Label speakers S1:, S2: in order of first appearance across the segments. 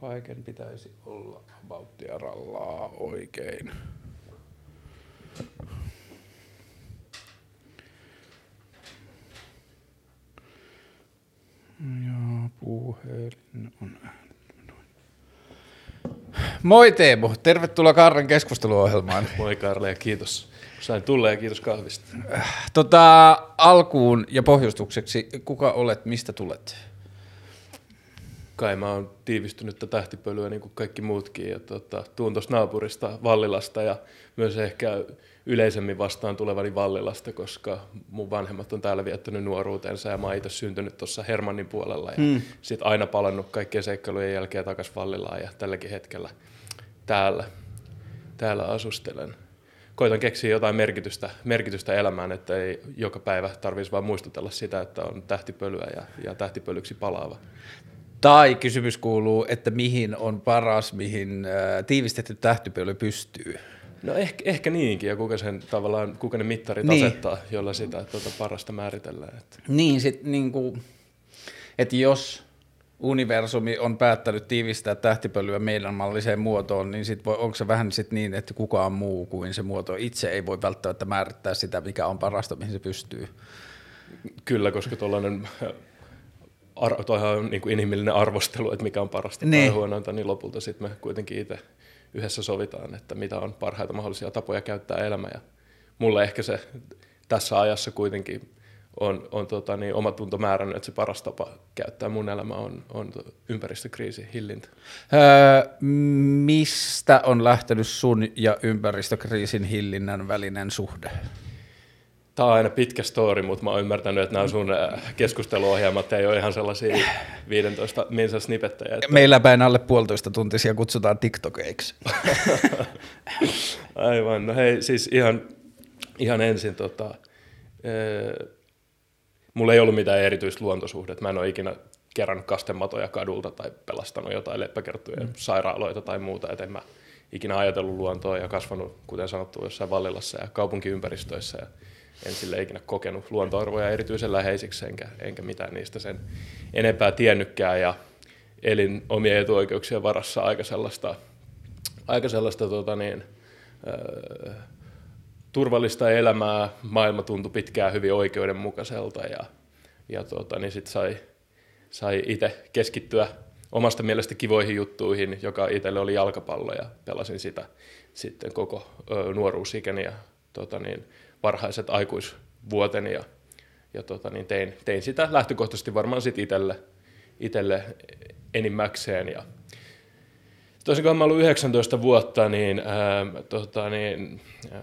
S1: Kaiken pitäisi olla abauttia rallaa oikein. Ja puhelin on Moi Teemu, tervetuloa Karren keskusteluohjelmaan.
S2: Moi Karle ja kiitos. Sain tulla ja kiitos kahvista.
S1: Tota, alkuun ja pohjustukseksi, kuka olet, mistä tulet?
S2: Kai mä oon tiivistynyt tähtipölyä niin kuin kaikki muutkin. Ja tota, tuun tuosta naapurista Vallilasta ja myös ehkä yleisemmin vastaan tulevani Vallilasta, koska mun vanhemmat on täällä viettänyt nuoruutensa ja mä oon itse syntynyt tuossa Hermannin puolella ja hmm. sit aina palannut kaikkien seikkailujen jälkeen takaisin Vallilaan ja tälläkin hetkellä täällä, täällä asustelen. Koitan keksiä jotain merkitystä, merkitystä elämään, että ei joka päivä tarvitsisi vain muistutella sitä, että on tähtipölyä ja, ja tähtipölyksi palaava.
S1: Tai kysymys kuuluu, että mihin on paras, mihin äh, tiivistetty tähtipöly pystyy?
S2: No ehkä, ehkä niinkin, ja kuka, sen, tavallaan, kuka ne mittarit niin. asettaa, jolla sitä tuota, parasta määritellään. Että.
S1: Niin, sit, niin kuin, että jos universumi on päättänyt tiivistää tähtipölyä meidän malliseen muotoon, niin sit voi, onko se vähän sit niin, että kukaan muu kuin se muoto itse ei voi välttämättä määrittää sitä, mikä on parasta, mihin se pystyy?
S2: Kyllä, koska tuollainen ar- on niin kuin inhimillinen arvostelu, että mikä on parasta
S1: niin.
S2: tai huonointa, niin lopulta sitten me kuitenkin itse yhdessä sovitaan, että mitä on parhaita mahdollisia tapoja käyttää elämää. Ja mulle ehkä se tässä ajassa kuitenkin on, on tota, niin, oma tunto määrännyt, että se paras tapa käyttää mun elämä on, on ympäristökriisin hillintä.
S1: Öö, mistä on lähtenyt sun ja ympäristökriisin hillinnän välinen suhde?
S2: Tämä on aina pitkä story, mutta mä oon ymmärtänyt, että nämä sun äh, keskusteluohjelmat ei ole ihan sellaisia 15 minsa snippettejä. Että...
S1: Meillä päin alle puolitoista tuntisia kutsutaan TikTokeiksi.
S2: Aivan, no hei, siis ihan, ihan ensin tota, ee, mulla ei ollut mitään erityistä luontosuhdetta. Mä en ole ikinä kerännyt kastematoja kadulta tai pelastanut jotain leppäkerttuja, mm. sairaaloita tai muuta, et en mä ikinä ajatellut luontoa ja kasvanut, kuten sanottu, jossain Vallilassa ja kaupunkiympäristöissä. Ja en sille ikinä kokenut luontoarvoja erityisen läheisiksi, enkä, enkä mitään niistä sen enempää tiennytkään, ja elin omien etuoikeuksien varassa aika sellaista, aika sellaista tota niin, äh, turvallista elämää, maailma tuntui pitkään hyvin oikeudenmukaiselta, ja, ja tota, niin sit sai, sai itse keskittyä omasta mielestä kivoihin juttuihin, joka itselle oli jalkapallo, ja pelasin sitä sitten koko ö, nuoruusikäni, ja tota niin, varhaiset aikuisvuoteni ja, ja tota, niin tein, tein, sitä lähtökohtaisesti varmaan sitten itselle, itselle enimmäkseen. Ja tosin kun mä ollut 19 vuotta, niin, ää, tota, niin ää,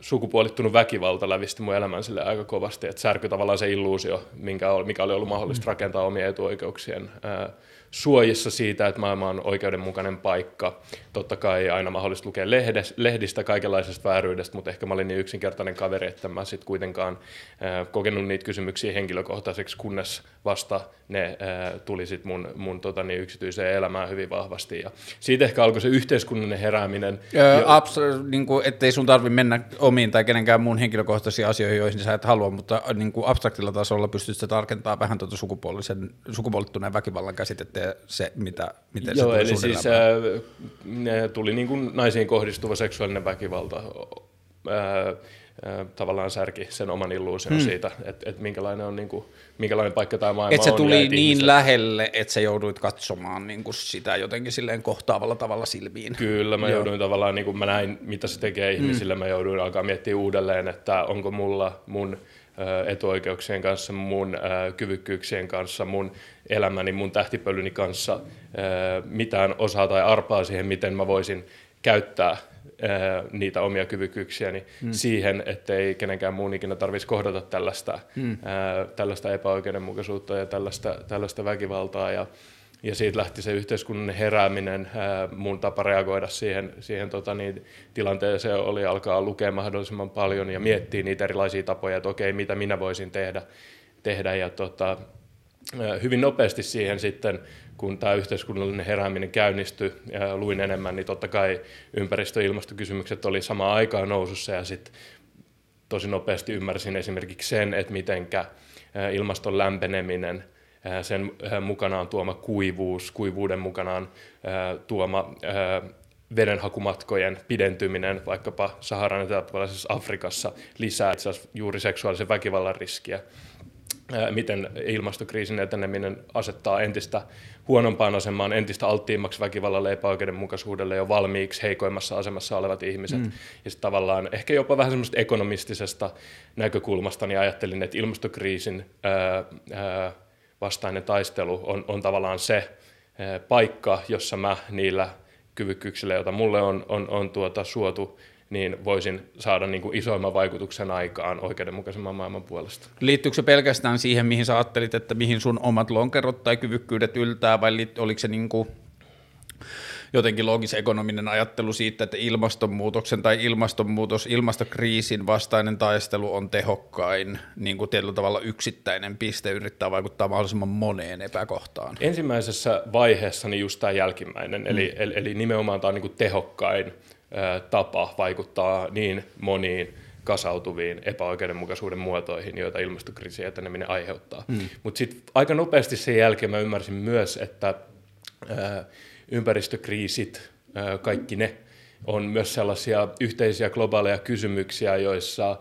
S2: sukupuolittunut väkivalta lävisti mun elämän sille aika kovasti, että särky tavallaan se illuusio, minkä mikä oli ollut mahdollista rakentaa omien etuoikeuksien ää, suojissa siitä, että maailma on oikeudenmukainen paikka. Totta kai aina mahdollista lukea lehdistä kaikenlaisesta vääryydestä, mutta ehkä mä olin niin yksinkertainen kaveri, että mä sitten kuitenkaan äh, kokenut niitä kysymyksiä henkilökohtaiseksi, kunnes vasta ne äh, tuli sit mun, mun tota, niin yksityiseen elämään hyvin vahvasti. Ja siitä ehkä alkoi se yhteiskunnallinen herääminen.
S1: Öö, abs- niin kuin, ettei sun tarvi mennä omiin tai kenenkään muun henkilökohtaisiin asioihin, joihin sä et halua, mutta niin kuin abstraktilla tasolla pystyt tarkentamaan vähän tuota sukupuolisen, sukupuolittuneen väkivallan käsitettä sitten se, mitä, miten
S2: Joo,
S1: se
S2: eli siis ää, ne tuli niin kuin naisiin kohdistuva seksuaalinen väkivalta ää, ää, tavallaan särki sen oman illuusion hmm. siitä, että et minkälainen on niin kuin, minkälainen paikka tämä maailma
S1: et se
S2: on.
S1: tuli niin ihmiset... lähelle, että sä jouduit katsomaan niin kuin sitä jotenkin silleen kohtaavalla tavalla silmiin.
S2: Kyllä, mä Joo. jouduin tavallaan, niin kuin mä näin, mitä se tekee ihmisille, hmm. mä jouduin alkaa miettiä uudelleen, että onko mulla mun etuoikeuksien kanssa, mun kyvykkyyksien kanssa, mun elämäni, mun tähtipölyni kanssa mitään osaa tai arpaa siihen, miten mä voisin käyttää niitä omia kyvykkyyksiäni hmm. siihen, ettei kenenkään muun ikinä tarvitsisi kohdata tällaista, hmm. tällaista epäoikeudenmukaisuutta ja tällaista, tällaista väkivaltaa. Ja, ja siitä lähti se yhteiskunnan herääminen, ää, mun tapa reagoida siihen, siihen tota, niin, tilanteeseen oli alkaa lukea mahdollisimman paljon ja miettiä niitä erilaisia tapoja, että okei, mitä minä voisin tehdä. tehdä ja tota, hyvin nopeasti siihen sitten, kun tämä yhteiskunnallinen herääminen käynnistyi, ja luin enemmän, niin totta kai ympäristö- ja ilmastokysymykset oli samaan aikaan nousussa ja sitten tosi nopeasti ymmärsin esimerkiksi sen, että mitenkä ilmaston lämpeneminen – sen mukanaan tuoma kuivuus, kuivuuden mukanaan tuoma vedenhakumatkojen pidentyminen vaikkapa Saharan eteläpuolisessa Afrikassa lisää itse asiassa juuri seksuaalisen väkivallan riskiä. Miten ilmastokriisin eteneminen asettaa entistä huonompaan asemaan, entistä alttiimmaksi väkivallalle, epäoikeudenmukaisuudelle jo valmiiksi heikoimmassa asemassa olevat ihmiset. Mm. Ja sitten tavallaan ehkä jopa vähän semmoista ekonomistisesta näkökulmasta, niin ajattelin, että ilmastokriisin ää, ää, vastainen taistelu on, on tavallaan se ää, paikka, jossa mä niillä kyvykkyyksillä, joita mulle on, on, on tuota suotu, niin voisin saada niin kuin isoimman vaikutuksen aikaan oikeudenmukaisemman maailman puolesta.
S1: Liittyykö se pelkästään siihen, mihin sä ajattelit, että mihin sun omat lonkerot tai kyvykkyydet yltää, vai oliko se niin kuin jotenkin loogisekonominen ajattelu siitä, että ilmastonmuutoksen tai ilmastonmuutos, ilmastokriisin vastainen taistelu on tehokkain niin kuin tietyllä tavalla yksittäinen piste yrittää vaikuttaa mahdollisimman moneen epäkohtaan.
S2: Ensimmäisessä vaiheessa niin just tämä jälkimmäinen, mm. eli, eli, eli nimenomaan tämä on niin kuin tehokkain ä, tapa vaikuttaa niin moniin kasautuviin epäoikeudenmukaisuuden muotoihin, joita ilmastokriisin eteneminen aiheuttaa. Mm. Mutta sitten aika nopeasti sen jälkeen mä ymmärsin myös, että ää, ympäristökriisit, kaikki ne, on myös sellaisia yhteisiä globaaleja kysymyksiä, joissa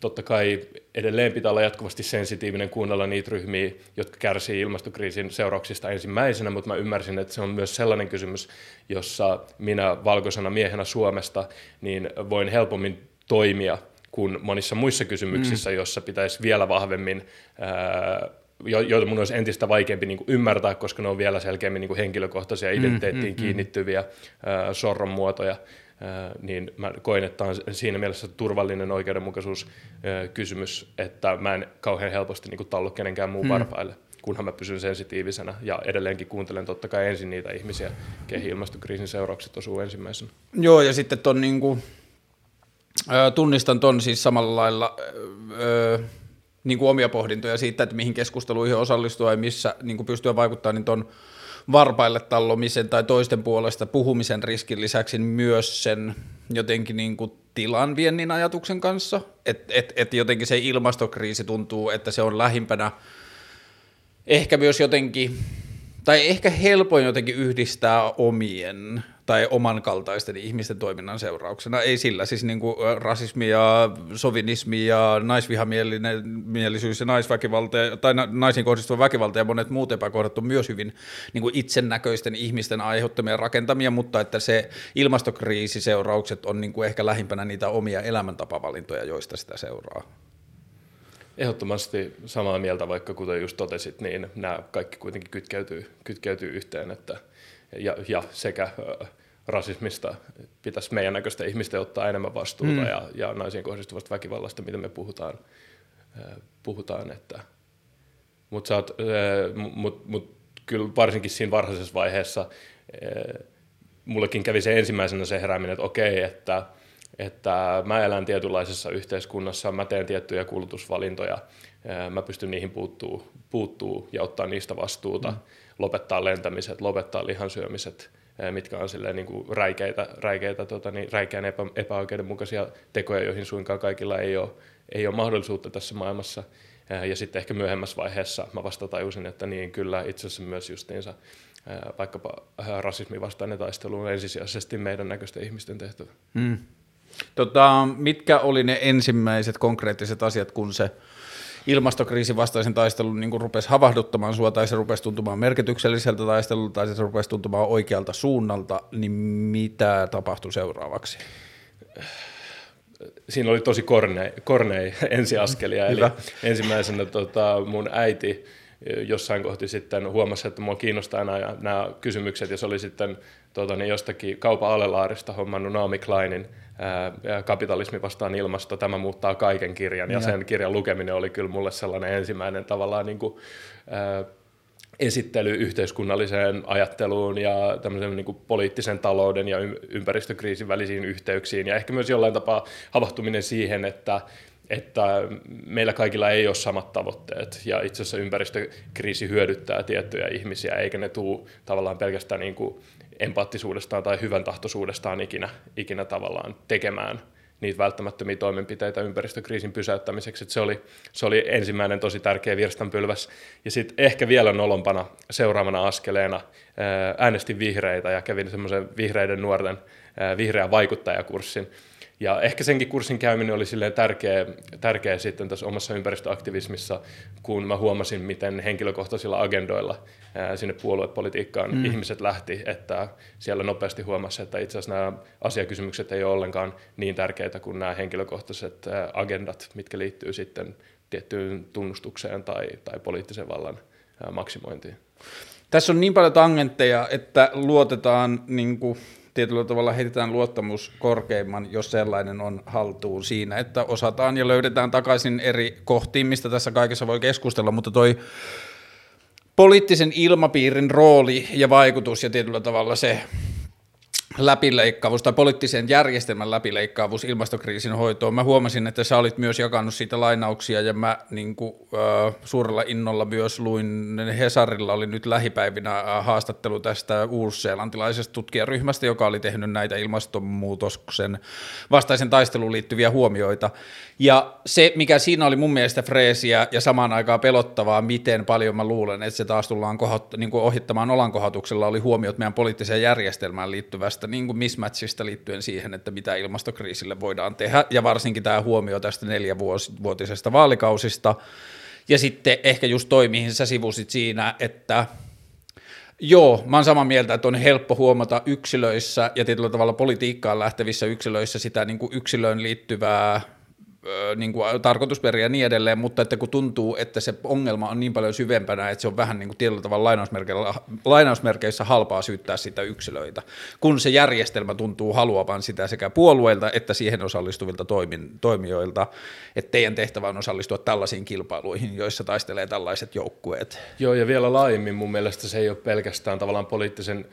S2: totta kai edelleen pitää olla jatkuvasti sensitiivinen kuunnella niitä ryhmiä, jotka kärsii ilmastokriisin seurauksista ensimmäisenä, mutta mä ymmärsin, että se on myös sellainen kysymys, jossa minä valkoisena miehenä Suomesta niin voin helpommin toimia kuin monissa muissa kysymyksissä, mm. jossa pitäisi vielä vahvemmin ää, joita mun olisi entistä vaikeampi niin ymmärtää, koska ne on vielä selkeämmin niin henkilökohtaisia mm, identiteettiin mm, mm, kiinnittyviä mm. sorron muotoja, niin mä koin, että on siinä mielessä turvallinen oikeudenmukaisuuskysymys, että mä en kauhean helposti niin tallu kenenkään muun mm. varpaille kunhan mä pysyn sensitiivisenä ja edelleenkin kuuntelen totta kai ensin niitä ihmisiä, keihin ilmastokriisin seuraukset osuu ensimmäisenä.
S1: Joo, ja sitten ton niin kuin, tunnistan ton siis samalla lailla, niin kuin omia pohdintoja siitä, että mihin keskusteluihin osallistua ja missä niin kuin pystyä vaikuttamaan, niin tuon varpaille tallomisen tai toisten puolesta puhumisen riskin lisäksi myös sen jotenkin niin kuin tilan viennin ajatuksen kanssa, että et, et jotenkin se ilmastokriisi tuntuu, että se on lähimpänä ehkä myös jotenkin, tai ehkä helpoin jotenkin yhdistää omien tai oman kaltaisten ihmisten toiminnan seurauksena. Ei sillä, siis niin kuin rasismi ja sovinismi ja naisvihamielisyys ja naisväkivalta tai naisiin kohdistuva väkivalta ja monet muut epäkohdat on myös hyvin niin kuin itsennäköisten ihmisten aiheuttamia rakentamia, mutta että se ilmastokriisiseuraukset on niin kuin ehkä lähimpänä niitä omia elämäntapavalintoja, joista sitä seuraa.
S2: Ehdottomasti samaa mieltä, vaikka kuten just totesit, niin nämä kaikki kuitenkin kytkeytyy, kytkeytyy yhteen, että ja, ja sekä rasismista pitäisi meidän näköistä ihmistä ottaa enemmän vastuuta mm. ja, ja naisiin kohdistuvasta väkivallasta, mitä me puhutaan. puhutaan että, mutta mut, mut, kyllä varsinkin siinä varhaisessa vaiheessa mullekin kävi se ensimmäisenä se herääminen, että okei, että, että mä elän tietynlaisessa yhteiskunnassa, mä teen tiettyjä kulutusvalintoja, mä pystyn niihin puuttuu, puuttuu ja ottaa niistä vastuuta, mm. lopettaa lentämiset, lopettaa lihansyömiset, mitkä on silleen niin kuin räikeitä, räikeitä tota, niin, räikeän epä, epäoikeudenmukaisia tekoja, joihin suinkaan kaikilla ei ole, ei ole mahdollisuutta tässä maailmassa. Ja sitten ehkä myöhemmässä vaiheessa mä vasta tajusin, että niin kyllä itse asiassa myös justiinsa vaikkapa rasismin vastainen taistelu on ensisijaisesti meidän näköisten ihmisten tehtävä. Mm.
S1: Tota, mitkä oli ne ensimmäiset konkreettiset asiat, kun se ilmastokriisin vastaisen taistelun niin kuin rupesi havahduttamaan sua, tai se rupesi tuntumaan merkitykselliseltä taistelulta, tai se rupesi tuntumaan oikealta suunnalta, niin mitä tapahtui seuraavaksi?
S2: Siinä oli tosi kornei, kornei ensiaskelia, eli ensimmäisenä tota, mun äiti jossain kohti sitten huomasi, että mua kiinnostaa nämä, nämä kysymykset, ja se oli sitten tota, niin jostakin kaupan alelaarista hommannut Naomi Kleinin kapitalismi vastaan ilmasto, tämä muuttaa kaiken kirjan, ja, ja sen kirjan lukeminen oli kyllä mulle sellainen ensimmäinen tavallaan niin kuin, ää, esittely yhteiskunnalliseen ajatteluun ja tämmöisen niin kuin poliittisen talouden ja ympäristökriisin välisiin yhteyksiin, ja ehkä myös jollain tapaa havahtuminen siihen, että että meillä kaikilla ei ole samat tavoitteet. Ja itse asiassa ympäristökriisi hyödyttää tiettyjä ihmisiä, eikä ne tule tavallaan pelkästään niin kuin empaattisuudestaan tai hyvän tahtoisuudestaan ikinä, ikinä tavallaan tekemään niitä välttämättömiä toimenpiteitä ympäristökriisin pysäyttämiseksi. Se, oli, se oli ensimmäinen tosi tärkeä virstanpylväs. Ja sitten ehkä vielä nolompana seuraavana askeleena äänestin vihreitä ja kävin semmoisen vihreiden nuorten vihreän vaikuttajakurssin. Ja ehkä senkin kurssin käyminen oli silleen tärkeä, tärkeä sitten tässä omassa ympäristöaktivismissa, kun mä huomasin, miten henkilökohtaisilla agendoilla ää, sinne puoluepolitiikkaan mm. ihmiset lähti, että siellä nopeasti huomasi, että itse asiassa nämä asiakysymykset ei ole ollenkaan niin tärkeitä kuin nämä henkilökohtaiset ää, agendat, mitkä liittyy sitten tiettyyn tunnustukseen tai, tai poliittisen vallan ää, maksimointiin.
S1: Tässä on niin paljon tangentteja, että luotetaan niin kuin tietyllä tavalla heitetään luottamus korkeimman, jos sellainen on haltuun siinä, että osataan ja löydetään takaisin eri kohtiin, mistä tässä kaikessa voi keskustella, mutta toi poliittisen ilmapiirin rooli ja vaikutus ja tietyllä tavalla se läpileikkaavuus tai poliittisen järjestelmän läpileikkaavuus ilmastokriisin hoitoon. Mä huomasin, että sä olit myös jakanut siitä lainauksia ja mä niin kuin, äh, suurella innolla myös luin, Hesarilla oli nyt lähipäivinä äh, haastattelu tästä uusseelantilaisesta tutkijaryhmästä, joka oli tehnyt näitä ilmastonmuutoksen vastaisen taisteluun liittyviä huomioita. Ja se, mikä siinä oli mun mielestä freesiä ja samaan aikaan pelottavaa, miten paljon mä luulen, että se taas tullaan kohot, niin kuin ohittamaan olankohatuksella, oli huomiot meidän poliittiseen järjestelmään liittyvästä niin kuin mismatchista liittyen siihen, että mitä ilmastokriisille voidaan tehdä, ja varsinkin tämä huomio tästä neljävuotisesta vaalikausista, ja sitten ehkä just toi, mihin sä sivusit siinä, että Joo, mä oon samaa mieltä, että on helppo huomata yksilöissä ja tietyllä tavalla politiikkaan lähtevissä yksilöissä sitä niin kuin yksilöön liittyvää niin kuin tarkoitusperiä ja niin edelleen, mutta että kun tuntuu, että se ongelma on niin paljon syvempänä, että se on vähän niin kuin tietyllä tavalla lainausmerkeissä halpaa syyttää sitä yksilöitä, kun se järjestelmä tuntuu haluavan sitä sekä puolueilta että siihen osallistuvilta toimin, toimijoilta, että teidän tehtävä on osallistua tällaisiin kilpailuihin, joissa taistelee tällaiset joukkueet.
S2: Joo, ja vielä laajemmin mun mielestä se ei ole pelkästään tavallaan poliittisen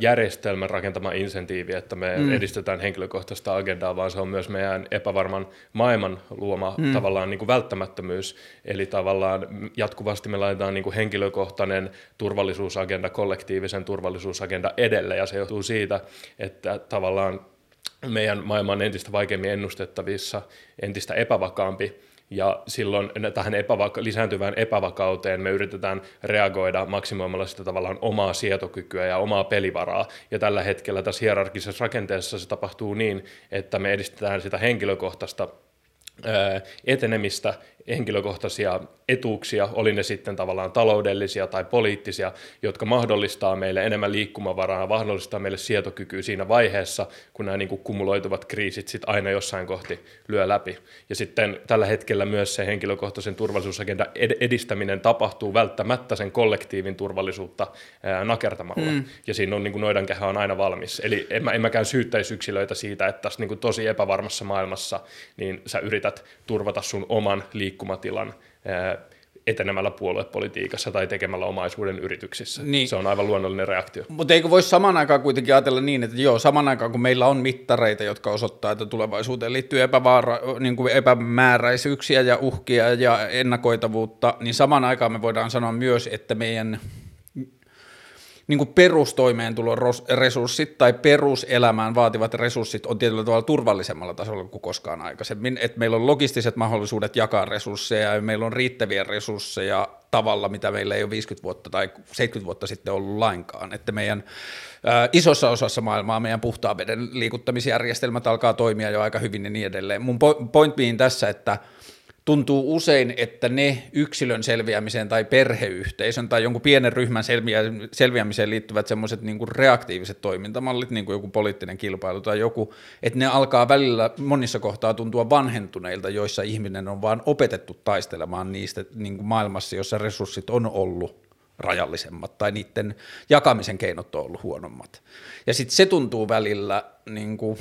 S2: järjestelmän rakentama insentiivi, että me mm. edistetään henkilökohtaista agendaa, vaan se on myös meidän epävarman maailman luoma mm. tavallaan niin kuin välttämättömyys. Eli tavallaan jatkuvasti me laitetaan niin kuin henkilökohtainen turvallisuusagenda, kollektiivisen turvallisuusagenda edelle, ja se johtuu siitä, että tavallaan meidän maailma on entistä vaikeammin ennustettavissa, entistä epävakaampi, ja silloin tähän epävaka- lisääntyvään epävakauteen me yritetään reagoida maksimoimalla sitä tavallaan omaa sietokykyä ja omaa pelivaraa. Ja tällä hetkellä tässä hierarkisessa rakenteessa se tapahtuu niin, että me edistetään sitä henkilökohtaista etenemistä henkilökohtaisia etuuksia, oli ne sitten tavallaan taloudellisia tai poliittisia, jotka mahdollistaa meille enemmän liikkumavaraa, mahdollistaa meille sietokykyä siinä vaiheessa, kun nämä niin kuin kumuloituvat kriisit sitten aina jossain kohti lyö läpi. Ja sitten tällä hetkellä myös se henkilökohtaisen turvallisuusagendan edistäminen tapahtuu välttämättä sen kollektiivin turvallisuutta ää, nakertamalla. Mm. Ja siinä on niin kuin noidankehä on aina valmis. Eli en, mä, en mäkään syyttäisi yksilöitä siitä, että tässä niin kuin tosi epävarmassa maailmassa niin sä yrität turvata sun oman liikkumatilan etenemällä puoluepolitiikassa tai tekemällä omaisuuden yrityksissä. Niin. Se on aivan luonnollinen reaktio.
S1: Mutta eikö voisi saman aikaan kuitenkin ajatella niin, että joo, saman aikaan kun meillä on mittareita, jotka osoittaa, että tulevaisuuteen liittyy epävaara, niin kuin epämääräisyyksiä ja uhkia ja ennakoitavuutta, niin saman aikaan me voidaan sanoa myös, että meidän niin kuin perustoimeentulon resurssit tai peruselämään vaativat resurssit on tietyllä tavalla turvallisemmalla tasolla kuin koskaan aikaisemmin. Et meillä on logistiset mahdollisuudet jakaa resursseja ja meillä on riittäviä resursseja tavalla, mitä meillä ei ole 50 vuotta tai 70 vuotta sitten ollut lainkaan. Että meidän ä, isossa osassa maailmaa meidän puhtaan veden liikuttamisjärjestelmät alkaa toimia jo aika hyvin ja niin edelleen. Mun point being tässä, että – tuntuu usein, että ne yksilön selviämiseen tai perheyhteisön tai jonkun pienen ryhmän selviä, selviämiseen liittyvät semmoiset niin reaktiiviset toimintamallit, niin kuin joku poliittinen kilpailu tai joku, että ne alkaa välillä monissa kohtaa tuntua vanhentuneilta, joissa ihminen on vaan opetettu taistelemaan niistä niin kuin maailmassa, jossa resurssit on ollut rajallisemmat tai niiden jakamisen keinot on ollut huonommat. Ja sitten se tuntuu välillä niin kuin,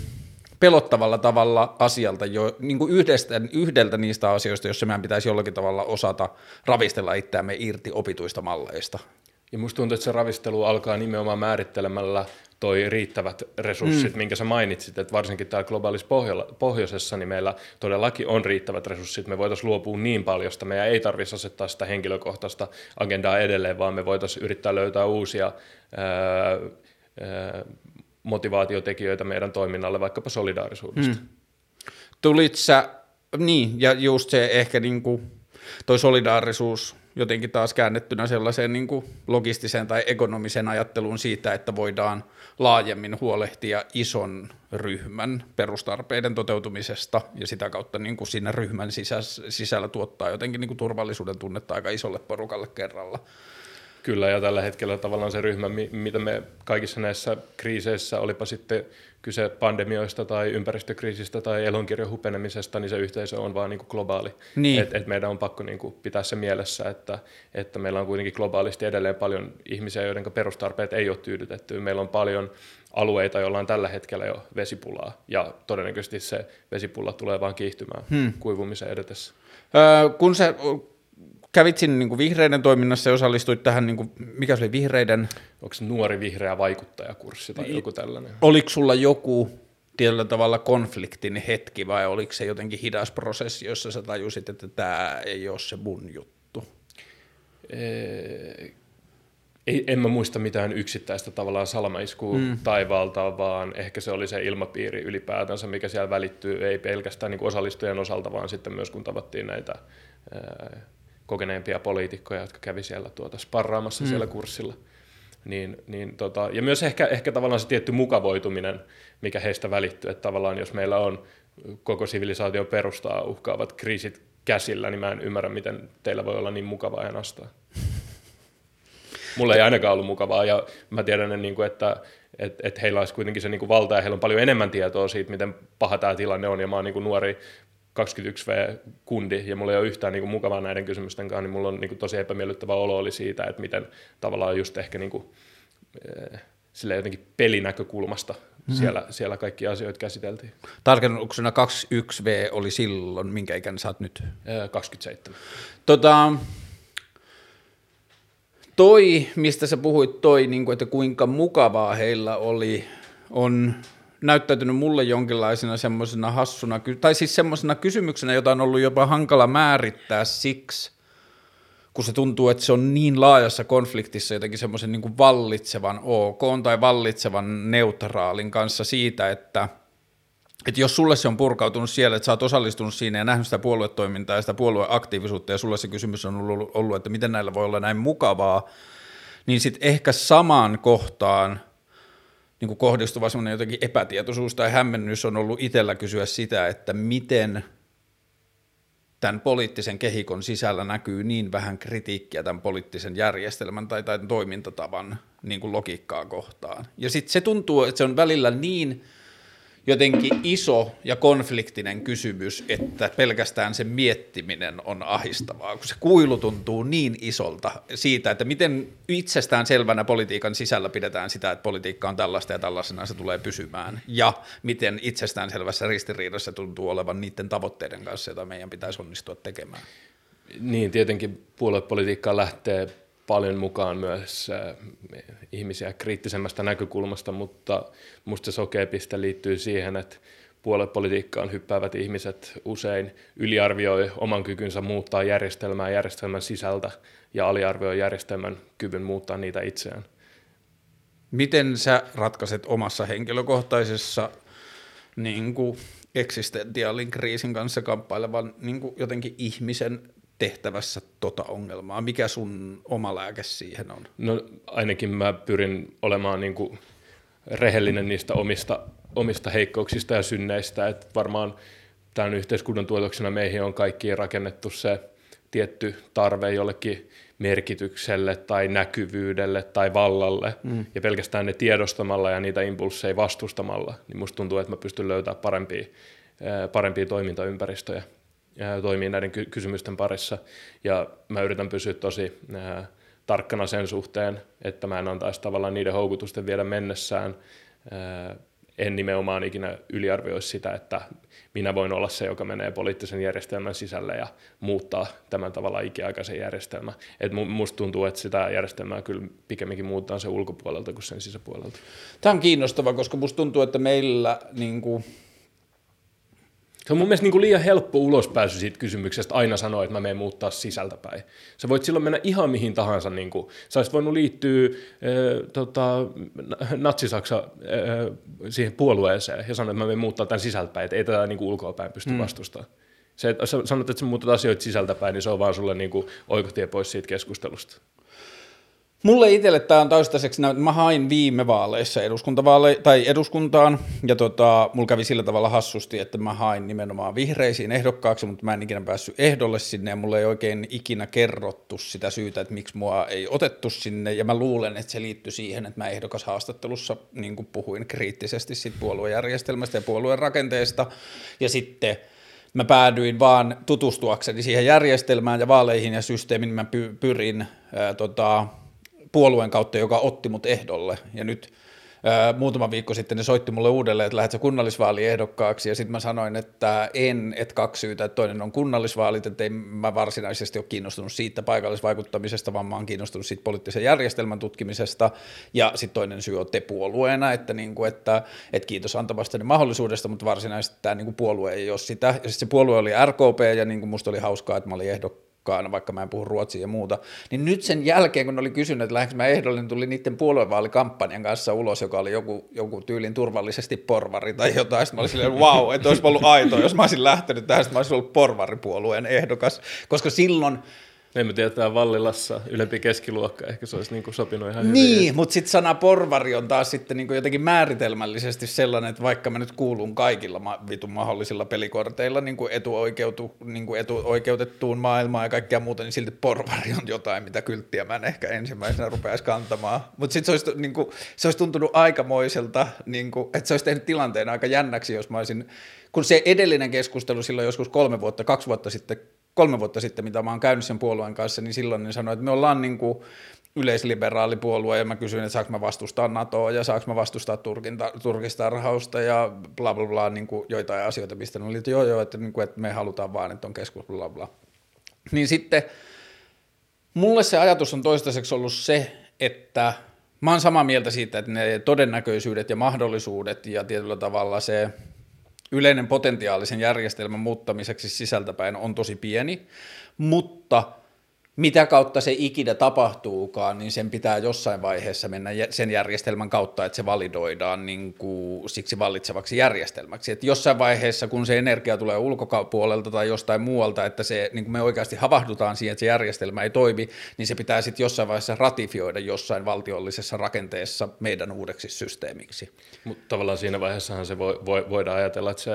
S1: pelottavalla tavalla asialta, jo, niin kuin yhdestä, yhdeltä niistä asioista, joissa meidän pitäisi jollakin tavalla osata ravistella itseämme irti opituista malleista.
S2: Ja musta tuntuu, että se ravistelu alkaa nimenomaan määrittelemällä toi riittävät resurssit, mm. minkä sä mainitsit, että varsinkin täällä globaalissa pohjoisessa, niin meillä todellakin on riittävät resurssit. Me voitaisiin luopua niin paljon, että meidän ei tarvitsisi asettaa sitä henkilökohtaista agendaa edelleen, vaan me voitaisiin yrittää löytää uusia ää, ää, motivaatiotekijöitä meidän toiminnalle, vaikkapa solidaarisuudesta. Hmm.
S1: tulit sä, niin, ja just se ehkä niin kuin, toi solidaarisuus jotenkin taas käännettynä sellaiseen niin kuin logistiseen tai ekonomiseen ajatteluun siitä, että voidaan laajemmin huolehtia ison ryhmän perustarpeiden toteutumisesta ja sitä kautta niin kuin siinä ryhmän sisällä tuottaa jotenkin niin kuin turvallisuuden tunnetta aika isolle porukalle kerralla.
S2: Kyllä, ja tällä hetkellä tavallaan se ryhmä, mitä me kaikissa näissä kriiseissä, olipa sitten kyse pandemioista tai ympäristökriisistä tai elonkirjan hupenemisesta, niin se yhteisö on vaan niin kuin globaali. Niin. Et, et meidän on pakko niin kuin pitää se mielessä, että, että meillä on kuitenkin globaalisti edelleen paljon ihmisiä, joiden perustarpeet ei ole tyydytetty. Meillä on paljon alueita, joilla on tällä hetkellä jo vesipulaa, ja todennäköisesti se vesipulla tulee vaan kiihtymään hmm. kuivumisen edetessä.
S1: Öö, kun se kävit sinne niin kuin vihreiden toiminnassa ja osallistuit tähän, niin kuin, mikä se oli vihreiden?
S2: Onko se nuori vihreä vaikuttajakurssi tai joku tällainen?
S1: Oliko sulla joku tietyllä tavalla konfliktin hetki vai oliko se jotenkin hidas prosessi, jossa sä tajusit, että tämä ei ole se mun juttu?
S2: ei, en mä muista mitään yksittäistä tavallaan salmaiskua mm. taivaalta, vaan ehkä se oli se ilmapiiri ylipäätänsä, mikä siellä välittyy, ei pelkästään niin osallistujien osalta, vaan sitten myös kun tavattiin näitä ää, kokeneempia poliitikkoja, jotka kävi siellä tuota sparraamassa mm. siellä kurssilla. Niin, niin tota, ja myös ehkä, ehkä tavallaan se tietty mukavoituminen, mikä heistä välittyy, että tavallaan jos meillä on koko sivilisaatio perustaa uhkaavat kriisit käsillä, niin mä en ymmärrä, miten teillä voi olla niin mukavaa ja nastaa. Mulla ei ainakaan ollut mukavaa, ja mä tiedän, niin kuin, että et, et heillä olisi kuitenkin se niin kuin valta, ja heillä on paljon enemmän tietoa siitä, miten paha tämä tilanne on, ja mä oon niin kuin nuori 21V-kundi ja mulla ei ole yhtään niin kuin, mukavaa näiden kysymysten kanssa, niin mulla on niin kuin, tosi epämiellyttävä olo oli siitä, että miten tavallaan just ehkä niin kuin, eh, sille jotenkin pelinäkökulmasta mm-hmm. siellä, siellä kaikki asioita käsiteltiin.
S1: Tarkennuksena 21V oli silloin, minkä ikäinen sä oot nyt?
S2: 27.
S1: Tota, toi, mistä sä puhuit, toi, niin kuin, että kuinka mukavaa heillä oli, on näyttäytynyt mulle jonkinlaisena semmoisena hassuna, tai siis semmoisena kysymyksenä, jota on ollut jopa hankala määrittää siksi, kun se tuntuu, että se on niin laajassa konfliktissa jotenkin semmoisen niin vallitsevan OK tai vallitsevan neutraalin kanssa siitä, että, että jos sulle se on purkautunut siellä, että sä oot osallistunut siinä ja nähnyt sitä puoluetoimintaa ja sitä puolueaktiivisuutta ja sulle se kysymys on ollut, ollut että miten näillä voi olla näin mukavaa, niin sitten ehkä samaan kohtaan – niin kuin kohdistuva semmoinen jotenkin epätietoisuus tai hämmennys on ollut itsellä kysyä sitä, että miten tämän poliittisen kehikon sisällä näkyy niin vähän kritiikkiä tämän poliittisen järjestelmän tai, tai toimintatavan niin kuin logiikkaa kohtaan. Ja sitten se tuntuu, että se on välillä niin jotenkin iso ja konfliktinen kysymys, että pelkästään se miettiminen on ahistavaa, kun se kuilu tuntuu niin isolta siitä, että miten itsestään selvänä politiikan sisällä pidetään sitä, että politiikka on tällaista ja tällaisena se tulee pysymään, ja miten itsestään selvässä ristiriidassa tuntuu olevan niiden tavoitteiden kanssa, joita meidän pitäisi onnistua tekemään.
S2: Niin, tietenkin puoluepolitiikka lähtee paljon mukaan myös äh, ihmisiä kriittisemmästä näkökulmasta, mutta musta se sokea piste liittyy siihen, että puoluepolitiikkaan hyppäävät ihmiset usein yliarvioi oman kykynsä muuttaa järjestelmää järjestelmän sisältä ja aliarvioi järjestelmän kyvyn muuttaa niitä itseään.
S1: Miten sä ratkaiset omassa henkilökohtaisessa niin kuin eksistentiaalin kriisin kanssa kamppailevan niin kuin jotenkin ihmisen tehtävässä tota ongelmaa? Mikä sun oma lääke siihen on?
S2: No ainakin mä pyrin olemaan niin kuin rehellinen niistä omista, omista heikkouksista ja synneistä, että varmaan tämän yhteiskunnan tuotoksena meihin on kaikki rakennettu se tietty tarve jollekin merkitykselle tai näkyvyydelle tai vallalle, mm. ja pelkästään ne tiedostamalla ja niitä impulseja vastustamalla, niin musta tuntuu, että mä pystyn löytämään parempia, parempia toimintaympäristöjä toimii näiden ky- kysymysten parissa. Ja mä yritän pysyä tosi ää, tarkkana sen suhteen, että mä en antaisi tavallaan niiden houkutusten viedä mennessään. Ää, en nimenomaan ikinä yliarvioisi sitä, että minä voin olla se, joka menee poliittisen järjestelmän sisälle ja muuttaa tämän tavalla ikiaikaisen järjestelmän. Et musta tuntuu, että sitä järjestelmää kyllä pikemminkin muuttaa se ulkopuolelta kuin sen sisäpuolelta.
S1: Tämä on kiinnostava, koska musta tuntuu, että meillä niin kuin
S2: Se on mun mielestä niin kuin liian helppo ulospääsy siitä kysymyksestä aina sanoa, että mä menen muuttaa sisältäpäin. Sä voit silloin mennä ihan mihin tahansa. Niin kuin, sä olisit voinut liittyä äh, tota, natsisaksa äh, siihen puolueeseen ja sanoa, että mä menen muuttaa tämän sisältäpäin, että ei tätä niin kuin ulkoapäin pysty mm. vastustamaan. Se, että sä sanot, että sä muutat asioita sisältäpäin, niin se on vaan sulle niin kuin oikotie pois siitä keskustelusta.
S1: Mulle itselle tämä on toistaiseksi, mä hain viime vaaleissa eduskuntavaale- tai eduskuntaan, ja tota, mulla kävi sillä tavalla hassusti, että mä hain nimenomaan vihreisiin ehdokkaaksi, mutta mä en ikinä päässyt ehdolle sinne, ja mulle ei oikein ikinä kerrottu sitä syytä, että miksi mua ei otettu sinne, ja mä luulen, että se liittyy siihen, että mä ehdokashaastattelussa niin puhuin kriittisesti siitä puoluejärjestelmästä ja puolueen rakenteesta, ja sitten mä päädyin vaan tutustuakseni siihen järjestelmään ja vaaleihin ja systeemiin, mä pyrin ää, tota, puolueen kautta, joka otti mut ehdolle. Ja nyt ää, muutama viikko sitten ne soitti mulle uudelleen, että lähdet kunnallisvaaliehdokkaaksi, ja sitten mä sanoin, että en, että kaksi syytä, että toinen on kunnallisvaalit, että ei mä varsinaisesti ole kiinnostunut siitä paikallisvaikuttamisesta, vaan mä oon kiinnostunut siitä poliittisen järjestelmän tutkimisesta, ja sitten toinen syy on te puolueena, että, niin kuin, että, että kiitos antavasta mahdollisuudesta, mutta varsinaisesti tämä niin kuin puolue ei ole sitä, ja se puolue oli RKP, ja niin kuin musta oli hauskaa, että mä olin ehdokkaan mukaan, vaikka mä en puhu ruotsia ja muuta, niin nyt sen jälkeen, kun oli kysynyt, että lähdenkö mä ehdolle, niin tuli niiden puoluevaalikampanjan kanssa ulos, joka oli joku, joku tyylin turvallisesti porvari tai jotain, sitten mä olin silleen, wow, että olisi ollut aitoa, jos mä olisin lähtenyt tähän, mä olisin ollut porvaripuolueen ehdokas, koska silloin
S2: tiedä, tämä Vallilassa ylempi keskiluokka, ehkä se olisi niinku sopinut ihan
S1: niin, hyvin. Niin, mutta sitten sana porvari on taas sitten niinku jotenkin määritelmällisesti sellainen, että vaikka mä nyt kuulun kaikilla ma- vitun mahdollisilla pelikorteilla niinku etuoikeutu, niinku etuoikeutettuun maailmaan ja kaikkea muuta, niin silti porvari on jotain, mitä kylttiä mä en ehkä ensimmäisenä rupeaisi kantamaan. Mutta sitten se, olisi, niinku, se olisi tuntunut aikamoiselta, niinku, että se olisi tehnyt tilanteen aika jännäksi, jos mä olisin, kun se edellinen keskustelu silloin joskus kolme vuotta, kaksi vuotta sitten kolme vuotta sitten, mitä mä oon käynyt sen puolueen kanssa, niin silloin ne sanoi, että me ollaan niin kuin yleisliberaali puolue, ja mä kysyin, että saanko mä vastustaa NATOa, ja saanko mä vastustaa Turkin, Turkistarhausta, ja bla bla bla, niin kuin joitain asioita, mistä ne oli, että joo joo, että, niin kuin, että me halutaan vaan, että on keskus, bla bla. Niin sitten mulle se ajatus on toistaiseksi ollut se, että mä oon samaa mieltä siitä, että ne todennäköisyydet ja mahdollisuudet ja tietyllä tavalla se yleinen potentiaalisen järjestelmän muuttamiseksi sisältäpäin on tosi pieni, mutta mitä kautta se ikinä tapahtuukaan, niin sen pitää jossain vaiheessa mennä sen järjestelmän kautta, että se validoidaan niin kuin siksi vallitsevaksi järjestelmäksi. Että jossain vaiheessa, kun se energia tulee ulkopuolelta tai jostain muualta, että se, niin kuin me oikeasti havahdutaan siihen, että se järjestelmä ei toimi, niin se pitää sitten jossain vaiheessa ratifioida jossain valtiollisessa rakenteessa meidän uudeksi systeemiksi.
S2: Mutta tavallaan siinä vaiheessahan se voi, voi, voidaan ajatella, että se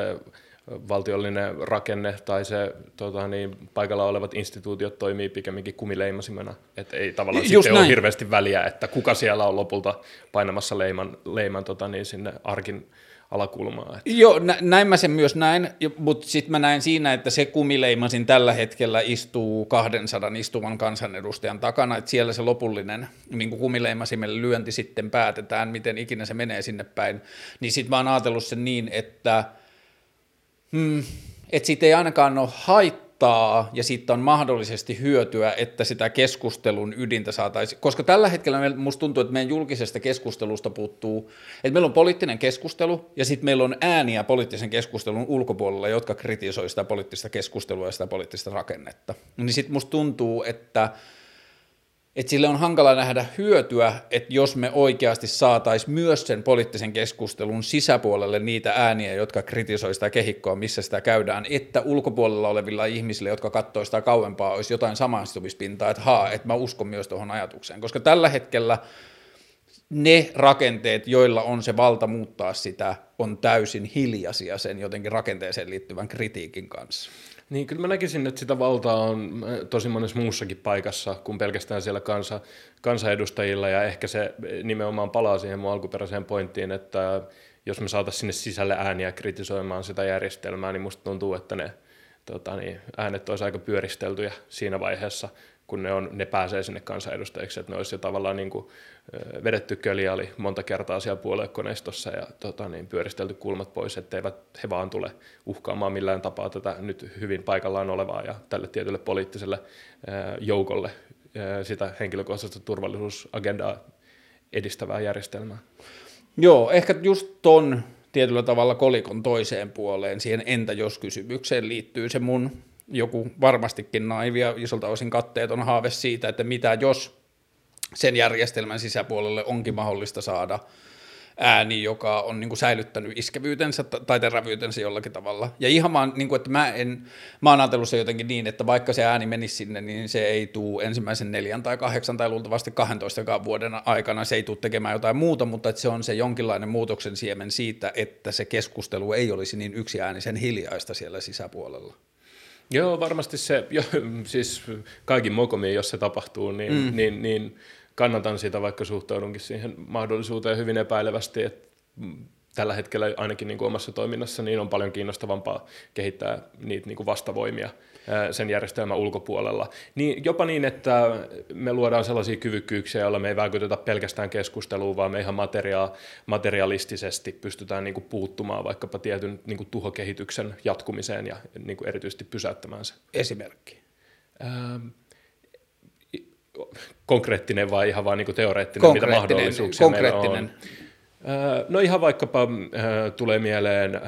S2: valtiollinen rakenne tai se tota, niin, paikalla olevat instituutiot toimii pikemminkin kumileimasimena. Että ei tavallaan Just sitten näin. ole hirveästi väliä, että kuka siellä on lopulta painamassa leiman, leiman tota, niin, sinne arkin alakulmaa. Että.
S1: Joo, nä- näin mä sen myös näin, mutta sitten mä näen siinä, että se kumileimasin tällä hetkellä istuu 200 istuvan kansanedustajan takana, että siellä se lopullinen niin kumileimasimelle lyönti sitten päätetään, miten ikinä se menee sinne päin, niin sitten mä oon ajatellut sen niin, että – mm, että siitä ei ainakaan ole haittaa ja siitä on mahdollisesti hyötyä, että sitä keskustelun ydintä saataisiin, koska tällä hetkellä musta tuntuu, että meidän julkisesta keskustelusta puuttuu, että meillä on poliittinen keskustelu ja sitten meillä on ääniä poliittisen keskustelun ulkopuolella, jotka kritisoi sitä poliittista keskustelua ja sitä poliittista rakennetta. Niin sitten musta tuntuu, että että sille on hankala nähdä hyötyä, että jos me oikeasti saataisiin myös sen poliittisen keskustelun sisäpuolelle niitä ääniä, jotka kritisoivat sitä kehikkoa, missä sitä käydään, että ulkopuolella olevilla ihmisillä, jotka katsoo sitä kauempaa, olisi jotain samaistumispintaa, että haa, että mä uskon myös tuohon ajatukseen. Koska tällä hetkellä ne rakenteet, joilla on se valta muuttaa sitä, on täysin hiljaisia sen jotenkin rakenteeseen liittyvän kritiikin kanssa.
S2: Niin, kyllä mä näkisin, että sitä valtaa on tosi monessa muussakin paikassa kuin pelkästään siellä kansa, kansanedustajilla, ja ehkä se nimenomaan palaa siihen mun alkuperäiseen pointtiin, että jos me saataisiin sinne sisälle ääniä kritisoimaan sitä järjestelmää, niin musta tuntuu, että ne tota niin, äänet olisi aika pyöristeltyjä siinä vaiheessa, kun ne, on, ne pääsee sinne kansanedustajiksi, että ne olisi jo tavallaan niin kuin, vedetty köliali monta kertaa siellä puoluekoneistossa ja tota, niin, pyöristelty kulmat pois, etteivät he vaan tule uhkaamaan millään tapaa tätä nyt hyvin paikallaan olevaa ja tälle tietylle poliittiselle joukolle sitä henkilökohtaista turvallisuusagendaa edistävää järjestelmää.
S1: Joo, ehkä just ton tietyllä tavalla kolikon toiseen puoleen, siihen entä jos kysymykseen liittyy se mun joku varmastikin naivia isolta osin katteeton haave siitä, että mitä jos sen järjestelmän sisäpuolelle onkin mahdollista saada ääni, joka on niin kuin säilyttänyt iskevyytensä tai terävyytensä jollakin tavalla. Ja ihan vaan, niin kuin, että mä, en, mä oon ajatellut se jotenkin niin, että vaikka se ääni menisi sinne, niin se ei tule ensimmäisen neljän tai kahdeksan tai luultavasti 12 vuoden aikana, se ei tule tekemään jotain muuta, mutta että se on se jonkinlainen muutoksen siemen siitä, että se keskustelu ei olisi niin yksiäänisen hiljaista siellä sisäpuolella.
S2: Joo, varmasti se, jo, siis kaikin mokomiin, jos se tapahtuu, niin, mm. niin, niin kannatan sitä, vaikka suhtaudunkin siihen mahdollisuuteen hyvin epäilevästi, että tällä hetkellä ainakin niin kuin omassa toiminnassa niin on paljon kiinnostavampaa kehittää niitä niin kuin vastavoimia sen järjestelmän ulkopuolella. Niin, jopa niin, että me luodaan sellaisia kyvykkyyksiä, joilla me ei vaikuta pelkästään keskusteluun, vaan me ihan materia- materialistisesti pystytään niin kuin puuttumaan vaikkapa tietyn niin kuin tuhokehityksen jatkumiseen ja niin kuin erityisesti pysäyttämään se.
S1: Esimerkki?
S2: Ähm, konkreettinen vai ihan vaan niin teoreettinen, mitä mahdollisuuksia
S1: konkreettinen.
S2: meillä on? No ihan vaikkapa tulee mieleen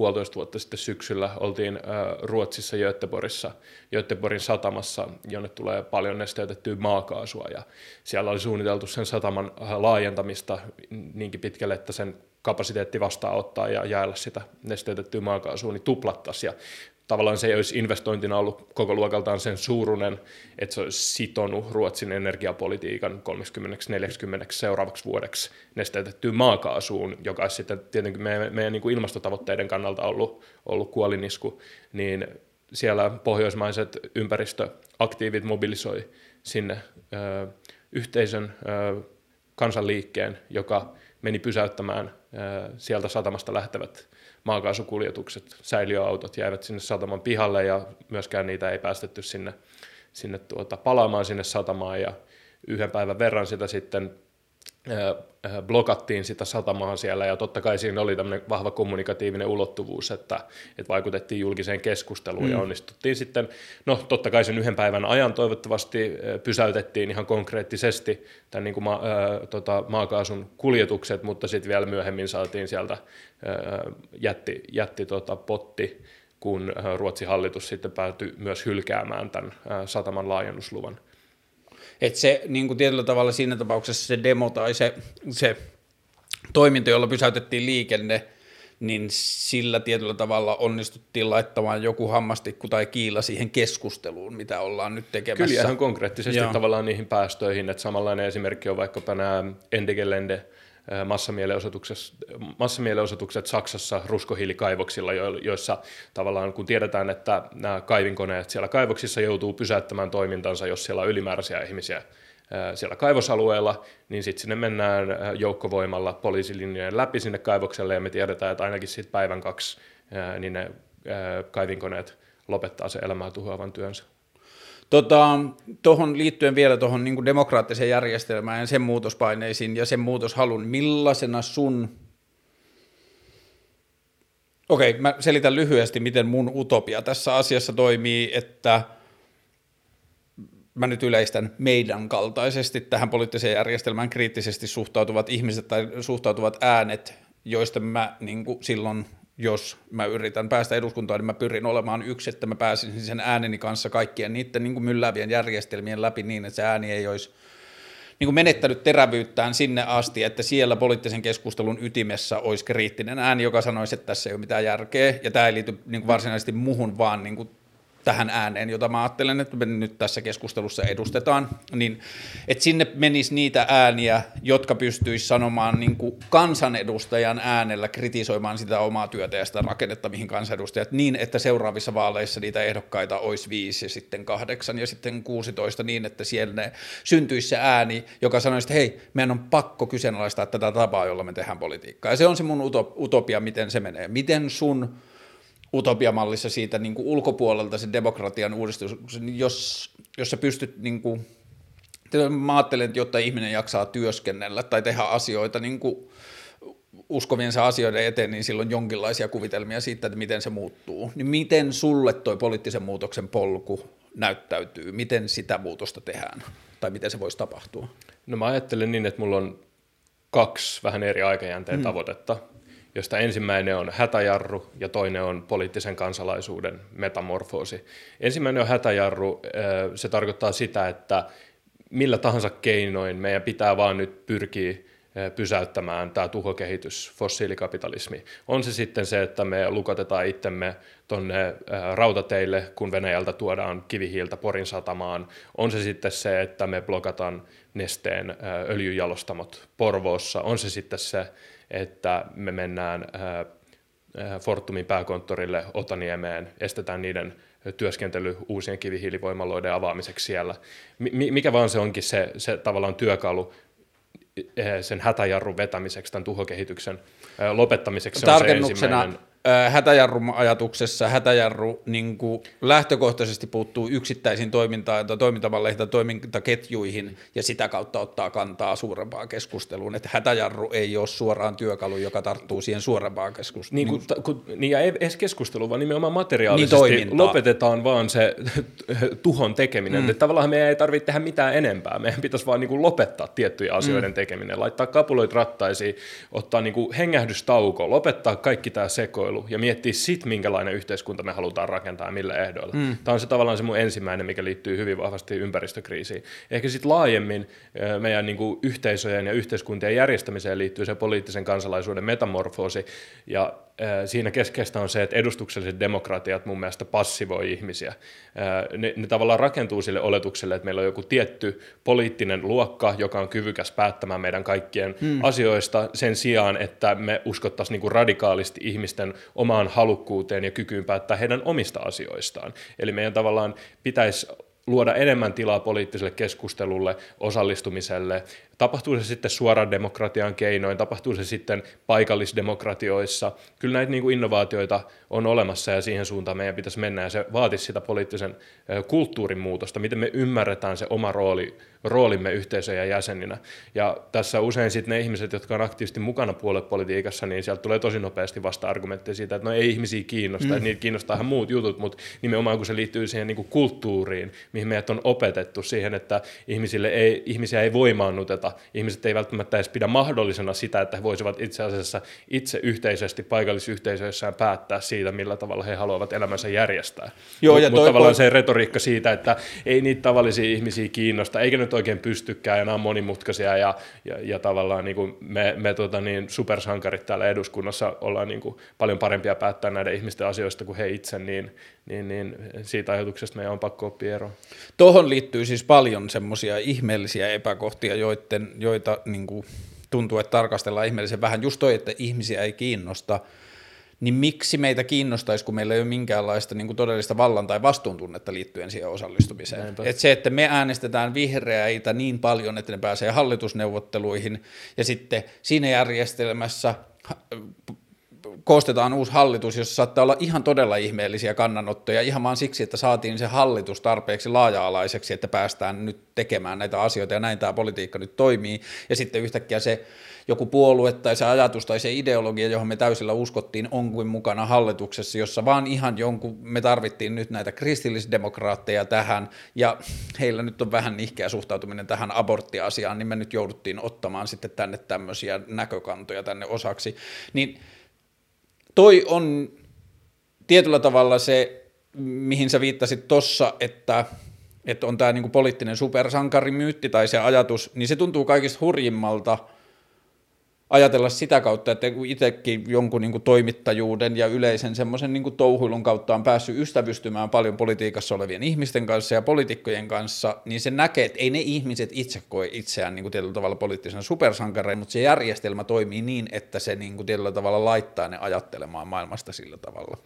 S2: puolitoista vuotta sitten syksyllä oltiin Ruotsissa Göteborissa, Göteborgin satamassa, jonne tulee paljon nesteytettyä maakaasua ja siellä oli suunniteltu sen sataman laajentamista niinkin pitkälle, että sen kapasiteetti vastaanottaa ja jaella sitä nesteytettyä maakaasua, niin tuplattaisiin. Tavallaan se ei olisi investointina ollut koko luokaltaan sen suurunen, että se olisi sitonut Ruotsin energiapolitiikan 30-40 seuraavaksi vuodeksi nesteytettyyn maakaasuun, joka olisi sitten tietenkin meidän, meidän niin kuin ilmastotavoitteiden kannalta ollut, ollut kuolinisku, niin siellä pohjoismaiset ympäristöaktiivit mobilisoi sinne ö, yhteisön ö, kansanliikkeen, joka meni pysäyttämään ö, sieltä satamasta lähtevät maakaasukuljetukset, säiliöautot jäivät sinne sataman pihalle ja myöskään niitä ei päästetty sinne, sinne tuota, palaamaan sinne satamaan. Ja yhden päivän verran sitä sitten blokattiin sitä satamaa siellä ja totta kai siinä oli tämmöinen vahva kommunikatiivinen ulottuvuus, että, että vaikutettiin julkiseen keskusteluun mm. ja onnistuttiin sitten, no totta kai sen yhden päivän ajan toivottavasti pysäytettiin ihan konkreettisesti tämän niin kuin ma, ää, tota, maakaasun kuljetukset, mutta sitten vielä myöhemmin saatiin sieltä ää, jätti, jätti tota, potti, kun Ruotsin hallitus sitten päätyi myös hylkäämään tämän ää, sataman laajennusluvan.
S1: Että se niin kuin tietyllä tavalla siinä tapauksessa se demo tai se, se toiminta, jolla pysäytettiin liikenne, niin sillä tietyllä tavalla onnistuttiin laittamaan joku hammastikku tai kiila siihen keskusteluun, mitä ollaan nyt tekemässä.
S2: Kyllä ihan konkreettisesti Joo. tavallaan niihin päästöihin, että samanlainen esimerkki on vaikkapa nämä Endegelände massamielenosoitukset Saksassa ruskohiilikaivoksilla, joissa tavallaan kun tiedetään, että nämä kaivinkoneet siellä kaivoksissa joutuu pysäyttämään toimintansa, jos siellä on ylimääräisiä ihmisiä siellä kaivosalueella, niin sitten sinne mennään joukkovoimalla poliisilinjojen läpi sinne kaivokselle, ja me tiedetään, että ainakin sitten päivän kaksi niin ne kaivinkoneet lopettaa se elämää tuhoavan työnsä.
S1: Tuohon tota, liittyen vielä tuohon niin demokraattiseen järjestelmään ja sen muutospaineisiin ja sen muutoshalun, millaisena sun Okei, mä selitän lyhyesti, miten mun utopia tässä asiassa toimii, että mä nyt yleistän meidän kaltaisesti tähän poliittiseen järjestelmään kriittisesti suhtautuvat ihmiset tai suhtautuvat äänet, joista mä niin silloin jos mä yritän päästä eduskuntaan, niin mä pyrin olemaan yksi, että mä pääsisin sen ääneni kanssa kaikkien niiden niin kuin mylläävien järjestelmien läpi niin, että se ääni ei olisi niin kuin menettänyt terävyyttään sinne asti, että siellä poliittisen keskustelun ytimessä olisi kriittinen ääni, joka sanoisi, että tässä ei ole mitään järkeä, ja tämä ei liity niin kuin varsinaisesti muhun, vaan niin kuin tähän ääneen, jota mä ajattelen, että me nyt tässä keskustelussa edustetaan, niin että sinne menisi niitä ääniä, jotka pystyisi sanomaan niin kuin kansanedustajan äänellä kritisoimaan sitä omaa työtä ja sitä rakennetta, mihin kansanedustajat, niin että seuraavissa vaaleissa niitä ehdokkaita olisi viisi ja sitten kahdeksan ja sitten 16 niin, että siellä syntyisi se ääni, joka sanoisi, että hei, meidän on pakko kyseenalaistaa tätä tapaa, jolla me tehdään politiikkaa. Ja se on se mun utopia, miten se menee. Miten sun utopiamallissa siitä niin kuin ulkopuolelta sen demokratian uudistus, jos, jos sä pystyt niin kuin, mä ajattelen, että jotta ihminen jaksaa työskennellä tai tehdä asioita niin kuin uskomiensa asioiden eteen, niin silloin jonkinlaisia kuvitelmia siitä, että miten se muuttuu. Niin miten sulle toi poliittisen muutoksen polku näyttäytyy? Miten sitä muutosta tehdään? Tai miten se voisi tapahtua?
S2: No mä ajattelen niin, että mulla on kaksi vähän eri aikajänteen hmm. tavoitetta. Josta ensimmäinen on hätäjarru ja toinen on poliittisen kansalaisuuden metamorfoosi. Ensimmäinen on hätäjarru, se tarkoittaa sitä, että millä tahansa keinoin meidän pitää vaan nyt pyrkiä pysäyttämään tämä tuhokehitys, fossiilikapitalismi. On se sitten se, että me lukotetaan itsemme tuonne rautateille, kun Venäjältä tuodaan kivihiiltä Porin satamaan. On se sitten se, että me blokataan nesteen öljyjalostamot Porvoossa. On se sitten se, että me mennään Fortumin pääkonttorille Otaniemeen, estetään niiden työskentely uusien kivihiilivoimaloiden avaamiseksi siellä. Mikä vaan se onkin se, se tavallaan työkalu sen hätäjarrun vetämiseksi, tämän tuhokehityksen lopettamiseksi. Se on se ensimmäinen
S1: hätäjarru-ajatuksessa hätäjarru niin kuin lähtökohtaisesti puuttuu yksittäisiin toimintaan tai toimintamalleihin tai toimintaketjuihin ja sitä kautta ottaa kantaa suurempaan keskusteluun. Että hätäjarru ei ole suoraan työkalu, joka tarttuu siihen suorempaan keskusteluun.
S2: Niin, kun, ta, kun, niin ja ei edes keskustelu, vaan nimenomaan materiaalisesti niin lopetetaan vaan se tuhon tekeminen. Mm. Että tavallaan meidän ei tarvitse tehdä mitään enempää. Meidän pitäisi vaan niin kuin lopettaa tiettyjä asioiden mm. tekeminen, laittaa kapuloit rattaisiin, ottaa niin kuin hengähdystauko, lopettaa kaikki tämä sekoilu vaihtoehtoilu ja miettiä sit, minkälainen yhteiskunta me halutaan rakentaa ja millä ehdoilla. Mm. Tämä on se tavallaan se mun ensimmäinen, mikä liittyy hyvin vahvasti ympäristökriisiin. Ehkä sitten laajemmin meidän niin kuin yhteisöjen ja yhteiskuntien järjestämiseen liittyy se poliittisen kansalaisuuden metamorfoosi ja siinä keskeistä on se, että edustukselliset demokratiat mun mielestä passivoi ihmisiä. Ne, ne tavallaan rakentuu sille oletukselle, että meillä on joku tietty poliittinen luokka, joka on kyvykäs päättämään meidän kaikkien hmm. asioista sen sijaan, että me uskottaisiin niin radikaalisti ihmisten omaan halukkuuteen ja kykyyn päättää heidän omista asioistaan. Eli meidän tavallaan pitäisi luoda enemmän tilaa poliittiselle keskustelulle, osallistumiselle, tapahtuu se sitten suoran demokratian keinoin, tapahtuu se sitten paikallisdemokratioissa. Kyllä näitä niin kuin innovaatioita on olemassa ja siihen suuntaan meidän pitäisi mennä ja se vaatisi sitä poliittisen kulttuurin muutosta, miten me ymmärretään se oma rooli, roolimme yhteisöjen jäseninä. Ja tässä usein sitten ne ihmiset, jotka on aktiivisesti mukana puoluepolitiikassa, niin sieltä tulee tosi nopeasti vasta-argumentteja siitä, että no ei ihmisiä kiinnosta, mm. niitä kiinnostaa ihan muut jutut, mutta nimenomaan kun se liittyy siihen niin kuin kulttuuriin, mihin meidät on opetettu siihen, että ihmisille ei, ihmisiä ei voimaannuteta ihmiset ei välttämättä edes pidä mahdollisena sitä, että he voisivat itse asiassa itse yhteisesti paikallisyhteisöissään päättää siitä, millä tavalla he haluavat elämänsä järjestää. Joo, ja Mutta tavallaan se retoriikka siitä, että ei niitä tavallisia ihmisiä kiinnosta, eikä nyt oikein pystykään, ja nämä on monimutkaisia, ja, ja, ja tavallaan niin kuin me, me tota niin, supersankarit täällä eduskunnassa ollaan niin kuin paljon parempia päättää näiden ihmisten asioista kuin he itse, niin, niin, niin siitä ajatuksesta meidän on pakko oppia eroon.
S1: Tuohon liittyy siis paljon semmoisia ihmeellisiä epäkohtia, joiden, joita niin kuin, tuntuu, että tarkastellaan ihmeellisen vähän. Just toi, että ihmisiä ei kiinnosta, niin miksi meitä kiinnostaisi, kun meillä ei ole minkäänlaista niin kuin todellista vallan- tai vastuuntunnetta liittyen siihen osallistumiseen. Et se, että me äänestetään vihreäitä niin paljon, että ne pääsee hallitusneuvotteluihin, ja sitten siinä järjestelmässä koostetaan uusi hallitus, jossa saattaa olla ihan todella ihmeellisiä kannanottoja, ihan vaan siksi, että saatiin se hallitus tarpeeksi laaja-alaiseksi, että päästään nyt tekemään näitä asioita, ja näin tämä politiikka nyt toimii, ja sitten yhtäkkiä se joku puolue tai se ajatus tai se ideologia, johon me täysillä uskottiin, on kuin mukana hallituksessa, jossa vaan ihan jonkun, me tarvittiin nyt näitä kristillisdemokraatteja tähän, ja heillä nyt on vähän nihkeä suhtautuminen tähän aborttiasiaan, niin me nyt jouduttiin ottamaan sitten tänne tämmöisiä näkökantoja tänne osaksi, niin toi on tietyllä tavalla se, mihin sä viittasit tossa, että, että on tämä niinku poliittinen supersankarimyytti tai se ajatus, niin se tuntuu kaikista hurjimmalta – ajatella sitä kautta, että kun itsekin jonkun niin kuin toimittajuuden ja yleisen semmoisen niin touhuilun kautta on päässyt ystävystymään paljon politiikassa olevien ihmisten kanssa ja poliitikkojen kanssa, niin se näkee, että ei ne ihmiset itse koe itseään niin kuin tietyllä tavalla poliittisena supersankareina, mutta se järjestelmä toimii niin, että se niin kuin tietyllä tavalla laittaa ne ajattelemaan maailmasta sillä tavalla.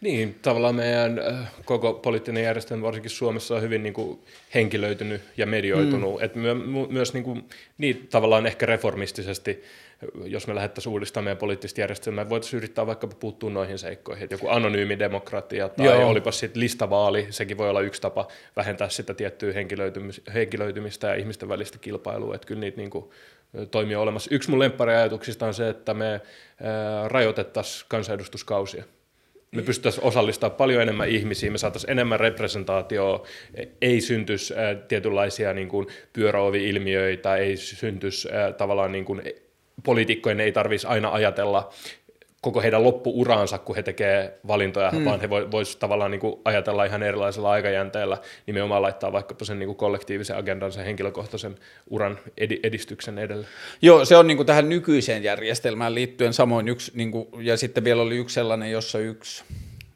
S2: Niin, tavallaan meidän äh, koko poliittinen järjestelmä, varsinkin Suomessa, on hyvin niin kuin, henkilöitynyt ja medioitunut, mm. että my, my, myös niin, kuin, niin tavallaan ehkä reformistisesti jos me lähdettäisiin uudistamaan meidän poliittista järjestelmää, voitaisiin yrittää vaikka puuttua noihin seikkoihin, että joku anonyymi demokratia tai Joo. olipa sitten listavaali, sekin voi olla yksi tapa vähentää sitä tiettyä henkilöitymistä ja ihmisten välistä kilpailua, että kyllä niitä niin kuin, toimia olemassa. Yksi mun lemppariajatuksista on se, että me rajoitettaisiin kansanedustuskausia. Me pystyttäisiin osallistamaan paljon enemmän ihmisiä, me saataisiin enemmän representaatioa, ei syntyisi tietynlaisia niin kuin pyöräovi-ilmiöitä, ei syntyisi tavallaan niin kuin poliitikkojen ei tarvitsisi aina ajatella koko heidän loppuuraansa, kun he tekee valintoja, mm. vaan he voisivat tavallaan niin kuin ajatella ihan erilaisella aikajänteellä, nimenomaan laittaa vaikkapa sen niin kuin kollektiivisen agendan, sen henkilökohtaisen uran edi- edistyksen edelle.
S1: Joo, se on niin kuin tähän nykyiseen järjestelmään liittyen samoin yksi, niin kuin, ja sitten vielä oli yksi sellainen, jossa yksi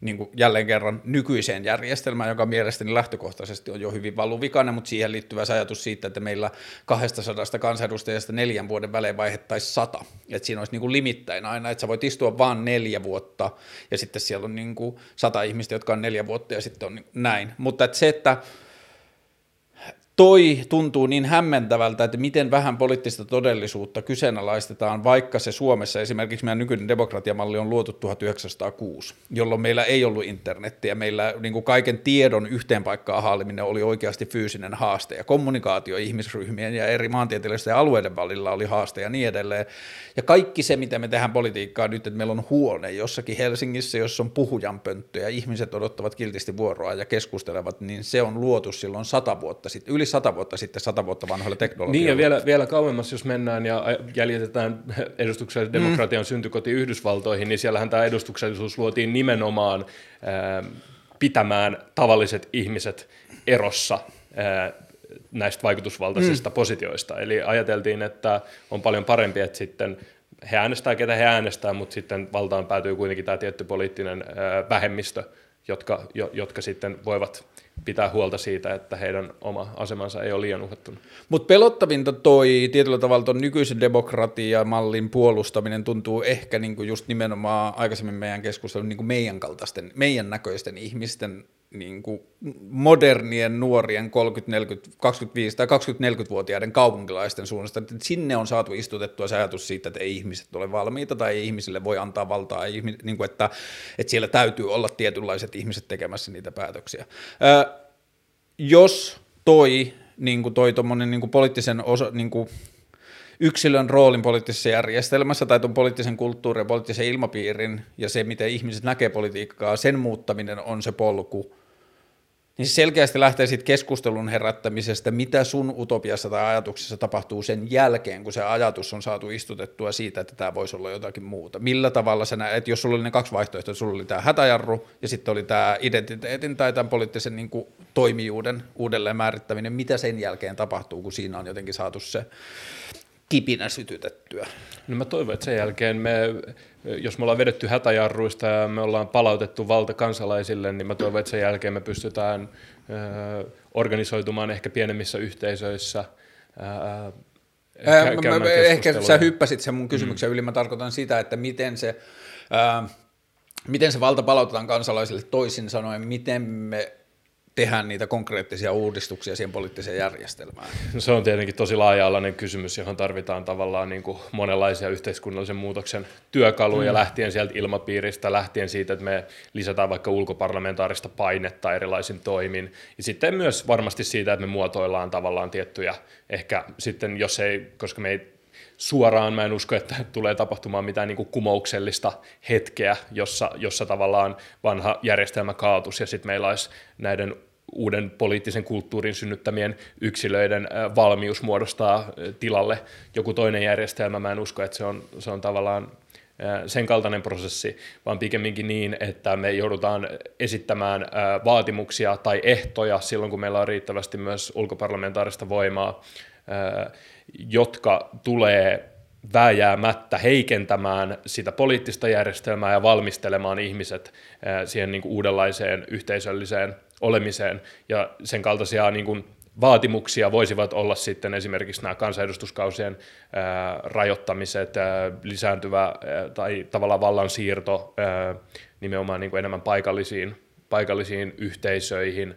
S1: niin kuin jälleen kerran nykyiseen järjestelmään, joka mielestäni lähtökohtaisesti on jo hyvin valuvikainen, mutta siihen liittyvä ajatus siitä, että meillä 200 kansanedustajasta neljän vuoden välein vaihettaisiin sata. Että siinä olisi niin kuin limittäin aina, että sä voit istua vain neljä vuotta ja sitten siellä on niin kuin sata ihmistä, jotka on neljä vuotta ja sitten on näin. Mutta että se, että toi tuntuu niin hämmentävältä, että miten vähän poliittista todellisuutta kyseenalaistetaan, vaikka se Suomessa esimerkiksi meidän nykyinen demokratiamalli on luotu 1906, jolloin meillä ei ollut internettiä, meillä niin kuin kaiken tiedon yhteen paikkaan haaliminen oli oikeasti fyysinen haaste ja kommunikaatio ihmisryhmien ja eri maantieteellisten alueiden välillä oli haaste ja niin edelleen. Ja kaikki se, mitä me tehdään politiikkaa nyt, että meillä on huone jossakin Helsingissä, jossa on puhujanpönttö ja ihmiset odottavat kiltisti vuoroa ja keskustelevat, niin se on luotu silloin sata vuotta sitten, yli sata vuotta sitten, sata vuotta vanhoilla teknologioilla.
S2: Niin ja vielä, vielä kauemmas, jos mennään ja jäljitetään edustuksellisen mm. demokratian syntykoti Yhdysvaltoihin, niin siellähän tämä edustuksellisuus luotiin nimenomaan äh, pitämään tavalliset ihmiset erossa äh, näistä vaikutusvaltaisista mm. positioista. Eli ajateltiin, että on paljon parempi, että sitten he äänestää, ketä he äänestää, mutta sitten valtaan päätyy kuitenkin tämä tietty poliittinen äh, vähemmistö, jotka, jo, jotka sitten voivat pitää huolta siitä, että heidän oma asemansa ei ole liian uhattuna.
S1: Mutta pelottavinta toi tietyllä tavalla tuon nykyisen demokratiamallin puolustaminen tuntuu ehkä niinku just nimenomaan aikaisemmin meidän keskustelun niinku meidän kaltaisten, meidän näköisten ihmisten niin kuin modernien nuorien 30, 40, 25 tai 20-40-vuotiaiden kaupunkilaisten suunnasta, että sinne on saatu istutettua se ajatus siitä, että ei ihmiset ole valmiita tai ei ihmisille voi antaa valtaa, niin kuin että, että siellä täytyy olla tietynlaiset ihmiset tekemässä niitä päätöksiä. Ää, jos toi, niin kuin toi niin kuin poliittisen osa, niin kuin yksilön roolin poliittisessa järjestelmässä tai tuon poliittisen kulttuurin ja poliittisen ilmapiirin ja se, miten ihmiset näkee politiikkaa, sen muuttaminen on se polku, niin se selkeästi lähtee siitä keskustelun herättämisestä, mitä sun utopiassa tai ajatuksessa tapahtuu sen jälkeen, kun se ajatus on saatu istutettua siitä, että tämä voisi olla jotakin muuta. Millä tavalla sä näet, että jos sulla oli ne kaksi vaihtoehtoa, sulla oli tämä hätäjarru ja sitten oli tämä identiteetin tai tämän poliittisen niin kuin, toimijuuden uudelleen määrittäminen, mitä sen jälkeen tapahtuu, kun siinä on jotenkin saatu se kipinä sytytettyä?
S2: No mä toivon, että sen jälkeen me, jos me ollaan vedetty hätäjarruista ja me ollaan palautettu valta kansalaisille, niin mä toivon, että sen jälkeen me pystytään organisoitumaan ehkä pienemmissä yhteisöissä.
S1: Ää, mä, mä, ehkä sä hyppäsit sen mun kysymyksen mm. yli, mä tarkoitan sitä, että miten se, ää, miten se valta palautetaan kansalaisille toisin sanoen, miten me tehdä niitä konkreettisia uudistuksia siihen poliittiseen järjestelmään?
S2: No se on tietenkin tosi laaja-alainen kysymys, johon tarvitaan tavallaan niin kuin monenlaisia yhteiskunnallisen muutoksen työkaluja, mm. lähtien sieltä ilmapiiristä, lähtien siitä, että me lisätään vaikka ulkoparlamentaarista painetta erilaisin toimin, ja sitten myös varmasti siitä, että me muotoillaan tavallaan tiettyjä, ehkä sitten jos ei, koska me ei suoraan mä en usko, että tulee tapahtumaan mitään niin kuin kumouksellista hetkeä, jossa, jossa tavallaan vanha järjestelmä kaatus ja sitten meillä olisi näiden uuden poliittisen kulttuurin synnyttämien yksilöiden valmius muodostaa tilalle joku toinen järjestelmä. Mä en usko, että se on, se on tavallaan sen kaltainen prosessi, vaan pikemminkin niin, että me joudutaan esittämään vaatimuksia tai ehtoja silloin, kun meillä on riittävästi myös ulkoparlamentaarista voimaa, jotka tulee vääjäämättä heikentämään sitä poliittista järjestelmää ja valmistelemaan ihmiset siihen niin kuin uudenlaiseen yhteisölliseen olemiseen. Ja sen kaltaisia niin kuin vaatimuksia voisivat olla sitten esimerkiksi nämä kansanedustuskausien ää, rajoittamiset, ää, lisääntyvä ää, tai tavallaan vallansiirto ää, nimenomaan niin kuin enemmän paikallisiin, paikallisiin yhteisöihin,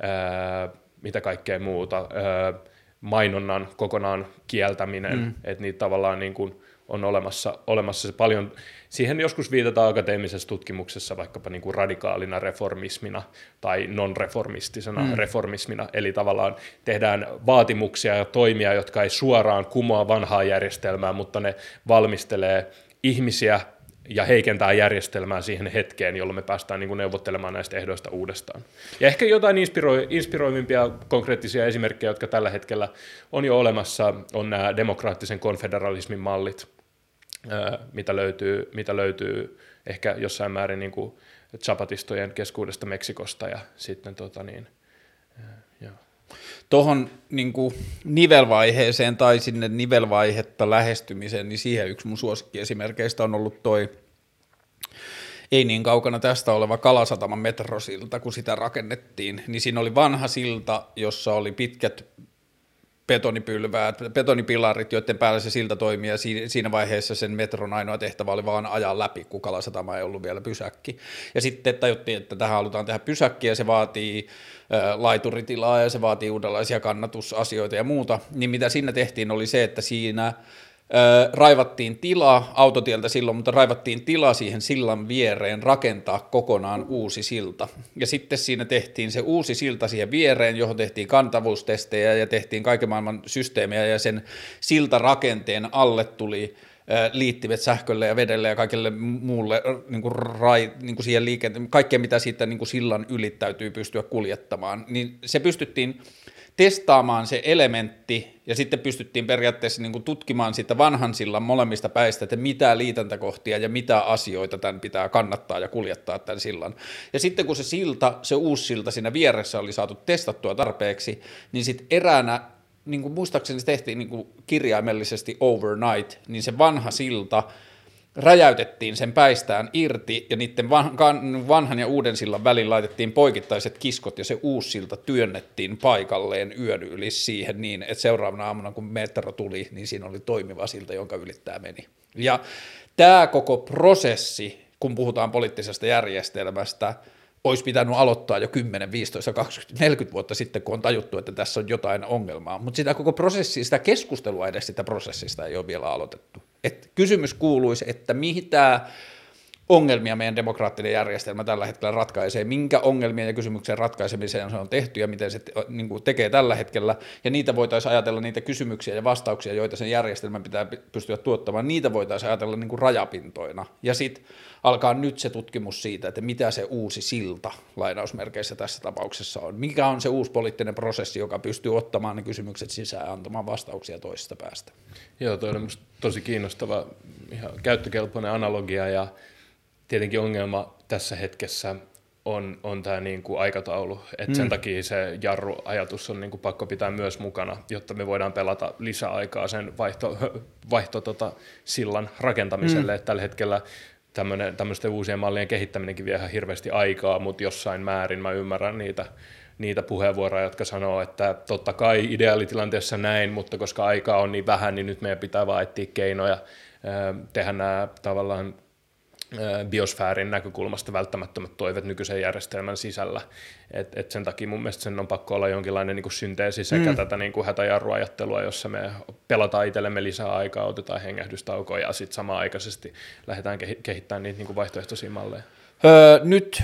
S2: ää, mitä kaikkea muuta. Ää, mainonnan kokonaan kieltäminen, mm. että niitä tavallaan niin kuin on olemassa, olemassa se paljon, siihen joskus viitataan akateemisessa tutkimuksessa vaikkapa niin kuin radikaalina reformismina tai non-reformistisena mm. reformismina, eli tavallaan tehdään vaatimuksia ja toimia, jotka ei suoraan kumoa vanhaa järjestelmää, mutta ne valmistelee ihmisiä ja heikentää järjestelmää siihen hetkeen, jolloin me päästään niin kuin neuvottelemaan näistä ehdoista uudestaan. Ja ehkä jotain inspiroi, inspiroivimpia konkreettisia esimerkkejä, jotka tällä hetkellä on jo olemassa, on nämä demokraattisen konfederalismin mallit, mitä löytyy, mitä löytyy ehkä jossain määrin niin kuin zapatistojen keskuudesta Meksikosta ja sitten tota niin.
S1: Tuohon niin nivelvaiheeseen tai sinne nivelvaihetta lähestymiseen, niin siihen yksi mun suosikkiesimerkkeistä on ollut toi ei niin kaukana tästä oleva Kalasataman metrosilta, kun sitä rakennettiin, niin siinä oli vanha silta, jossa oli pitkät betonipylväät, betonipilarit, joiden päällä se silta toimii, ja siinä vaiheessa sen metron ainoa tehtävä oli vaan ajaa läpi, kun Kalasatama ei ollut vielä pysäkki. Ja sitten tajuttiin, että tähän halutaan tehdä pysäkki, ja se vaatii laituritilaa, ja se vaatii uudenlaisia kannatusasioita ja muuta, niin mitä siinä tehtiin oli se, että siinä raivattiin tilaa autotieltä silloin, mutta raivattiin tilaa siihen sillan viereen rakentaa kokonaan uusi silta. Ja sitten siinä tehtiin se uusi silta siihen viereen, johon tehtiin kantavuustestejä ja tehtiin kaiken maailman systeemejä ja sen siltarakenteen alle tuli liittimet sähkölle ja vedelle ja kaikille muulle niin kuin rai, niin kuin siihen liikenteen, kaikkea mitä siitä niin kuin sillan yli täytyy pystyä kuljettamaan, niin se pystyttiin testaamaan se elementti ja sitten pystyttiin periaatteessa niin kuin tutkimaan sitä vanhan sillan molemmista päistä, että mitä liitäntäkohtia ja mitä asioita tämän pitää kannattaa ja kuljettaa tämän sillan. Ja sitten kun se silta, se uusi silta siinä vieressä oli saatu testattua tarpeeksi, niin sitten eräänä niin kuin muistaakseni se tehtiin niin kuin kirjaimellisesti overnight, niin se vanha silta räjäytettiin sen päistään irti ja niiden vanhan ja uuden sillan välillä laitettiin poikittaiset kiskot ja se uusi silta työnnettiin paikalleen yön yli siihen niin, että seuraavana aamuna kun metro tuli, niin siinä oli toimiva silta, jonka ylittää meni. Ja tämä koko prosessi, kun puhutaan poliittisesta järjestelmästä, olisi pitänyt aloittaa jo 10, 15, 20, 40 vuotta sitten, kun on tajuttu, että tässä on jotain ongelmaa. Mutta sitä koko prosessia, sitä keskustelua edes sitä prosessista ei ole vielä aloitettu. Et kysymys kuuluisi, että mitä ongelmia meidän demokraattinen järjestelmä tällä hetkellä ratkaisee, minkä ongelmia ja kysymyksen ratkaisemiseen se on tehty ja miten se niin kuin tekee tällä hetkellä, ja niitä voitaisiin ajatella niitä kysymyksiä ja vastauksia, joita sen järjestelmän pitää pystyä tuottamaan, niitä voitaisiin ajatella niin kuin rajapintoina. Ja sitten alkaa nyt se tutkimus siitä, että mitä se uusi silta lainausmerkeissä tässä tapauksessa on. Mikä on se uusi poliittinen prosessi, joka pystyy ottamaan ne kysymykset sisään ja antamaan vastauksia toisesta päästä.
S2: Joo, toi on tosi kiinnostava, ihan käyttökelpoinen analogia ja tietenkin ongelma tässä hetkessä on, on tämä niin kuin aikataulu. Et mm. Sen takia se jarruajatus on niin kuin pakko pitää myös mukana, jotta me voidaan pelata lisäaikaa sen vaihto, vaihto tota, sillan rakentamiselle. Mm. Et tällä hetkellä tämmöisten uusien mallien kehittäminenkin vie ihan hirveästi aikaa, mutta jossain määrin mä ymmärrän niitä, niitä puheenvuoroja, jotka sanoo, että totta kai ideaalitilanteessa näin, mutta koska aikaa on niin vähän, niin nyt meidän pitää vaan etsiä keinoja tehdä nämä tavallaan biosfäärin näkökulmasta välttämättömät toivet nykyisen järjestelmän sisällä. Et, et sen takia mun mielestä sen on pakko olla jonkinlainen niin synteesi sekä mm. tätä niin kuin hätäjarruajattelua, jossa me pelataan itsellemme lisää aikaa, otetaan hengähdystaukoja ja sitten samanaikaisesti lähdetään kehittämään niitä niin kuin vaihtoehtoisia malleja.
S1: Öö, nyt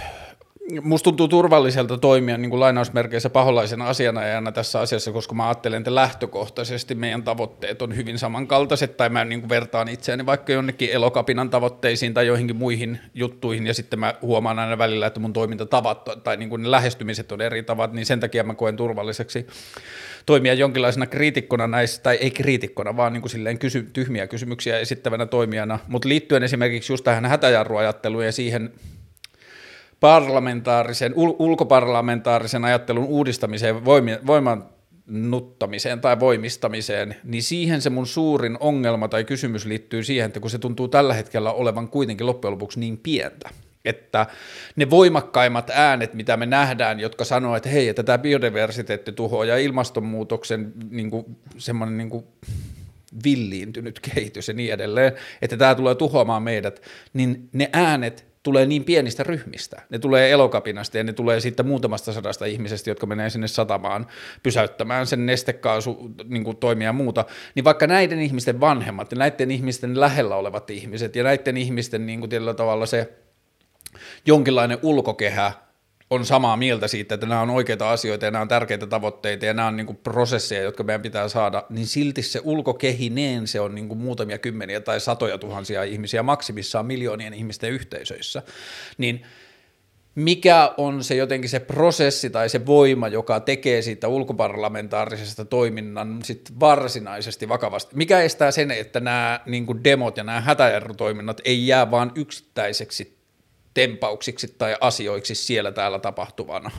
S1: musta tuntuu turvalliselta toimia niin kuin lainausmerkeissä paholaisena asianajana tässä asiassa, koska mä ajattelen, että lähtökohtaisesti meidän tavoitteet on hyvin samankaltaiset, tai mä niin kuin vertaan itseäni vaikka jonnekin elokapinan tavoitteisiin tai joihinkin muihin juttuihin, ja sitten mä huomaan aina välillä, että mun toimintatavat tai niin kuin ne lähestymiset on eri tavat, niin sen takia mä koen turvalliseksi toimia jonkinlaisena kriitikkona näissä, tai ei kriitikkona, vaan niin kuin silleen kysy, tyhmiä kysymyksiä esittävänä toimijana, mutta liittyen esimerkiksi just tähän hätäjarruajatteluun ja siihen parlamentaarisen, ul- ulkoparlamentaarisen ajattelun uudistamiseen, voimannuttamiseen tai voimistamiseen, niin siihen se mun suurin ongelma tai kysymys liittyy siihen, että kun se tuntuu tällä hetkellä olevan kuitenkin loppujen lopuksi niin pientä, että ne voimakkaimmat äänet, mitä me nähdään, jotka sanoo, että hei, että tämä biodiversiteetti tuhoaa ja ilmastonmuutoksen niin kuin, semmoinen niin kuin, villiintynyt kehitys ja niin edelleen, että tämä tulee tuhoamaan meidät, niin ne äänet tulee niin pienistä ryhmistä. Ne tulee elokapinasta ja ne tulee sitten muutamasta sadasta ihmisestä, jotka menee sinne satamaan pysäyttämään sen nestekaasu niin kuin toimia ja muuta. Niin vaikka näiden ihmisten vanhemmat ja näiden ihmisten lähellä olevat ihmiset ja näiden ihmisten niin kuin tavalla se jonkinlainen ulkokehä on samaa mieltä siitä, että nämä on oikeita asioita ja nämä on tärkeitä tavoitteita ja nämä on niin kuin prosesseja, jotka meidän pitää saada, niin silti se ulkokehineen se on niin kuin muutamia kymmeniä tai satoja tuhansia ihmisiä maksimissaan miljoonien ihmisten yhteisöissä. Niin mikä on se jotenkin se prosessi tai se voima, joka tekee siitä ulkoparlamentaarisesta toiminnan sit varsinaisesti vakavasti? Mikä estää sen, että nämä niin kuin demot ja nämä hätäjarrutoiminnat ei jää vain yksittäiseksi tempauksiksi tai asioiksi siellä täällä tapahtuvana?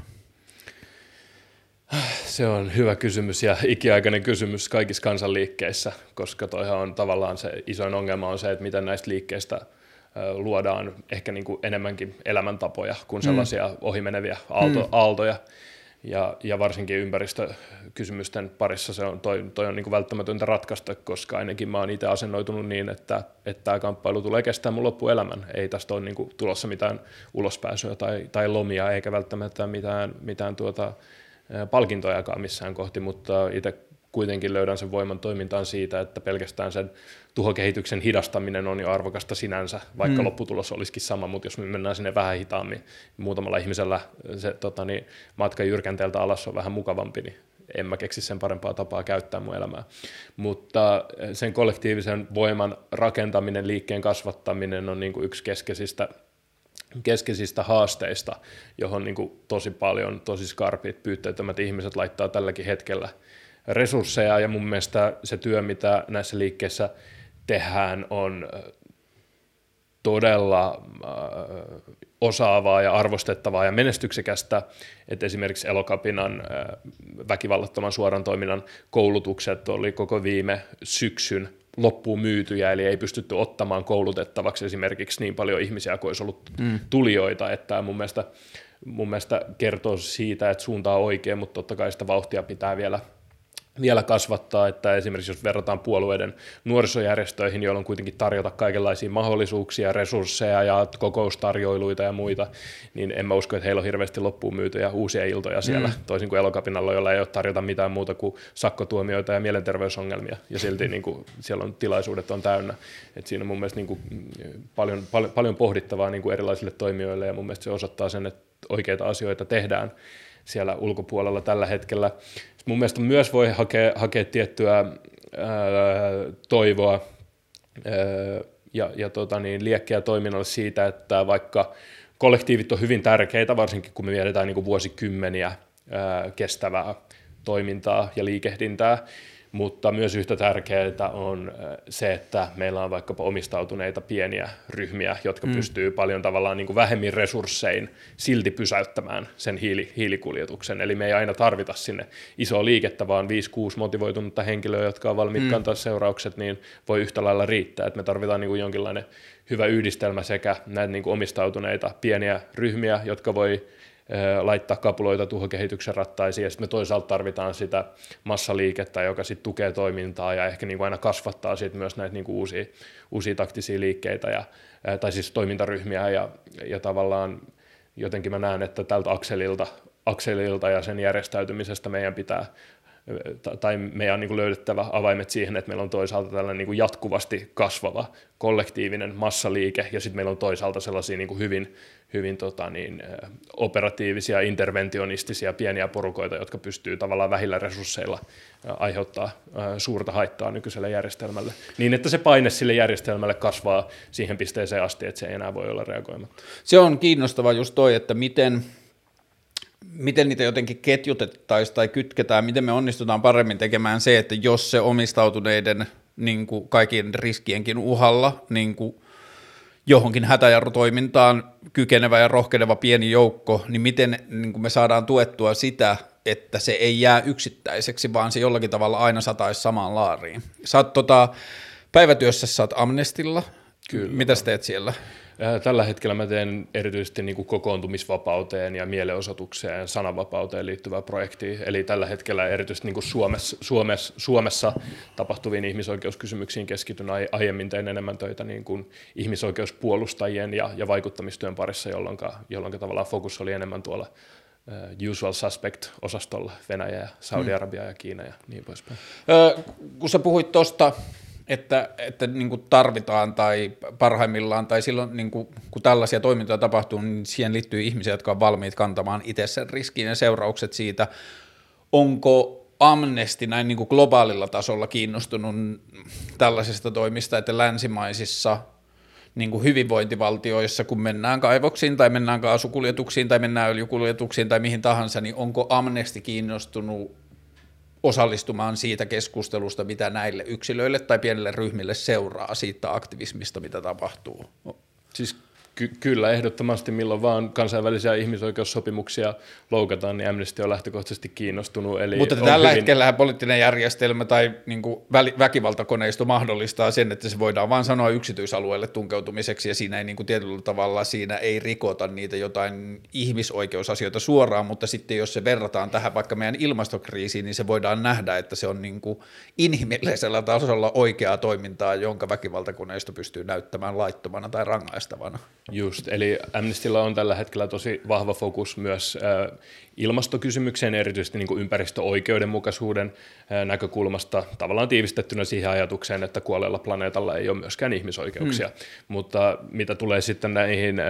S2: Se on hyvä kysymys ja ikiaikainen kysymys kaikissa kansanliikkeissä, koska toihan on tavallaan se isoin ongelma on se, että miten näistä liikkeistä luodaan ehkä niin kuin enemmänkin elämäntapoja kuin mm. sellaisia mm. ohimeneviä aalto, mm. aaltoja. Ja, ja varsinkin ympäristökysymysten parissa se on, toi, toi on niin kuin välttämätöntä ratkaista, koska ainakin mä oon itse asennoitunut niin, että, että tämä kamppailu tulee kestää mun loppuelämän. Ei tästä ole niin kuin tulossa mitään ulospääsyä tai, tai lomia, eikä välttämättä mitään, mitään tuota, palkintojakaan missään kohti, mutta itse kuitenkin löydän sen voiman toimintaan siitä, että pelkästään sen tuhokehityksen hidastaminen on jo arvokasta sinänsä, vaikka mm. lopputulos olisikin sama, mutta jos me mennään sinne vähän hitaammin, muutamalla ihmisellä se tota, niin, matka jyrkänteeltä alas on vähän mukavampi, niin en mä keksi sen parempaa tapaa käyttää mun elämää. Mutta sen kollektiivisen voiman rakentaminen, liikkeen kasvattaminen on niin kuin yksi keskeisistä keskeisistä haasteista, johon niin kuin tosi paljon, tosi skarpit, pyytteettömät ihmiset laittaa tälläkin hetkellä resursseja, ja mun mielestä se työ, mitä näissä liikkeissä tehdään, on todella osaavaa ja arvostettavaa ja menestyksekästä, että esimerkiksi Elokapinan väkivallattoman suoran toiminnan koulutukset oli koko viime syksyn loppuun myytyjä, eli ei pystytty ottamaan koulutettavaksi esimerkiksi niin paljon ihmisiä kuin olisi ollut mm. tulijoita, että mun mielestä, mun mielestä kertoo siitä, että suunta on oikein, mutta totta kai sitä vauhtia pitää vielä vielä kasvattaa, että esimerkiksi jos verrataan puolueiden nuorisojärjestöihin, joilla on kuitenkin tarjota kaikenlaisia mahdollisuuksia, resursseja ja kokoustarjoiluita ja muita, niin en mä usko, että heillä on hirveästi loppuun myytyjä uusia iltoja siellä, mm. toisin kuin Elokapinalla, jolla ei ole tarjota mitään muuta kuin sakkotuomioita ja mielenterveysongelmia, ja silti niin kuin, siellä on tilaisuudet on täynnä. Et siinä on mun mielestä niin kuin, paljon, paljon, paljon pohdittavaa niin kuin erilaisille toimijoille, ja mun mielestä se osoittaa sen, että oikeita asioita tehdään siellä ulkopuolella tällä hetkellä. Mun mielestä myös voi hakea, hakea tiettyä ää, toivoa ää, ja, ja tota niin, liekkeä toiminnalle siitä, että vaikka kollektiivit on hyvin tärkeitä, varsinkin kun me viedetään niin vuosikymmeniä ää, kestävää toimintaa ja liikehdintää, mutta myös yhtä tärkeää on äh, se, että meillä on vaikkapa omistautuneita pieniä ryhmiä, jotka mm. pystyy paljon tavallaan niin kuin vähemmin resurssein silti pysäyttämään sen hiili, hiilikuljetuksen. Eli me ei aina tarvita sinne isoa liikettä, vaan 5-6 motivoitunutta henkilöä, jotka on valmiit mm. kantaa seuraukset, niin voi yhtä lailla riittää. Että me tarvitaan niin kuin jonkinlainen hyvä yhdistelmä sekä näitä niin kuin omistautuneita pieniä ryhmiä, jotka voi laittaa kapuloita tuhokehityksen rattaisiin, ja sitten me toisaalta tarvitaan sitä massaliikettä, joka sitten tukee toimintaa ja ehkä niin aina kasvattaa sit myös näitä niin uusia, uusia taktisia liikkeitä, ja, tai siis toimintaryhmiä, ja, ja tavallaan jotenkin mä näen, että tältä akselilta, akselilta ja sen järjestäytymisestä meidän pitää tai meidän on niin löydettävä avaimet siihen, että meillä on toisaalta tällainen niin jatkuvasti kasvava kollektiivinen massaliike, ja sitten meillä on toisaalta sellaisia niin hyvin, hyvin tota niin, operatiivisia, interventionistisia pieniä porukoita, jotka pystyy tavallaan vähillä resursseilla aiheuttaa suurta haittaa nykyiselle järjestelmälle, niin että se paine sille järjestelmälle kasvaa siihen pisteeseen asti, että se ei enää voi olla reagoimatta.
S1: Se on kiinnostava just toi, että miten miten niitä jotenkin ketjutettaisiin tai kytketään, miten me onnistutaan paremmin tekemään se, että jos se omistautuneiden niin kuin kaikkien riskienkin uhalla niin kuin johonkin hätäjarrutoimintaan kykenevä ja rohkeneva pieni joukko, niin miten niin kuin me saadaan tuettua sitä, että se ei jää yksittäiseksi, vaan se jollakin tavalla aina sataisi samaan laariin. Sä oot tota, päivätyössä, sä oot Amnestilla. Kyllä. Mitä sä teet siellä?
S2: Tällä hetkellä mä teen erityisesti niin kuin kokoontumisvapauteen ja mielenosoitukseen, sananvapauteen liittyvää projektia. Eli tällä hetkellä erityisesti niin kuin Suomessa, Suomessa, Suomessa tapahtuviin ihmisoikeuskysymyksiin keskityn. Aiemmin tein enemmän töitä niin kuin ihmisoikeuspuolustajien ja, ja vaikuttamistyön parissa, jolloin, jolloin tavallaan fokus oli enemmän tuolla usual suspect-osastolla, Venäjä Saudi-Arabia ja Kiina ja niin poispäin.
S1: Öö, kun sä puhuit tuosta että, että niin kuin tarvitaan tai parhaimmillaan tai silloin niin kuin, kun tällaisia toimintoja tapahtuu, niin siihen liittyy ihmisiä, jotka on valmiit kantamaan itse sen riskin ja seuraukset siitä. Onko Amnesty näin niin kuin globaalilla tasolla kiinnostunut tällaisista toimista, että länsimaisissa niin kuin hyvinvointivaltioissa, kun mennään kaivoksiin tai mennään kaasukuljetuksiin tai mennään öljykuljetuksiin tai mihin tahansa, niin onko Amnesty kiinnostunut osallistumaan siitä keskustelusta, mitä näille yksilöille tai pienille ryhmille seuraa siitä aktivismista, mitä tapahtuu?
S2: Siis Ky- kyllä, ehdottomasti milloin vaan kansainvälisiä ihmisoikeussopimuksia loukataan, niin Amnesty on lähtökohtaisesti kiinnostunut. Eli
S1: Mutta tällä hyvin... hetkellä poliittinen järjestelmä tai niin kuin väkivaltakoneisto mahdollistaa sen, että se voidaan vain sanoa yksityisalueelle tunkeutumiseksi ja siinä ei niin kuin tietyllä tavalla siinä ei rikota niitä jotain ihmisoikeusasioita suoraan, mutta sitten jos se verrataan tähän vaikka meidän ilmastokriisiin, niin se voidaan nähdä, että se on niin kuin inhimillisellä tasolla oikeaa toimintaa, jonka väkivaltakoneisto pystyy näyttämään laittomana tai rangaistavana.
S2: Just, eli Amnestyllä on tällä hetkellä tosi vahva fokus myös äh, ilmastokysymykseen, erityisesti niin kuin ympäristöoikeudenmukaisuuden äh, näkökulmasta, tavallaan tiivistettynä siihen ajatukseen, että kuolleella planeetalla ei ole myöskään ihmisoikeuksia. Hmm. Mutta mitä tulee sitten näihin äh,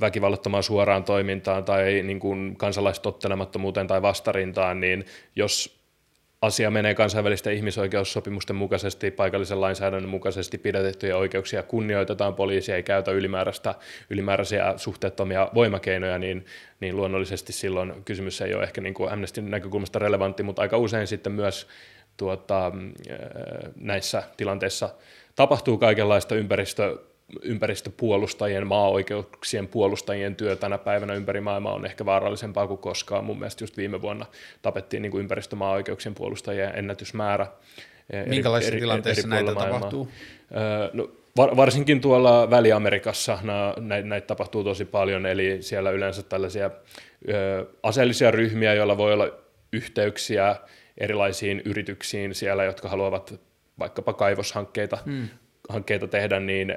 S2: väkivallattomaan suoraan toimintaan tai niin kuin kansalaistottelemattomuuteen tai vastarintaan, niin jos asia menee kansainvälisten ihmisoikeussopimusten mukaisesti, paikallisen lainsäädännön mukaisesti pidätettyjä oikeuksia kunnioitetaan, poliisi ei käytä ylimääräistä, ylimääräisiä suhteettomia voimakeinoja, niin, niin luonnollisesti silloin kysymys ei ole ehkä niin kuin Amnestyn näkökulmasta relevantti, mutta aika usein sitten myös tuota, näissä tilanteissa tapahtuu kaikenlaista ympäristö ympäristöpuolustajien, maa-oikeuksien puolustajien työ tänä päivänä ympäri maailmaa on ehkä vaarallisempaa kuin koskaan. Mun mielestä just viime vuonna tapettiin niin kuin ympäristömaa-oikeuksien puolustajien ennätysmäärä.
S1: Minkälaisissa eri, tilanteissa eri näitä maailmaa. tapahtuu?
S2: No, varsinkin tuolla Väli-Amerikassa näitä, näitä tapahtuu tosi paljon, eli siellä yleensä tällaisia ö, aseellisia ryhmiä, joilla voi olla yhteyksiä erilaisiin yrityksiin siellä, jotka haluavat vaikkapa kaivoshankkeita hmm hankkeita tehdä, niin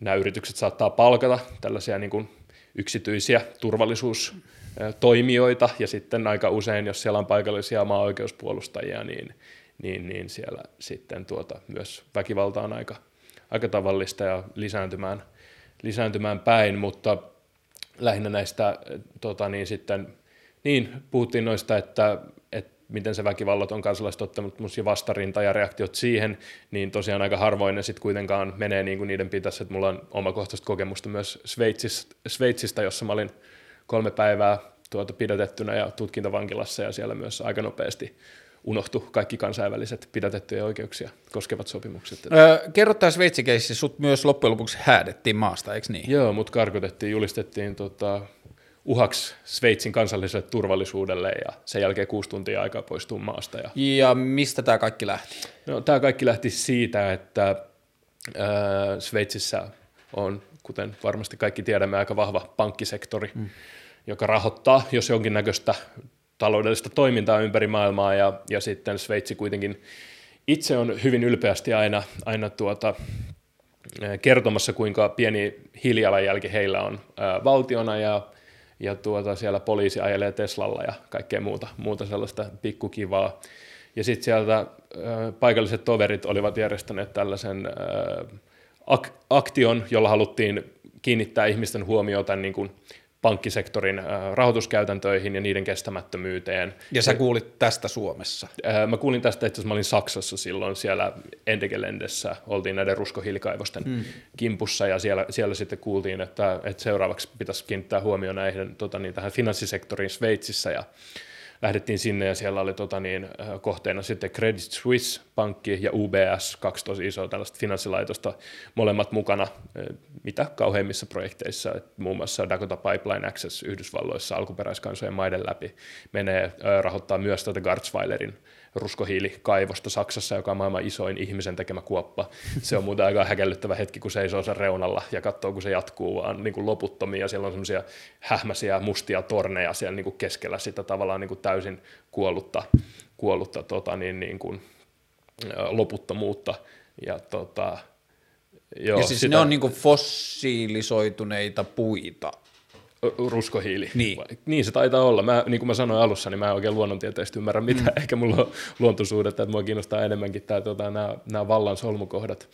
S2: nämä yritykset saattaa palkata tällaisia niin kuin yksityisiä turvallisuustoimijoita, ja sitten aika usein, jos siellä on paikallisia maa-oikeuspuolustajia, niin, niin, niin siellä sitten tuota, myös väkivalta on aika, aika tavallista ja lisääntymään, lisääntymään päin, mutta lähinnä näistä tota, niin sitten, niin puhuttiin noista, että miten se väkivallaton kansalaistottamus ja vastarinta ja reaktiot siihen, niin tosiaan aika harvoin ne sitten kuitenkaan menee niin kuin niiden pitäisi. Että mulla on omakohtaista kokemusta myös Sveitsistä, Sveitsistä, jossa mä olin kolme päivää tuota pidätettynä ja tutkintavankilassa ja siellä myös aika nopeasti unohtu kaikki kansainväliset pidätettyjä oikeuksia koskevat sopimukset.
S1: Öö, kerro tämä Sveitsikeissi, sut myös loppujen lopuksi häädettiin maasta, eikö niin?
S2: Joo, mut karkotettiin, julistettiin tota, uhaksi Sveitsin kansalliselle turvallisuudelle ja sen jälkeen kuusi tuntia aikaa poistuu maasta. Ja,
S1: ja mistä tämä kaikki lähti?
S2: No, tämä kaikki lähti siitä, että äh, Sveitsissä on, kuten varmasti kaikki tiedämme, aika vahva pankkisektori, mm. joka rahoittaa, jos jonkinnäköistä taloudellista toimintaa ympäri maailmaa, ja, ja sitten Sveitsi kuitenkin itse on hyvin ylpeästi aina, aina tuota, kertomassa, kuinka pieni hiilijalanjälki heillä on ää, valtiona, ja ja tuota, siellä poliisi ajelee Teslalla ja kaikkea muuta, muuta sellaista pikkukivaa. Ja sitten sieltä paikalliset toverit olivat järjestäneet tällaisen ak- aktion, jolla haluttiin kiinnittää ihmisten huomiota niin kuin pankkisektorin äh, rahoituskäytäntöihin ja niiden kestämättömyyteen.
S1: Ja sä kuulit tästä Suomessa?
S2: Äh, mä kuulin tästä, että mä olin Saksassa silloin siellä Endegelendessä, oltiin näiden ruskohiilikaivosten hmm. kimpussa ja siellä, siellä sitten kuultiin, että, että seuraavaksi pitäisi kiinnittää huomioon näihin tota, niin, tähän finanssisektoriin Sveitsissä ja lähdettiin sinne ja siellä oli tota niin, kohteena sitten Credit Suisse-pankki ja UBS, kaksi tosi isoa tällaista finanssilaitosta, molemmat mukana mitä kauheimmissa projekteissa, että muun muassa Dakota Pipeline Access Yhdysvalloissa alkuperäiskansojen maiden läpi menee rahoittaa myös tätä Garzweilerin ruskohiilikaivosta Saksassa, joka on maailman isoin ihmisen tekemä kuoppa. Se on muuten aika häkellyttävä hetki, kun seisoo sen reunalla ja katsoo, kun se jatkuu vaan niin kuin loputtomia. Ja siellä on semmoisia hähmäisiä mustia torneja siellä niin kuin keskellä sitä tavallaan niin kuin täysin kuollutta, kuollutta tota, niin, niin kuin, loputtomuutta. Ja tota,
S1: Joo, ja siis sitä... ne on niinku fossiilisoituneita puita
S2: ruskohiili. Niin. niin se taitaa olla. Mä, niin kuin mä sanoin alussa, niin mä en oikein luonnontieteestä ymmärrä mitään. Mm. Ehkä mulla on luontosuudet, että mua kiinnostaa enemmänkin tää, tota, nämä, nämä vallan solmukohdat.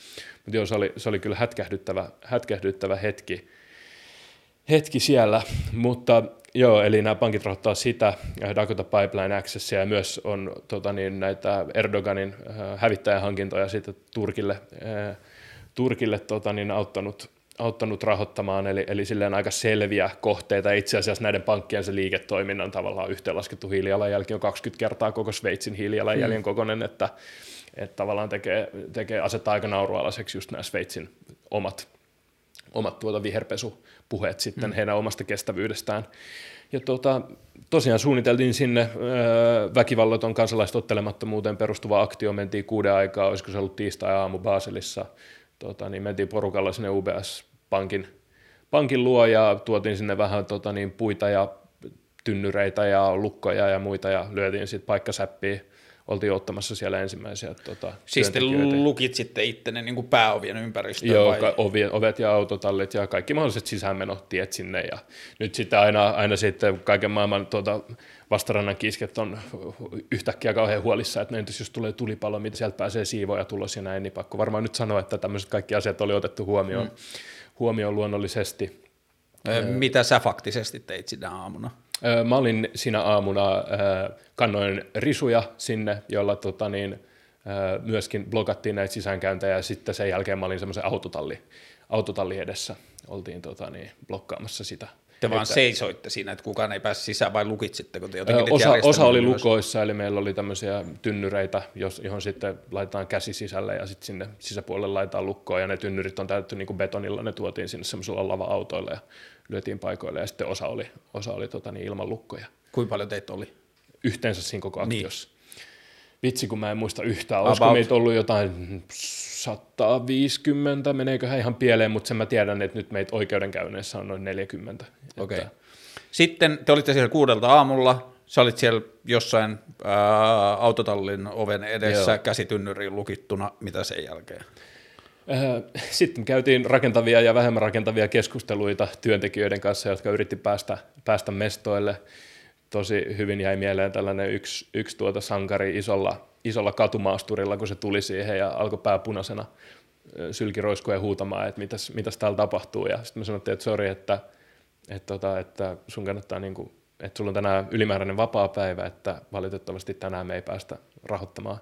S2: Mutta joo, se oli, se oli kyllä hätkähdyttävä, hätkähdyttävä hetki, hetki siellä. Mutta joo, eli nämä pankit rahoittaa sitä, Dakota Pipeline Accessia ja myös on tota, niin, näitä Erdoganin äh, hävittäjähankintoja sitten Turkille, äh, Turkille tota, niin auttanut, auttanut rahoittamaan, eli, eli silleen aika selviä kohteita. Itse asiassa näiden pankkien se liiketoiminnan tavallaan yhteenlaskettu hiilijalanjälki on 20 kertaa koko Sveitsin hiilijalanjäljen hmm. kokoinen, että, että tavallaan tekee, tekee asettaa aika naurualaiseksi just nämä Sveitsin omat, omat tuota viherpesupuheet sitten hmm. heidän omasta kestävyydestään. Ja tuota, tosiaan suunniteltiin sinne öö, väkivallaton kansalaistottelemattomuuteen perustuva aktio, mentiin kuuden aikaa, olisiko se ollut tiistai-aamu Baselissa, tota, niin mentiin porukalla sinne UBS-pankin pankin luo ja tuotiin sinne vähän tota, niin, puita ja tynnyreitä ja lukkoja ja muita ja lyötiin sitten paikkasäppiä oltiin ottamassa siellä ensimmäisiä tota,
S1: Siis te lukit sitten ittenne niin pääovien ympäristöön
S2: Joo, vai? Ovet, ovet ja autotallit ja kaikki mahdolliset sisäänmenotiet sinne ja nyt sitten aina, aina sitten kaiken maailman tuota, vastarannan kisket on yhtäkkiä kauhean huolissa, että entäs jos tulee tulipallo, mitä sieltä pääsee siivoja tulos ja näin, niin pakko varmaan nyt sanoa, että tämmöiset kaikki asiat oli otettu huomioon, mm. huomioon luonnollisesti.
S1: Mitä sä faktisesti teit sinä aamuna?
S2: Mä olin siinä aamuna, kannoin risuja sinne, jolla tota niin, myöskin blokattiin näitä sisäänkäyntejä ja sitten sen jälkeen mä olin semmoisen autotalli, autotalli edessä, oltiin tota niin, blokkaamassa sitä.
S1: Te vaan että, seisoitte siinä, että kukaan ei pääse sisään vai lukitsitte, kun te jotenkin
S2: osa, osa oli myös. lukoissa, eli meillä oli tämmöisiä tynnyreitä, johon sitten laitetaan käsi sisälle ja sitten sinne sisäpuolelle laitetaan lukkoa ja ne tynnyrit on täytetty niin kuin betonilla, ne tuotiin sinne semmoisella lava-autoilla ja lyötiin paikoille ja sitten osa oli, osa oli tota, niin ilman lukkoja.
S1: Kuinka paljon teitä oli?
S2: Yhteensä siinä koko aktiossa. Niin. Vitsi, kun mä en muista yhtään. Olisiko meitä ollut jotain 150, meneeköhän ihan pieleen, mutta sen mä tiedän, että nyt meitä oikeudenkäynneissä on noin 40.
S1: Okei. Okay. Sitten te olitte siellä kuudelta aamulla, sä olit siellä jossain ää, autotallin oven edessä, Joo. käsitynnyriin lukittuna, mitä sen jälkeen?
S2: Äh, sitten käytiin rakentavia ja vähemmän rakentavia keskusteluita työntekijöiden kanssa, jotka yritti päästä, päästä mestoille. Tosi hyvin jäi mieleen tällainen yksi, yksi tuota sankari isolla, isolla katumaasturilla, kun se tuli siihen ja alkoi pääpunaisena sylkiroiskuja huutamaan, että mitäs, mitäs täällä tapahtuu. Ja sitten me sanottiin, että sori, että, että, tota, että sun kannattaa, niin kuin, että sulla on tänään ylimääräinen vapaa päivä, että valitettavasti tänään me ei päästä rahoittamaan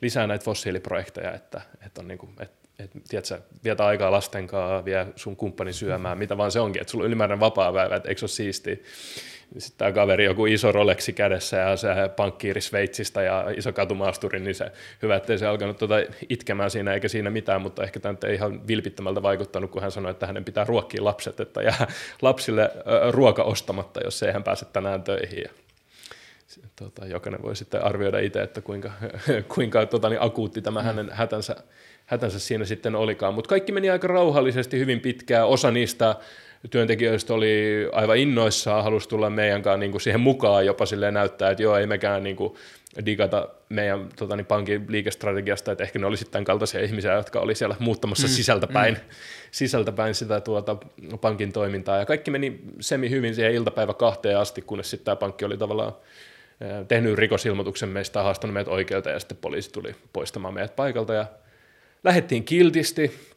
S2: lisää näitä fossiiliprojekteja, että, että, on niin kuin, että että tiedätkö, vietä aikaa lasten kanssa, vie sun kumppani syömään, mitä vaan se onkin, että sulla on ylimääräinen vapaa-päivä, että eikö se ole siistiä. Sitten tämä kaveri joku iso Rolexi kädessä ja se pankkiiri Sveitsistä ja iso katumaasturi, niin se hyvä, ettei se alkanut tuota itkemään siinä eikä siinä mitään, mutta ehkä tämä ei ihan vilpittömältä vaikuttanut, kun hän sanoi, että hänen pitää ruokkia lapset, että jää lapsille ruoka ostamatta, jos ei hän pääse tänään töihin. Ja tota, jokainen voi sitten arvioida itse, että kuinka, kuinka tota, niin akuutti tämä hänen hätänsä hätänsä siinä sitten olikaan. Mutta kaikki meni aika rauhallisesti hyvin pitkään. Osa niistä työntekijöistä oli aivan innoissaan, halusi tulla meidän kanssa niin kuin siihen mukaan jopa silleen näyttää, että joo, ei mekään niin kuin digata meidän tota, niin pankin liikestrategiasta, että ehkä ne oli sitten kaltaisia ihmisiä, jotka oli siellä muuttamassa mm, sisältäpäin, mm. sisältäpäin sitä tuota, pankin toimintaa. Ja kaikki meni semi hyvin siihen iltapäivä kahteen asti, kunnes sitten tämä pankki oli tavallaan tehnyt rikosilmoituksen meistä, haastanut meidät oikeuteen ja sitten poliisi tuli poistamaan meidät paikalta ja lähdettiin kiltisti,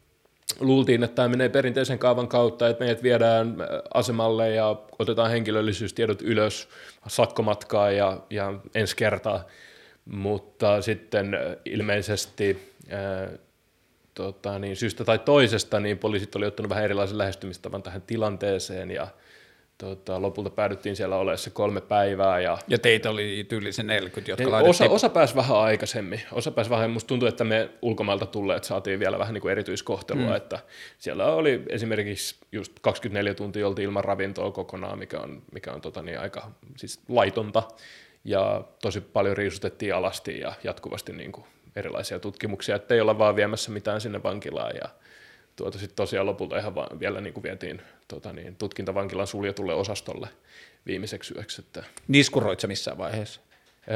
S2: luultiin, että tämä menee perinteisen kaavan kautta, että meidät viedään äh, asemalle ja otetaan henkilöllisyystiedot ylös sakkomatkaa ja, ja ensi kertaa, mutta sitten äh, ilmeisesti ää, äh, tota, niin syystä tai toisesta niin poliisit oli ottanut vähän erilaisen lähestymistavan tähän tilanteeseen ja tota, lopulta päädyttiin siellä olemaan se kolme päivää. Ja,
S1: ja teitä oli tyylisen 40, jotka
S2: laitettiin... Osa, osa pääsi vähän aikaisemmin. Osa pääsi vähän, musta tuntuu, että me ulkomailta tulleet saatiin vielä vähän niin kuin erityiskohtelua, mm. että siellä oli esimerkiksi just 24 tuntia oltiin ilman ravintoa kokonaan, mikä on, mikä on tota niin, aika siis laitonta, ja tosi paljon riisutettiin alasti ja jatkuvasti niin kuin erilaisia tutkimuksia, että ei olla vaan viemässä mitään sinne vankilaan, ja tuota sitten tosiaan lopulta ihan vaan vielä niin kuin vietiin tota niin, tutkintavankilan suljetulle osastolle viimeiseksi yöksi. Että...
S1: Niskuroit se missään vaiheessa?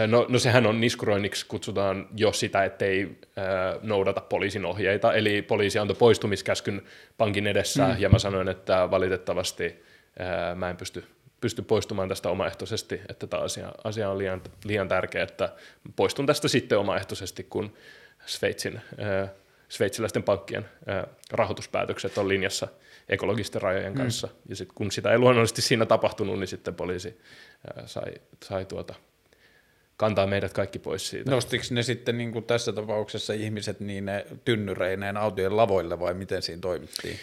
S2: No, no sehän on niskuroinniksi, kutsutaan jo sitä, ettei äh, noudata poliisin ohjeita, eli poliisi antoi poistumiskäskyn pankin edessä, mm. ja mä sanoin, että valitettavasti äh, mä en pysty, pysty poistumaan tästä omaehtoisesti, että tämä asia, asia on liian, liian tärkeä, että poistun tästä sitten omaehtoisesti, kun Sveitsin äh, sveitsiläisten pankkien rahoituspäätökset on linjassa ekologisten rajojen mm. kanssa. Mm. Ja sitten kun sitä ei luonnollisesti siinä tapahtunut, niin sitten poliisi sai, sai tuota, kantaa meidät kaikki pois siitä.
S1: Nostiko ne sitten niin kuin tässä tapauksessa ihmiset niin ne tynnyreineen autojen lavoille vai miten siinä toimittiin?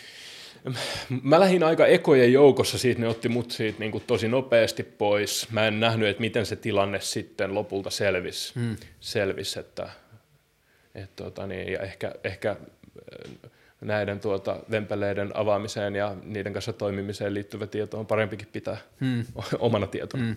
S2: Mä lähdin aika ekojen joukossa siitä, ne otti mut siitä niin kuin tosi nopeasti pois. Mä en nähnyt, että miten se tilanne sitten lopulta selvisi, hmm. selvis, että, että tota niin, ja ehkä, ehkä näiden tuota, vempeleiden avaamiseen ja niiden kanssa toimimiseen liittyvä tieto on parempikin pitää hmm. omana tietona. Hmm.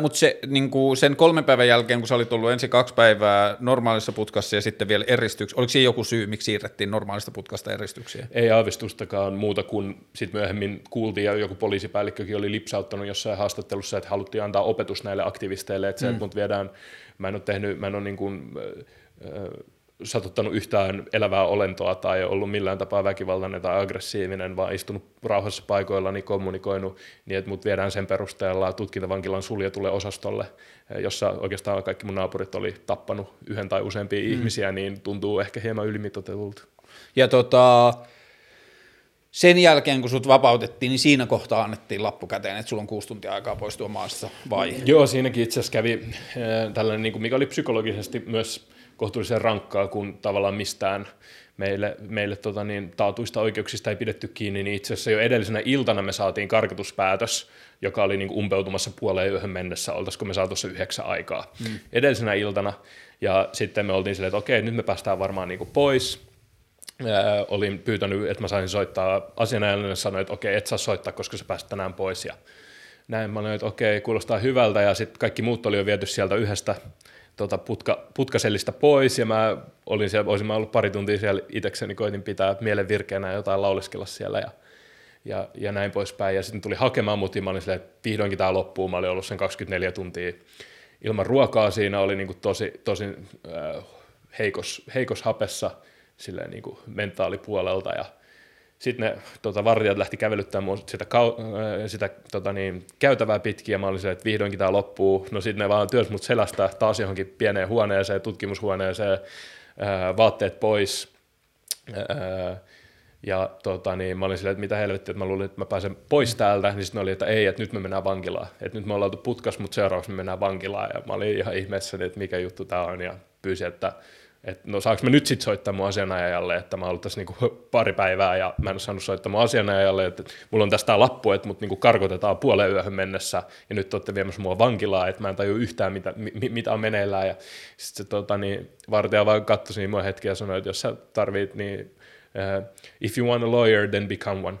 S1: Mutta se, niinku, sen kolmen päivän jälkeen, kun sä olit ollut ensin kaksi päivää normaalissa putkassa ja sitten vielä eristyksiä, oliko siinä joku syy, miksi siirrettiin normaalista putkasta eristyksiä?
S2: Ei aavistustakaan muuta kuin sitten myöhemmin kuultiin ja joku poliisipäällikkökin oli lipsauttanut jossain haastattelussa, että haluttiin antaa opetus näille aktivisteille, että se, hmm. että mut viedään, mä en ole tehnyt, mä en ole niin kuin, äh, satuttanut yhtään elävää olentoa tai ollut millään tapaa väkivaltainen tai aggressiivinen, vaan istunut rauhassa paikoillani, niin kommunikoinut niin, että mut viedään sen perusteella tutkintavankilan suljetulle osastolle, jossa oikeastaan kaikki mun naapurit oli tappanut yhden tai useampia mm. ihmisiä, niin tuntuu ehkä hieman ylimitotetulta.
S1: Ja tota, sen jälkeen, kun sut vapautettiin, niin siinä kohtaa annettiin lappu käteen, että sulla on kuusi tuntia aikaa poistua maasta, vai?
S2: Joo, siinäkin itse asiassa kävi äh, tällainen, niin kuin mikä oli psykologisesti myös kohtuullisen rankkaa, kun tavallaan mistään meille, meille tota niin, taatuista oikeuksista ei pidetty kiinni, niin itse asiassa jo edellisenä iltana me saatiin karkotuspäätös, joka oli niin kuin umpeutumassa puoleen yöhön mennessä, oltaisiko me saatu se yhdeksän aikaa. Mm. edellisenä iltana, ja sitten me oltiin silleen, että okei, nyt me päästään varmaan niin kuin pois, Ää, olin pyytänyt, että mä saisin soittaa asianajajalle, sanoi, että okei, et saa soittaa, koska sä pääset tänään pois, ja näin mä olin, että okei, kuulostaa hyvältä, ja sitten kaikki muut oli jo viety sieltä yhdestä tota putka, putkasellista pois ja mä olin siellä, olisin mä ollut pari tuntia siellä itsekseni, koitin pitää mielen virkeänä jotain lauleskella siellä ja, ja, ja näin poispäin. Ja sitten tuli hakemaan mut ja mä olin silleen, että vihdoinkin tämä loppuu. Mä olin ollut sen 24 tuntia ilman ruokaa siinä, oli niinku tosi, tosi äh, heikos, heikos hapessa silleen niinku mentaalipuolelta ja sitten ne tota, vartijat lähti kävelyttämään mua sitä, kau- äh, sitä tota, niin, käytävää pitkin, ja mä olin se, että vihdoinkin tämä loppuu. No sitten ne vaan työs mut selästä taas johonkin pieneen huoneeseen, tutkimushuoneeseen, ää, äh, vaatteet pois. Ää, äh, ja tota, niin, mä olin silleen, että mitä helvettiä, että mä luulin, että mä pääsen pois täältä, niin sitten oli, että ei, että nyt me mennään vankilaan. Että nyt me ollaan oltu putkas, mutta seuraavaksi me mennään vankilaan. Ja mä olin ihan ihmeessä, että mikä juttu tämä on, ja pyysin, että että no saanko mä nyt sitten soittaa mun asianajajalle, että mä ollut tässä niinku pari päivää ja mä en ole saanut soittaa mun asianajajalle, että mulla on tästä lappu, että mut niinku karkotetaan puoleen yöhön mennessä ja nyt olette viemässä mua vankilaan, että mä en tajua yhtään mitä, mi, mitä on meneillään ja sitten se tota, niin, vartija vaan katsoi mua hetki ja sanoi, että jos sä tarvit, niin uh, if you want a lawyer, then become one.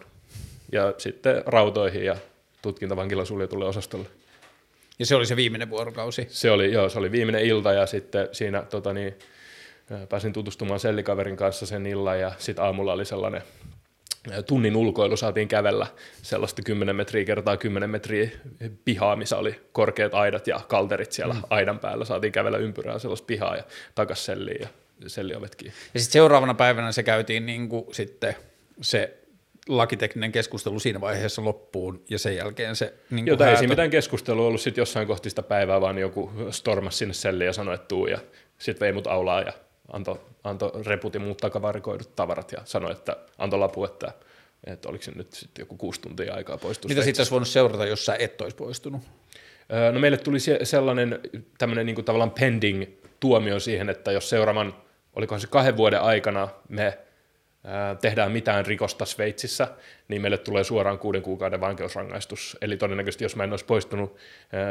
S2: Ja sitten rautoihin ja tutkintavankila suljetulle osastolle.
S1: Ja se oli se viimeinen vuorokausi?
S2: Se oli, joo, se oli viimeinen ilta ja sitten siinä tota, niin, pääsin tutustumaan sellikaverin kanssa sen illan ja sitten aamulla oli sellainen tunnin ulkoilu saatiin kävellä sellaista 10 metriä kertaa 10 metriä pihaa, missä oli korkeat aidat ja kalterit siellä mm. aidan päällä. Saatiin kävellä ympyrää sellaista pihaa ja takas selliin ja selliovet kiinni.
S1: Ja sitten seuraavana päivänä se käytiin niin kuin sitten se lakitekninen keskustelu siinä vaiheessa loppuun ja sen jälkeen se niin
S2: Jota ei siinä mitään keskustelua ollut sitten jossain kohti sitä päivää, vaan joku stormas sinne selliin ja sanoi, että tuu ja sitten vei mut aulaa ja antoi anto reput ja muut takavarikoidut tavarat ja sanoi, että antoi lapu, että, että oliko se nyt sitten joku kuusi tuntia aikaa poistua.
S1: Mitä sitten olisi voinut seurata, jos sä et olisi poistunut?
S2: No meille tuli sellainen tämmöinen niin kuin tavallaan pending tuomio siihen, että jos seuraavan, olikohan se kahden vuoden aikana me tehdään mitään rikosta Sveitsissä, niin meille tulee suoraan kuuden kuukauden vankeusrangaistus. Eli todennäköisesti, jos mä en olisi poistunut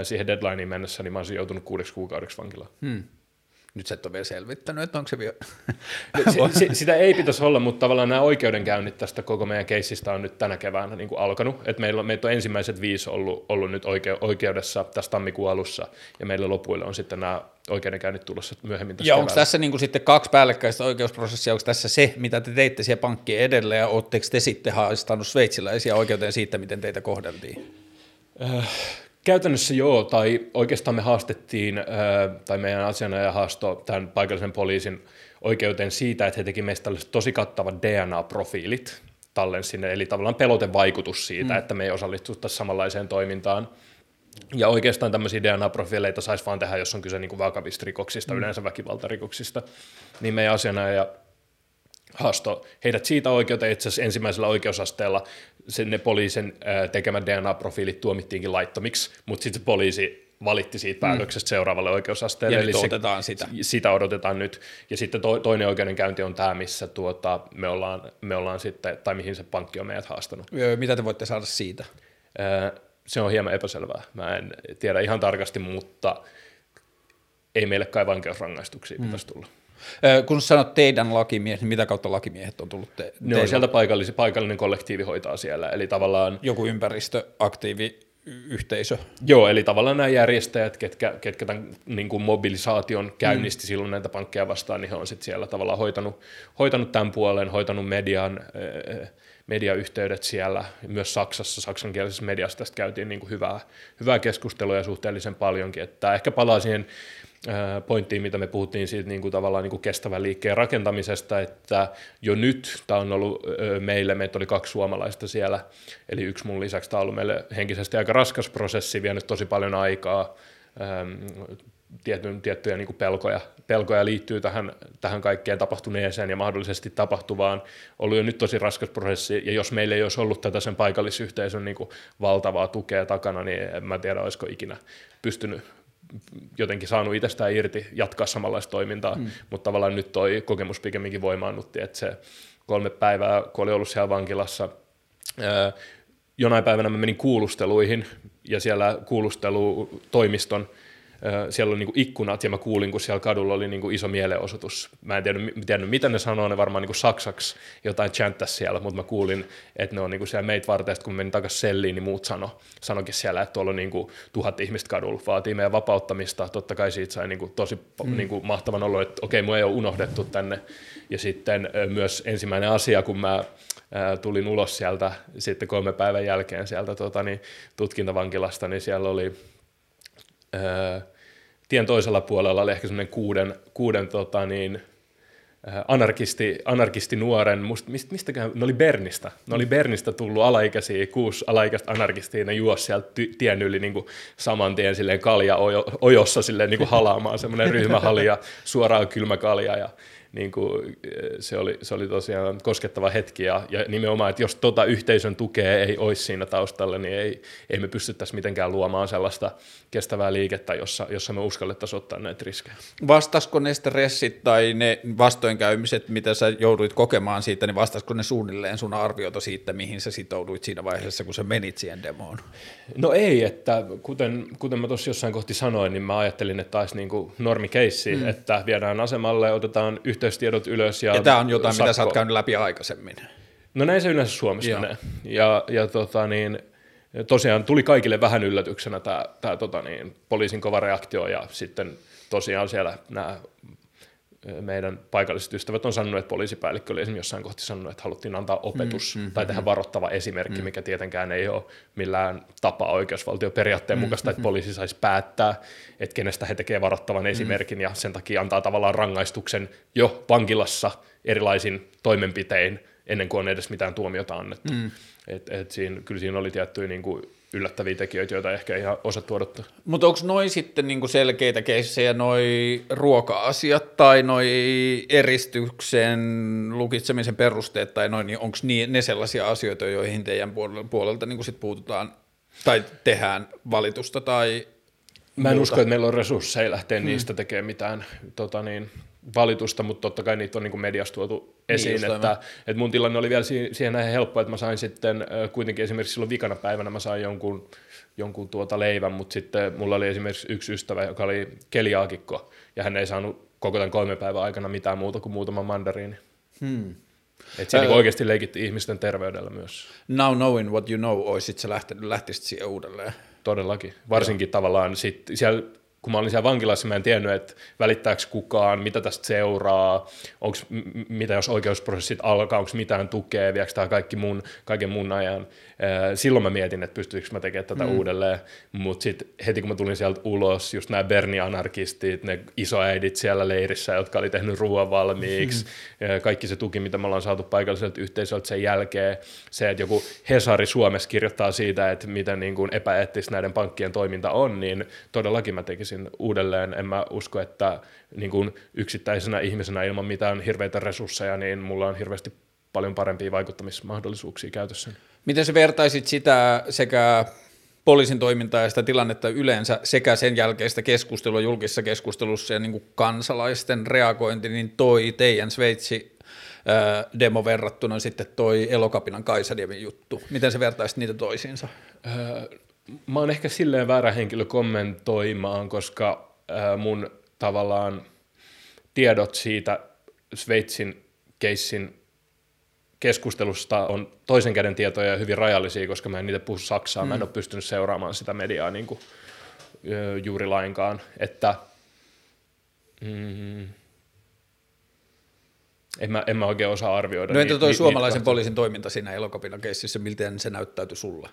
S2: siihen deadlineen mennessä, niin mä olisin joutunut kuudeksi kuukaudeksi vankilaan. Hmm.
S1: Nyt sä et ole vielä selvittänyt, että onko se vielä...
S2: se, se, sitä ei pitäisi olla, mutta tavallaan nämä oikeudenkäynnit tästä koko meidän keissistä on nyt tänä keväänä niin kuin alkanut. Et meillä, meitä on ensimmäiset viisi ollut, ollut nyt oike, oikeudessa tässä tammikuun alussa, ja meillä lopuille on sitten nämä oikeudenkäynnit tulossa myöhemmin tässä
S1: Ja onko tässä niin kuin sitten kaksi päällekkäistä oikeusprosessia, onko tässä se, mitä te teitte siellä pankkiin edelle, ja oletteko te sitten haistanut sveitsiläisiä oikeuteen siitä, miten teitä kohdeltiin?
S2: Käytännössä joo, tai oikeastaan me haastettiin, tai meidän asianajaja haastoi tämän paikallisen poliisin oikeuteen siitä, että he teki meistä tosi kattavat DNA-profiilit tallen sinne, eli tavallaan pelotevaikutus siitä, mm. että me ei osallistuttaisi samanlaiseen toimintaan. Ja oikeastaan tämmöisiä DNA-profiileita saisi vaan tehdä, jos on kyse niin kuin vakavista rikoksista, mm. yleensä väkivaltarikoksista. Niin meidän asianajaja haasto heidät siitä oikeuteen itse asiassa ensimmäisellä oikeusasteella sen ne poliisin tekemät DNA-profiilit tuomittiinkin laittomiksi, mutta sitten se poliisi valitti siitä päätöksestä seuraavalle oikeusasteelle.
S1: Ja
S2: Eli
S1: nyt
S2: se-
S1: odotetaan sitä.
S2: Sitä odotetaan nyt. Ja sitten to, toinen oikeudenkäynti on tämä, missä tuota, me, ollaan, me ollaan sitten, tai mihin se pankki on meidät haastanut.
S1: Mitä te voitte saada siitä?
S2: Se on hieman epäselvää. Mä en tiedä ihan tarkasti, mutta ei meille kai vankeusrangaistuksia
S1: Mm.
S2: pitäisi tulla.
S1: Kun sanot teidän lakimiehet, niin mitä kautta lakimiehet on tullut te-
S2: Ne on sieltä paikallinen, paikallinen kollektiivi hoitaa siellä. Eli tavallaan
S1: Joku ympäristöaktiivi yhteisö.
S2: Joo, eli tavallaan nämä järjestäjät, ketkä, ketkä tämän niin kuin mobilisaation käynnisti mm. silloin näitä pankkeja vastaan, niin he on sitten siellä tavallaan hoitanut, hoitanut tämän puolen, hoitanut median, äh, mediayhteydet siellä, myös Saksassa, saksankielisessä mediassa tästä käytiin niin kuin hyvää, hyvää keskustelua ja suhteellisen paljonkin, että ehkä palaa siihen pointtiin, mitä me puhuttiin siitä niin kuin tavallaan niin kuin kestävän liikkeen rakentamisesta, että jo nyt tämä on ollut meille, meitä oli kaksi suomalaista siellä, eli yksi mun lisäksi tämä on ollut meille henkisesti aika raskas prosessi, vienyt tosi paljon aikaa, tietyn, tiettyjä niin pelkoja, pelkoja liittyy tähän, tähän kaikkeen tapahtuneeseen ja mahdollisesti tapahtuvaan. Ollut jo nyt tosi raskas prosessi, ja jos meillä ei olisi ollut tätä sen paikallisyhteisön niin valtavaa tukea takana, niin en mä tiedä, olisiko ikinä pystynyt jotenkin saanut itsestään irti jatkaa samanlaista toimintaa, mm. mutta tavallaan nyt toi kokemus pikemminkin voimaannutti, että se kolme päivää, kun oli ollut siellä vankilassa, ää, jonain päivänä mä menin kuulusteluihin ja siellä kuulustelutoimiston siellä oli niinku ikkunat ja mä kuulin, kun siellä kadulla oli niinku iso mielenosoitus. Mä en tiedä, tiedä mitä ne sanoo, ne varmaan niinku saksaksi jotain chanttasi siellä, mutta mä kuulin, että ne on niinku siellä meitä varten, että kun menin takaisin selliin, niin muut sano, sanokin siellä, että tuolla on niinku tuhat ihmistä kadulla, vaatii meidän vapauttamista. Totta kai siitä sai niinku tosi mm. niinku mahtavan olo, että okei, mua ei ole unohdettu tänne. Ja sitten myös ensimmäinen asia, kun mä tulin ulos sieltä sitten kolme päivän jälkeen sieltä tota, niin, tutkintavankilasta, niin siellä oli ää, tien toisella puolella oli ehkä semmoinen kuuden, kuuden tota, niin, ää, anarkisti, anarkisti nuoren, must, mist, mistäkään, ne oli Bernistä, ne oli Bernistä tullut alaikäisiä, kuusi alaikäistä anarkistia, ne juosi sieltä ty, tien yli niin kuin saman tien silleen kalja ojo, ojossa silleen niin kuin halaamaan, semmoinen ryhmähalja, suoraan kylmä kalja ja niin kuin, se, oli, se oli tosiaan koskettava hetki ja, ja nimenomaan, että jos tota yhteisön tukea ei olisi siinä taustalla, niin ei, ei me pystyttäisi mitenkään luomaan sellaista kestävää liikettä, jossa, jossa me uskallettaisiin ottaa näitä riskejä.
S1: Vastasko ne stressit tai ne vastoinkäymiset, mitä sä jouduit kokemaan siitä, niin vastasko ne suunnilleen sun arviota siitä, mihin sä sitouduit siinä vaiheessa, kun sä menit siihen demoon?
S2: No ei, että kuten, kuten mä tuossa jossain kohti sanoin, niin mä ajattelin, että taisi niin kuin normikeissi, mm. että viedään asemalle, otetaan yhteystiedot ylös ja
S1: Ja tämä on jotain, mitä sä oot
S2: sakko.
S1: käynyt läpi aikaisemmin.
S2: No näin se yleensä Suomessa
S1: Joo.
S2: menee. Ja, ja tota niin, tosiaan tuli kaikille vähän yllätyksenä tämä, tämä tota niin, poliisin kova reaktio ja sitten tosiaan siellä nämä meidän paikalliset ystävät on sanonut, että poliisipäällikkö oli esimerkiksi jossain kohti sanonut, että haluttiin antaa opetus mm, mm, tai tehdä varoittava esimerkki, mm. mikä tietenkään ei ole millään tapaa oikeusvaltioperiaatteen mm, mukaista, että poliisi saisi päättää, että kenestä he tekevät varoittavan esimerkin ja sen takia antaa tavallaan rangaistuksen jo vankilassa erilaisin toimenpitein ennen kuin on edes mitään tuomiota annettu. Mm. Et, et siinä, kyllä siinä oli tiettyjä niin kuin yllättäviä tekijöitä, joita ehkä ei ihan osattu odottaa.
S1: Mutta onko noi sitten niinku selkeitä keissejä, noi ruoka-asiat tai noi eristyksen lukitsemisen perusteet tai noin, niin onko ne sellaisia asioita, joihin teidän puolelta, puolelta niinku sit puututaan tai tehdään valitusta tai
S2: Mä en
S1: muuta?
S2: usko, että meillä on resursseja lähteä hmm. niistä tekemään mitään tota niin, valitusta, mutta totta kai niitä on niin kuin mediassa tuotu esiin,
S1: just
S2: että,
S1: aivan.
S2: että mun tilanne oli vielä si- siihen näin helppo, että mä sain sitten kuitenkin esimerkiksi silloin vikana päivänä mä sain jonkun, jonkun tuota leivän, mutta sitten mulla oli esimerkiksi yksi ystävä, joka oli keliaakikko, ja hän ei saanut koko tämän kolmen päivän aikana mitään muuta kuin muutama mandariini.
S1: Hmm.
S2: Että se
S1: Ää-
S2: niin oikeasti leikitti ihmisten terveydellä myös.
S1: Now knowing what you know, oisit sä lähtenyt, lähtisit siihen uudelleen.
S2: Todellakin. Varsinkin Joo. tavallaan sit siellä, kun mä olin siellä vankilassa, mä en tiennyt, että välittääkö kukaan, mitä tästä seuraa, onks, mitä jos oikeusprosessit alkaa, onko mitään tukea, viekö tämä kaikki mun, kaiken mun ajan. Silloin mä mietin, että pystyykö mä tekemään tätä mm. uudelleen, mutta sitten heti kun mä tulin sieltä ulos, just nämä Berni-anarkistit, ne isoäidit siellä leirissä, jotka oli tehnyt ruoan valmiiksi, mm. kaikki se tuki, mitä me ollaan saatu paikalliselta yhteisöltä sen jälkeen, se, että joku Hesari Suomessa kirjoittaa siitä, että miten niin kuin epäeettistä näiden pankkien toiminta on, niin todellakin mä tekisin uudelleen. En mä usko, että niin kuin yksittäisenä ihmisenä ilman mitään hirveitä resursseja, niin mulla on hirveästi paljon parempia vaikuttamismahdollisuuksia käytössä.
S1: Miten sä vertaisit sitä sekä poliisin toimintaa ja sitä tilannetta yleensä sekä sen jälkeistä keskustelua julkisessa keskustelussa ja niin kuin kansalaisten reagointi, niin toi teidän Sveitsi demo verrattuna sitten toi Elokapinan Kaisadiemin juttu. Miten se vertaisit niitä toisiinsa?
S2: Mä oon ehkä silleen väärä henkilö kommentoimaan, koska mun tavallaan tiedot siitä Sveitsin keissin keskustelusta on toisen käden tietoja ja hyvin rajallisia, koska mä en niitä puhu Saksaa, mm. mä en mm. ole pystynyt seuraamaan sitä mediaa niin kuin, juuri lainkaan, että mm, en mä, en mä oikein osaa arvioida.
S1: No entä toi ni, suomalaisen ni, poliisin toiminta siinä elokapina keississä, miten se näyttäytyi sulle?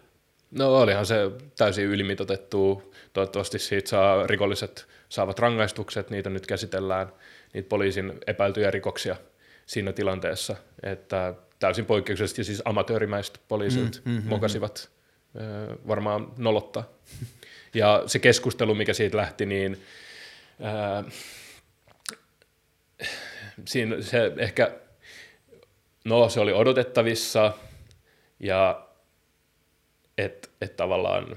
S2: No olihan se täysin ylimitotettu. Toivottavasti siitä saa rikolliset saavat rangaistukset, niitä nyt käsitellään, niitä poliisin epäiltyjä rikoksia siinä tilanteessa, että täysin poikkeuksellisesti siis amatöörimäiset poliisit mm, mm, mm, mokasivat mm. varmaan nolottaa. Ja se keskustelu, mikä siitä lähti, niin ää, siinä se ehkä, no se oli odotettavissa ja että et tavallaan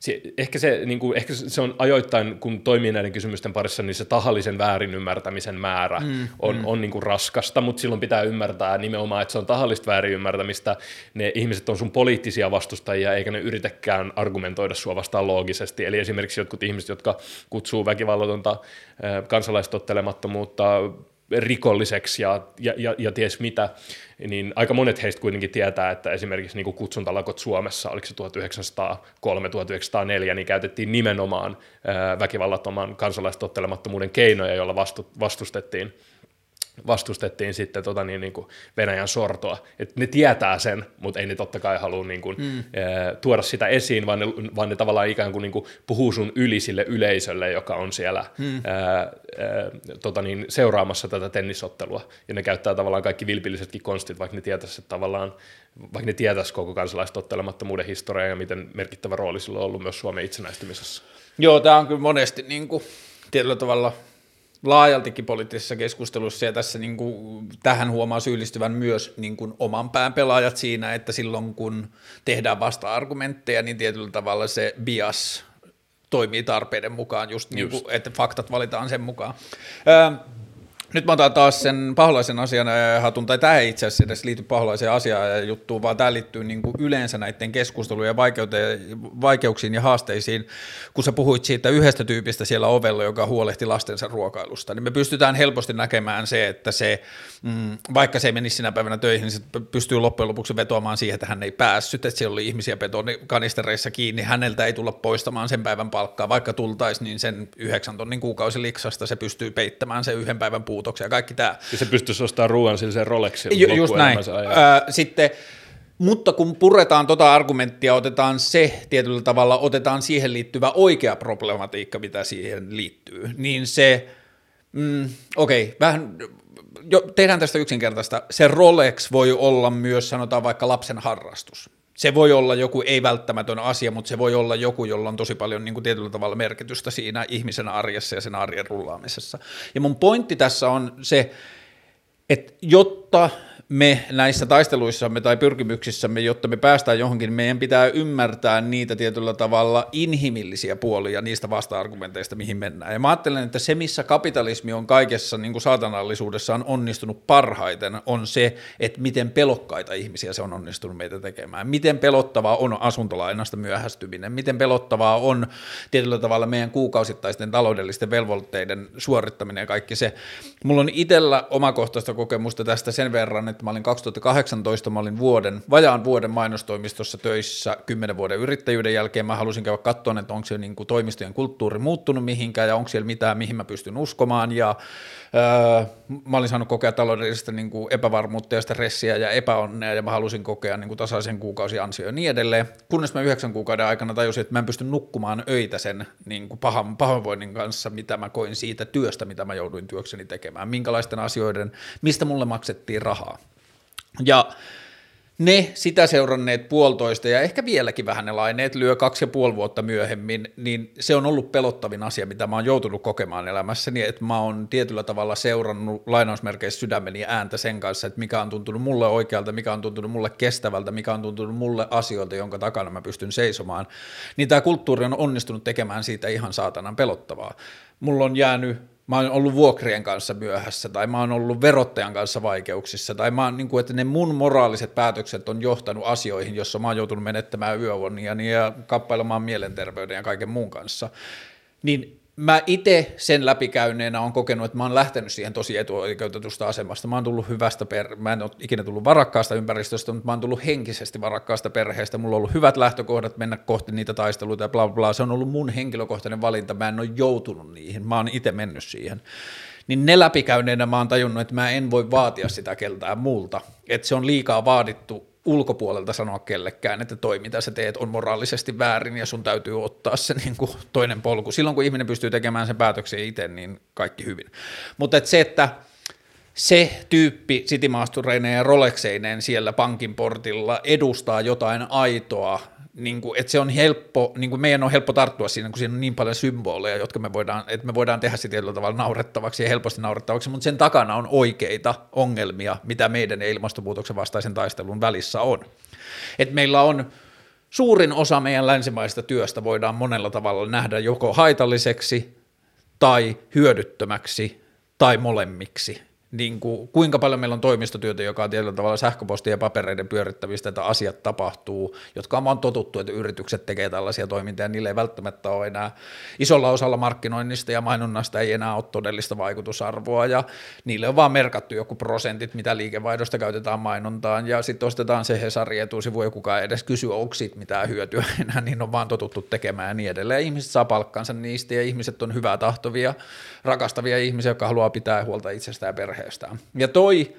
S2: se, ehkä, se, niin kuin, ehkä se on ajoittain, kun toimii näiden kysymysten parissa, niin se tahallisen väärin ymmärtämisen määrä mm, on, mm. on niin kuin raskasta, mutta silloin pitää ymmärtää nimenomaan, että se on tahallista väärin ymmärtämistä. Ne ihmiset on sun poliittisia vastustajia, eikä ne yritäkään argumentoida sua vastaan loogisesti. Eli esimerkiksi jotkut ihmiset, jotka kutsuu väkivallatonta kansalaistottelemattomuutta rikolliseksi ja, ja, ja, ja ties mitä, niin aika monet heistä kuitenkin tietää, että esimerkiksi niin kuin kutsuntalakot Suomessa, oliko se 1903-1904, niin käytettiin nimenomaan väkivallattoman kansalaistottelemattomuuden keinoja, joilla vastu, vastustettiin vastustettiin sitten tota niin, niin kuin Venäjän sortoa. Et ne tietää sen, mutta ei ne totta kai halua niin kuin, mm. ää, tuoda sitä esiin, vaan ne, vaan ne tavallaan ikään kuin, niin kuin puhuu sun yli sille yleisölle, joka on siellä mm. ää, ää, tota niin, seuraamassa tätä tennisottelua. Ja ne käyttää tavallaan kaikki vilpillisetkin konstit, vaikka ne tietäisi, että tavallaan vaikka ne tietäisi koko kansalaistottelemattomuuden historiaa ja miten merkittävä rooli sillä on ollut myös Suomen itsenäistymisessä.
S1: Joo, tämä on kyllä monesti niin kuin, tietyllä tavalla – laajaltikin poliittisessa keskustelussa ja tässä niin kuin, tähän huomaa syyllistyvän myös niin kuin, oman pään pelaajat siinä, että silloin kun tehdään vasta-argumentteja, niin tietyllä tavalla se bias toimii tarpeiden mukaan, just, just. Niin kuin, että faktat valitaan sen mukaan. Öö, nyt mä otan taas sen paholaisen asian hatun, tai tämä ei itse asiassa edes liity paholaiseen asiaan ja juttuun, vaan tämä liittyy niin kuin yleensä näiden keskustelujen vaikeuksiin ja haasteisiin. Kun sä puhuit siitä yhdestä tyypistä siellä ovella, joka huolehti lastensa ruokailusta, niin me pystytään helposti näkemään se, että se, mm, vaikka se ei menisi sinä päivänä töihin, niin se pystyy loppujen lopuksi vetoamaan siihen, että hän ei päässyt, että siellä oli ihmisiä kanistereissa kiinni, häneltä ei tulla poistamaan sen päivän palkkaa, vaikka tultaisi, niin sen yhdeksän tonnin kuukausi liksasta se pystyy peittämään sen yhden päivän puu muutoksia ja kaikki tämä.
S2: Ja se pystyisi ostamaan ruoan sille Rolexin
S1: Ju, Just näin. sitten mutta kun puretaan tota argumenttia, otetaan se tietyllä tavalla, otetaan siihen liittyvä oikea problematiikka, mitä siihen liittyy, niin se, mm, okei, okay, vähän, jo, tehdään tästä yksinkertaista. Se Rolex voi olla myös, sanotaan vaikka lapsen harrastus se voi olla joku ei välttämätön asia, mutta se voi olla joku, jolla on tosi paljon niin kuin tietyllä tavalla merkitystä siinä ihmisen arjessa ja sen arjen rullaamisessa. Ja mun pointti tässä on se, että jotta me näissä taisteluissamme tai pyrkimyksissämme, jotta me päästään johonkin, meidän pitää ymmärtää niitä tietyllä tavalla inhimillisiä puolia niistä vasta-argumenteista, mihin mennään. Ja mä ajattelen, että se, missä kapitalismi on kaikessa niin kuin saatanallisuudessaan onnistunut parhaiten, on se, että miten pelokkaita ihmisiä se on onnistunut meitä tekemään. Miten pelottavaa on asuntolainasta myöhästyminen, miten pelottavaa on tietyllä tavalla meidän kuukausittaisten taloudellisten velvoitteiden suorittaminen ja kaikki se. Mulla on itsellä omakohtaista kokemusta tästä sen verran, että mä olin 2018, mä olin vuoden, vajaan vuoden mainostoimistossa töissä kymmenen vuoden yrittäjyyden jälkeen. Mä halusin käydä katsoa, että onko se niin kuin toimistojen kulttuuri muuttunut mihinkään ja onko siellä mitään, mihin mä pystyn uskomaan. Ja öö, mä olin saanut kokea taloudellista niin kuin epävarmuutta ja stressiä ja epäonnea ja mä halusin kokea niin kuin tasaisen kuukausi ja niin edelleen. Kunnes mä yhdeksän kuukauden aikana tajusin, että mä en pysty nukkumaan öitä sen niin kuin pahan, pahoinvoinnin kanssa, mitä mä koin siitä työstä, mitä mä jouduin työkseni tekemään. Minkälaisten asioiden, mistä mulle maksettiin rahaa. Ja ne sitä seuranneet puolitoista ja ehkä vieläkin vähän ne laineet lyö kaksi ja puoli vuotta myöhemmin, niin se on ollut pelottavin asia, mitä mä oon joutunut kokemaan elämässäni, että mä oon tietyllä tavalla seurannut lainausmerkeissä sydämeni ääntä sen kanssa, että mikä on tuntunut mulle oikealta, mikä on tuntunut mulle kestävältä, mikä on tuntunut mulle asioilta, jonka takana mä pystyn seisomaan, niin tämä kulttuuri on onnistunut tekemään siitä ihan saatanan pelottavaa. Mulla on jäänyt mä oon ollut vuokrien kanssa myöhässä, tai mä oon ollut verottajan kanssa vaikeuksissa, tai mä oon, niin kuin, että ne mun moraaliset päätökset on johtanut asioihin, jossa mä oon joutunut menettämään yövuonia ja kappailemaan mielenterveyden ja kaiken muun kanssa. Niin mä itse sen läpikäyneenä on kokenut, että mä oon lähtenyt siihen tosi etuoikeutetusta asemasta. Mä oon tullut hyvästä, per- mä en ole ikinä tullut varakkaasta ympäristöstä, mutta mä oon tullut henkisesti varakkaasta perheestä. Mulla on ollut hyvät lähtökohdat mennä kohti niitä taisteluita ja bla bla bla. Se on ollut mun henkilökohtainen valinta. Mä en ole joutunut niihin. Mä oon itse mennyt siihen. Niin ne läpikäyneenä mä oon tajunnut, että mä en voi vaatia sitä keltään multa. Että se on liikaa vaadittu ulkopuolelta sanoa kellekään, että toi mitä sä teet on moraalisesti väärin ja sun täytyy ottaa se niin kuin toinen polku. Silloin kun ihminen pystyy tekemään sen päätöksen itse, niin kaikki hyvin. Mutta et se, että se tyyppi sitimaastureineen ja Rolexeineen siellä pankin portilla edustaa jotain aitoa niin kuin, että se on helppo, niin kuin meidän on helppo tarttua siinä, kun siinä on niin paljon symboleja, jotka me voidaan, että me voidaan tehdä se tietyllä tavalla naurettavaksi ja helposti naurettavaksi, mutta sen takana on oikeita ongelmia, mitä meidän ilmastonmuutoksen vastaisen taistelun välissä on. Että meillä on suurin osa meidän länsimaista työstä voidaan monella tavalla nähdä joko haitalliseksi tai hyödyttömäksi tai molemmiksi niin kuin, kuinka paljon meillä on toimistotyötä, joka on tietyllä tavalla sähköpostia ja papereiden pyörittävistä, että asiat tapahtuu, jotka on vaan totuttu, että yritykset tekee tällaisia toimintoja, ja niille ei välttämättä ole enää isolla osalla markkinoinnista ja mainonnasta ei enää ole todellista vaikutusarvoa, ja niille on vaan merkattu joku prosentit, mitä liikevaihdosta käytetään mainontaan, ja sitten ostetaan se Hesari etusivu, ja kukaan edes kysy, onko siitä mitään hyötyä enää, niin on vaan totuttu tekemään ja niin edelleen. Ihmiset saa palkkansa niistä, ja ihmiset on hyvää tahtovia, rakastavia ihmisiä, jotka haluaa pitää huolta itsestään ja perheestään. Ja toi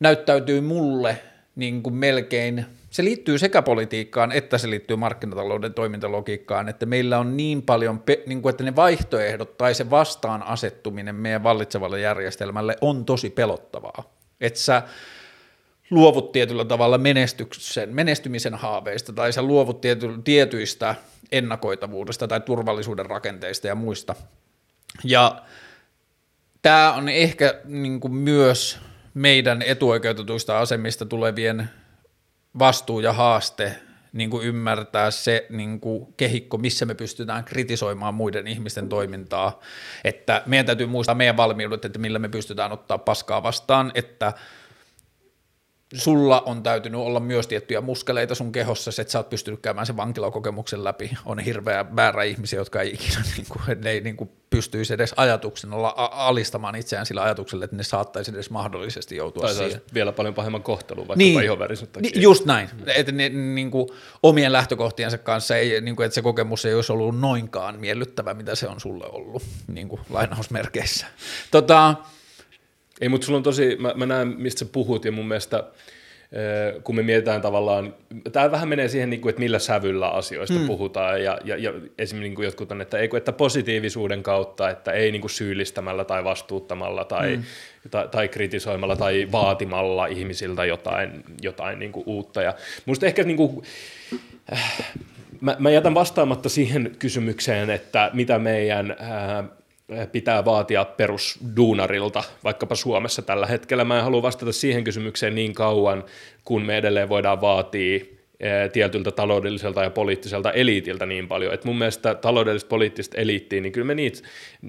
S1: näyttäytyy mulle niin kuin melkein, se liittyy sekä politiikkaan että se liittyy markkinatalouden toimintalogiikkaan, että meillä on niin paljon, niin kuin, että ne vaihtoehdot tai se vastaan asettuminen meidän vallitsevalle järjestelmälle on tosi pelottavaa. Että sä luovut tietyllä tavalla menestyksen, menestymisen haaveista tai sä luovut tiety, tietyistä ennakoitavuudesta tai turvallisuuden rakenteista ja muista. Ja tämä on ehkä niin kuin myös meidän etuoikeutetuista asemista tulevien vastuu ja haaste niin kuin ymmärtää se niin kuin kehikko, missä me pystytään kritisoimaan muiden ihmisten toimintaa. Että meidän täytyy muistaa meidän valmiudet, että millä me pystytään ottaa paskaa vastaan, että sulla on täytynyt olla myös tiettyjä muskeleita sun kehossa, että sä oot pystynyt käymään sen vankilakokemuksen läpi. On hirveä määrä ihmisiä, jotka ei ikinä niin kuin, ne ei niin kuin pystyisi edes ajatuksen olla alistamaan itseään sillä ajatuksella, että ne saattaisi edes mahdollisesti joutua
S2: tai
S1: siihen.
S2: vielä paljon pahemman kohtelun, vaikka
S1: niin,
S2: niin,
S1: Just näin, että ne, niin kuin, omien lähtökohtiensa kanssa, ei, niin kuin, että se kokemus ei olisi ollut noinkaan miellyttävä, mitä se on sulle ollut, niin kuin lainausmerkeissä. Tota,
S2: ei, mutta sulla on tosi, mä, mä näen mistä sä puhut ja mun mielestä kun me mietitään tavallaan, tämä vähän menee siihen, niin kuin, että millä sävyllä asioista mm. puhutaan, ja, ja, ja esimerkiksi niin kuin jotkut on, että, ei, että positiivisuuden kautta, että ei niin kuin syyllistämällä tai vastuuttamalla tai, mm. tai, tai kritisoimalla tai vaatimalla ihmisiltä jotain, jotain niin kuin uutta. Ja musta ehkä niin kuin, äh, mä, mä jätän vastaamatta siihen kysymykseen, että mitä meidän äh, pitää vaatia perusduunarilta, vaikkapa Suomessa tällä hetkellä. Mä en halua vastata siihen kysymykseen niin kauan, kun me edelleen voidaan vaatia Eh, tietyltä taloudelliselta ja poliittiselta eliitiltä niin paljon. että mun mielestä taloudelliset poliittista eliittiä, niin kyllä me niitä,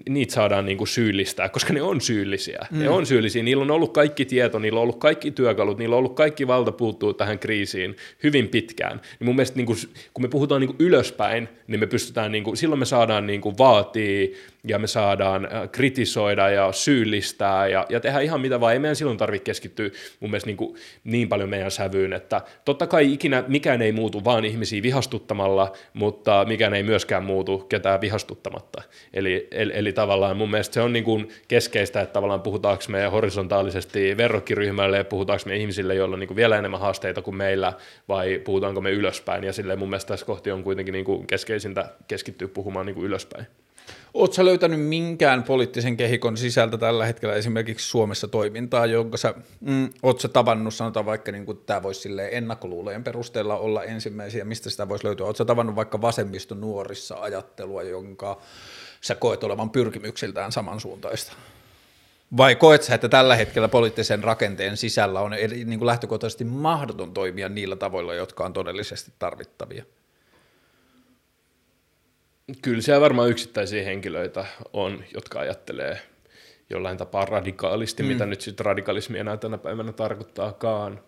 S2: niitä saadaan niin kuin syyllistää, koska ne on syyllisiä. Mm. Ne on syyllisiä. Niillä on ollut kaikki tieto, niillä on ollut kaikki työkalut, niillä on ollut kaikki valta puuttua tähän kriisiin hyvin pitkään. Niin mun mielestä niin kuin, kun me puhutaan niin kuin ylöspäin, niin me pystytään, niin kuin, silloin me saadaan niin kuin vaatia ja me saadaan äh, kritisoida ja syyllistää ja, ja tehdä ihan mitä vaan. Ei meidän silloin tarvitse keskittyä mun mielestä niin, kuin, niin paljon meidän sävyyn, että totta kai ikinä mikään ei muutu vaan ihmisiä vihastuttamalla, mutta mikään ei myöskään muutu ketään vihastuttamatta. Eli, eli, eli tavallaan mun mielestä se on niin kuin keskeistä, että tavallaan puhutaanko me horisontaalisesti verrokkiryhmälle ja puhutaanko me ihmisille, joilla on niin kuin vielä enemmän haasteita kuin meillä, vai puhutaanko me ylöspäin. Ja silleen mun mielestä tässä kohti on kuitenkin niin kuin keskeisintä keskittyä puhumaan niin kuin ylöspäin.
S1: Oletko löytänyt minkään poliittisen kehikon sisältä tällä hetkellä esimerkiksi Suomessa toimintaa, jonka sä, mm, ootko tavannut, sanotaan vaikka niin kuin tämä voisi ennakkoluulojen perusteella olla ensimmäisiä, mistä sitä voisi löytyä, oletko tavannut vaikka vasemmisto nuorissa ajattelua, jonka sä koet olevan pyrkimyksiltään samansuuntaista? Vai koet sä, että tällä hetkellä poliittisen rakenteen sisällä on eri, niin kuin lähtökohtaisesti mahdoton toimia niillä tavoilla, jotka on todellisesti tarvittavia?
S2: Kyllä siellä varmaan yksittäisiä henkilöitä on, jotka ajattelee jollain tapaa radikaalisti, mm. mitä nyt sitten radikalismi enää tänä päivänä tarkoittaakaan.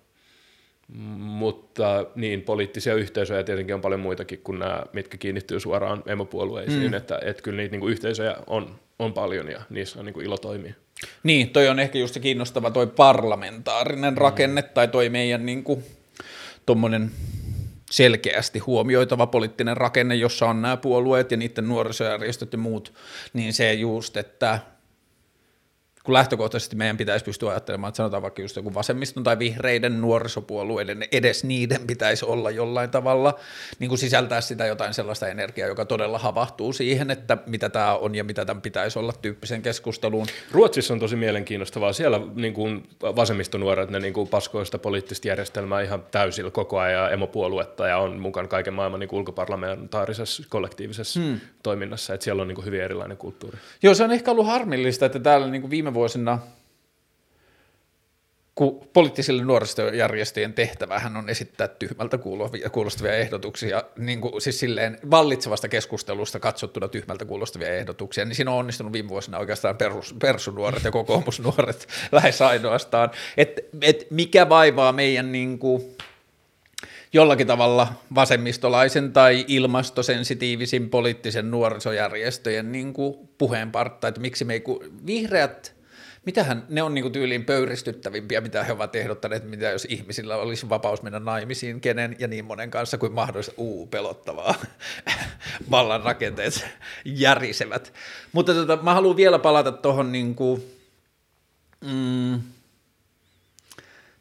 S2: Mutta niin, poliittisia yhteisöjä tietenkin on paljon muitakin kuin nämä, mitkä kiinnittyy suoraan emopuolueisiin, mm. että, että kyllä niitä niin kuin yhteisöjä on, on paljon ja niissä on niin kuin ilo toimia.
S1: Niin, toi on ehkä just se kiinnostava toi parlamentaarinen mm. rakenne tai toi meidän niin kuin, tommonen selkeästi huomioitava poliittinen rakenne, jossa on nämä puolueet ja niiden nuorisojärjestöt ja muut, niin se just, että kun lähtökohtaisesti meidän pitäisi pystyä ajattelemaan, että sanotaan vaikka just joku vasemmiston tai vihreiden nuorisopuolueiden, edes niiden pitäisi olla jollain tavalla, niin kuin sisältää sitä jotain sellaista energiaa, joka todella havahtuu siihen, että mitä tämä on ja mitä tämän pitäisi olla tyyppisen keskusteluun.
S2: Ruotsissa on tosi mielenkiinnostavaa. Siellä niin kuin vasemmistonuoret, ne niin kuin paskoo sitä poliittista järjestelmää ihan täysillä koko ajan ja emopuoluetta ja on mukaan kaiken maailman niin ulkoparlamentaarisessa kollektiivisessa hmm. toiminnassa, että siellä on niin kuin hyvin erilainen kulttuuri.
S1: Joo, se on ehkä ollut harmillista, että täällä niin kuin viime vuosina, kun poliittisille nuorisojärjestöjen tehtävähän on esittää tyhmältä kuulostavia ehdotuksia, niin kuin, siis silleen vallitsevasta keskustelusta katsottuna tyhmältä kuulostavia ehdotuksia, niin siinä on onnistunut viime vuosina oikeastaan perus, persunuoret ja kokoomusnuoret lähes ainoastaan, että et mikä vaivaa meidän niin kuin, jollakin tavalla vasemmistolaisen tai ilmastosensitiivisin poliittisen nuorisojärjestöjen niin kuin puheenpartta, että miksi me ei, vihreät mitähän ne on niin tyyliin pöyristyttävimpiä, mitä he ovat ehdottaneet, mitä jos ihmisillä olisi vapaus mennä naimisiin, kenen ja niin monen kanssa kuin mahdollista, uu, pelottavaa, vallan rakenteet järisevät. Mutta tota, mä haluan vielä palata tuohon niin kuin, mm,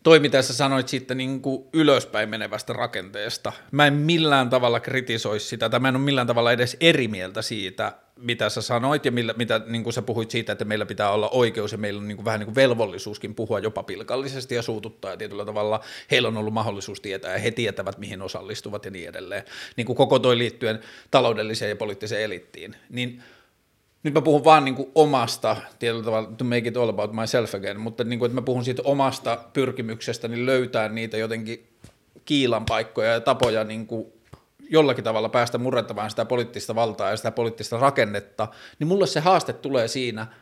S1: toi, mitä sä sanoit siitä niin kuin ylöspäin menevästä rakenteesta. Mä en millään tavalla kritisoisi sitä, tai mä en ole millään tavalla edes eri mieltä siitä, mitä sä sanoit, ja millä, mitä niin kuin sä puhuit siitä, että meillä pitää olla oikeus, ja meillä on niin kuin vähän niin kuin velvollisuuskin puhua jopa pilkallisesti ja suututtaa, ja tietyllä tavalla heillä on ollut mahdollisuus tietää, ja he tietävät, mihin osallistuvat ja niin edelleen. Niin kuin koko toi liittyen taloudelliseen ja poliittiseen elittiin. Niin nyt mä puhun vaan niin kuin omasta, tietyllä tavalla, to make it all about myself again, mutta niin kuin, että mä puhun siitä omasta pyrkimyksestä, niin löytää niitä jotenkin kiilan paikkoja ja tapoja niin kuin jollakin tavalla päästä murrettamaan sitä poliittista valtaa ja sitä poliittista rakennetta, niin mulle se haaste tulee siinä –